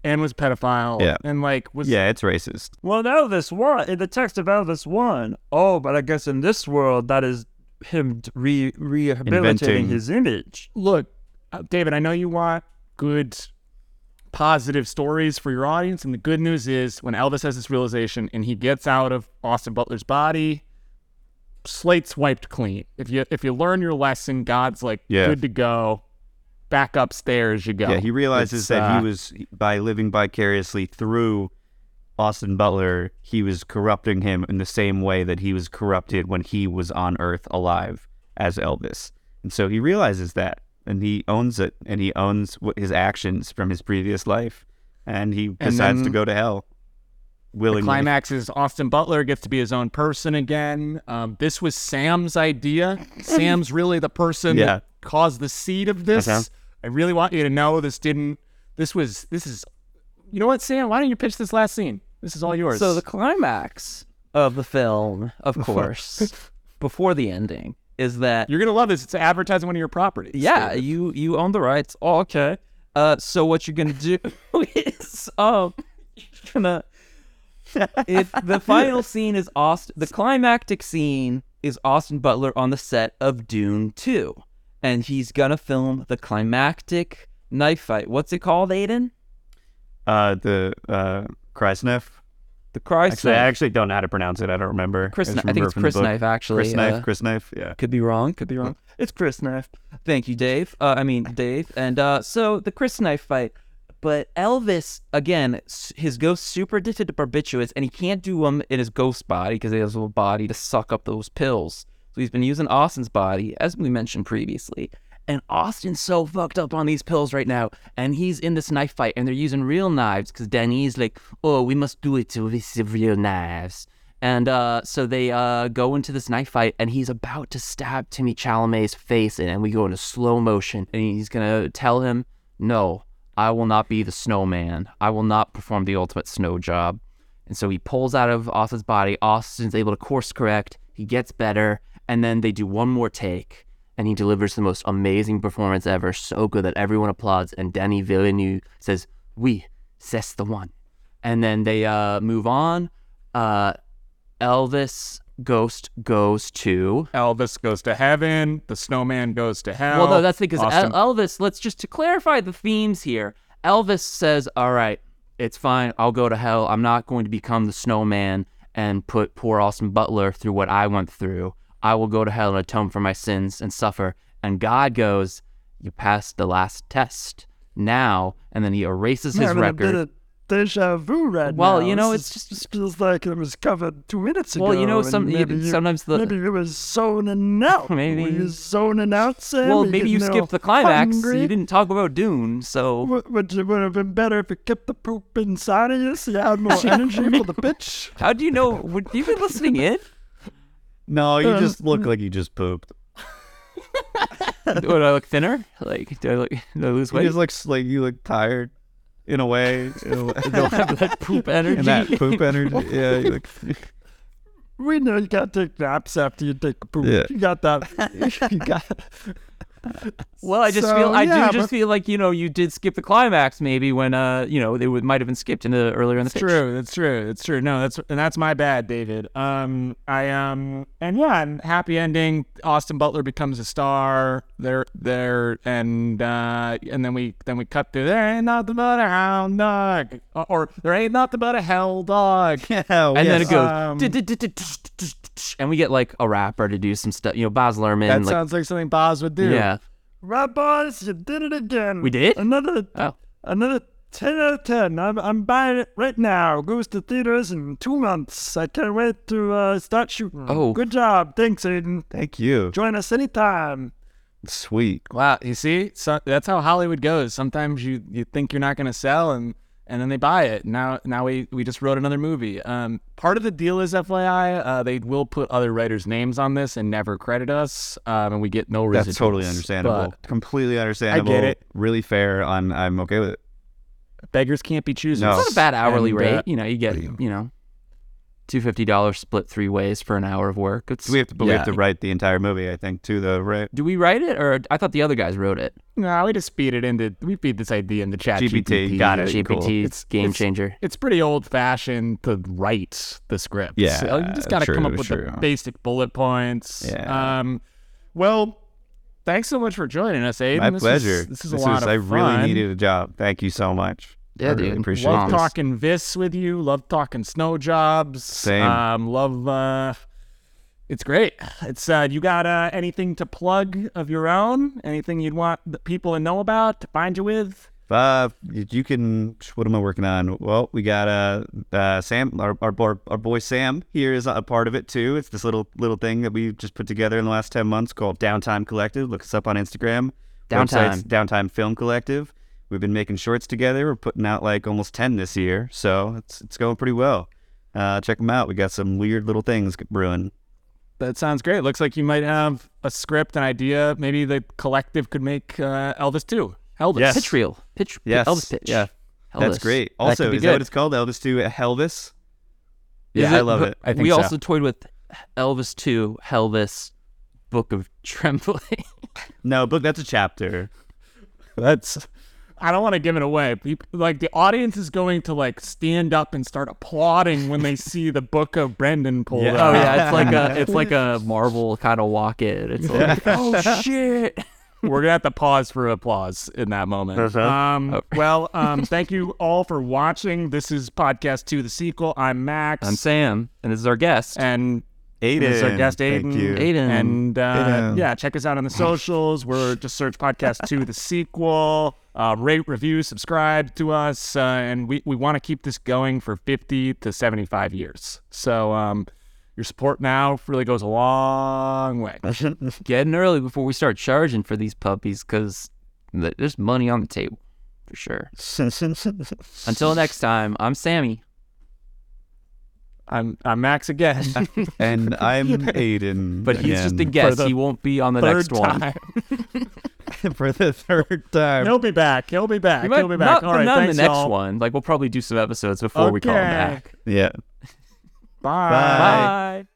Homophobic.
and was a pedophile.
Yeah.
and like was
Yeah, it's racist.
Well, Elvis won in the text of Elvis won. Oh, but I guess in this world that is him re- rehabilitating
Inventing.
his image.
look, uh, David, I know you want good, positive stories for your audience, and the good news is when Elvis has this realization and he gets out of Austin Butler's body, slate's wiped clean. If you if you learn your lesson, God's like
Yeah.
good to go. Back upstairs you go.
Yeah, he realizes
It's,
that
uh,
he was by living vicariously through Austin Butler, he was corrupting him in the same way that he was corrupted when he was on Earth alive as Elvis. And so he realizes that and he owns it and he owns what his actions from his previous life and he decides to go to hell
The climax is Austin Butler gets to be his own person again. Um, this was Sam's idea. Sam's really the person
Yeah.
that caused the seed of this.
Okay.
I really want you to know this didn't. This was. This is. You know what, Sam? Why don't you pitch this last scene? This is all yours.
So the climax of the film, of (laughs) course, before the ending, is that
you're gonna love this. It's advertising one of your properties.
yeah, you you own the rights. Oh, okay. Uh, so what you're gonna do (laughs) is um, you're gonna it the final scene is Austin. The climactic scene is Austin Butler on the set of Dune Two, and he's gonna film the climactic knife fight. What's it called, Aidan?
uh the uh Kreisneff.
The Christ
Actually, I actually don't know how to pronounce it. I don't remember.
Chris,
just
Kni- I think it's Chris. Knife actually.
Chris Knife,
uh,
Chris Knife, yeah.
Could be wrong. Could be wrong. (laughs) It's Chris Knife. Thank you, Dave. Uh, I mean, Dave. And uh, so the Chris Knife fight. But Elvis, again, his ghost super addicted to barbiturates, and he can't do them in his ghost body because he has a body to suck up those pills. So he's been using Austin's body, as we mentioned previously. And Austin's so fucked up on these pills right now, and he's in this knife fight, and they're using real knives because Danny's like, "Oh, we must do it with real knives." And uh, so they uh, go into this knife fight, and he's about to stab Timmy Chalamet's face in, and we go into slow motion, and he's gonna tell him, "No, I will not be the snowman. I will not perform the ultimate snow job." And so he pulls out of Austin's body. Austin's able to course correct. He gets better, and then they do one more take, and he delivers the most amazing performance ever. So good that everyone applauds, and Danny Villeneuve says, "Oui, c'est the one." And then they uh, move on. Uh, Elvis Ghost goes to.
Elvis goes to heaven. The snowman goes to hell.
Well, no, that's because
Austin-
El- Elvis. Let's just to clarify the themes here. Elvis says, "All right, it's fine. I'll go to hell. I'm not going to become the snowman and put poor Austin Butler through what I went through. I will go to hell and atone for my sins and suffer." And God goes, "You passed the last test now," and then he erases his record.
deja vu right
Well,
now.
you know,
This
it's just-
feels like it was covered two minutes ago.
Well, you know, some
maybe you-
sometimes the
maybe (laughs) you was zoning out.
Maybe-
you zoning out, Sam?
well, maybe you
getting
skipped the climax.
hungry?
You didn't talk about Dune, so
Would, would it would have been better if you kept the poop inside of you so you had more (laughs) energy for the (laughs) pitch?
how do you know? Would you been listening in?
No, you
Uh,
just look like you just pooped.
Do I look thinner? Like, do I look? Do I lose
You
weight?
just look like you look tired, in a way. In a way-
that poop (laughs) energy.
and that poop energy. Yeah, you look, (laughs)
We know you gotta take naps after you take a poop.
Yeah.
You got that. (laughs) you got.
Well, I just
So,
feel I
yeah,
do just
but-
feel like you know you did skip the climax maybe when uh you know they would might have been skipped into earlier in the
It's
pitch.
true. That's true. That's true. No, that's and that's my bad, David. Um, I um, and yeah, and happy ending. Austin Butler becomes a star. There, there, and uh, and then we then we cut through. there ain't nothing but a hound dog, or, or there ain't nothing but a hell dog. (laughs)
yeah,
And then it goes,
Um,
and we get like a rapper to do some stuff. You know, Baz Luhrmann.
That
like,
sounds like something Baz would do.
yeah.
Right, boys, you did it again.
We did?
Another,
Oh.
another 10 out of 10. I'm, I'm buying it right now. Goes to theaters in two months. I can't wait to uh, start shooting.
Oh.
Good job. Thanks, Aidan.
Thank you.
Join us anytime.
Sweet.
Wow, you see, so that's how Hollywood goes. Sometimes you you think you're not going to sell, and and then they buy it. Now now we we just wrote another movie. Um, part of the deal is FYI, uh, they will put other writers' names on this and never credit us, um, and we get no residuals.
That's totally understandable.
But
Completely understandable.
I get it.
Really fair. On I'm okay with it.
beggars can't be choosers.
No.
It's not a bad hourly
And,
rate.
uh,
you know, you get you know, two fifty dollars split three ways for an hour of work. It's
We have to, but we have to write the entire movie. I think too, though, right?
Do we write it, or I thought the other guys wrote it?
no, we just feed it into we feed this idea into Chat
GPT,
GPT.
got it.
GPT,
cool.
it's game changer.
It's pretty old fashioned to write the script.
Yeah,
So you just got to come up with
true.
the basic bullet points.
Yeah.
Um, well, thanks so much for joining us, Aidan.
My
This was-
pleasure.
this is a lot of
I
fun.
really needed a job. Thank you so much.
Yeah,
I really
dude.
appreciate
Love
this.
talking vis with you. Love talking snow jobs.
Same.
Um, love. Uh, it's great. It's uh, you got uh, anything to plug of your own? Anything you'd want the people to know about to find you with?
Uh, you can. What am I working on? Well, we got uh, uh Sam, our, our boy, our boy Sam here is a part of it too. It's this little little thing that we just put together in the last ten months called Downtime Collective. Look us up on Instagram.
Downtime.
Website's Downtime Film Collective. We've been making shorts together. We're putting out like almost ten this year, so it's it's going pretty well. Uh, check them out. We got some weird little things brewing.
That sounds great. Looks like you might have a script, an idea. Maybe the collective could make uh, Elvis too. Elvis.
Yes.
Pitch reel, pitch,
Yes.
Elvis pitch.
Yeah. That's great. Also,
could be
is that what it's called? Elvis to Elvis.
Is
Yeah, I
it-
love it.
I think
we
so.
also toyed with Elvis two, Elvis, Book of Trembling. (laughs)
No, book. That's a chapter.
That's. I don't want to give it away. Peop- Like the audience is going to like stand up and start applauding when they see the book of Brendan pulled
Yeah.
out.
oh yeah, it's like a (laughs) it's like a Marvel kind of walk in. It's like oh (laughs) shit.
We're gonna have to pause for applause in that moment. Um, (laughs) well, um, thank you all for watching. This is podcast two, the sequel. I'm Max,
I'm Sam, and this is our guest.
and
Aidan.
this is our guest
Thank
Aidan.
you.
Aidan.
And uh,
Aidan.
yeah, check us out on the socials. We're just search podcast two, the sequel. Uh, rate, review, subscribe to us, uh, and we we want to keep this going for 50 to 75 years. So um, your support now really goes a long way. (laughs)
Getting early before we start charging for these puppies, because there's money on the table for sure. (laughs) Until next time, I'm Sammy.
I'm I'm Max again. (laughs)
and I'm Aidan.
But he's just a guest. He won't be on the
Third
next one.
Time. (laughs)
for the third time.
He'll be back. He'll be back.
He might
He'll be back.
not,
All right,
not in
thanks,
the next
y'all.
one. Like we'll probably do some episodes before we call him back.
Yeah.
Bye.
Bye.
Bye.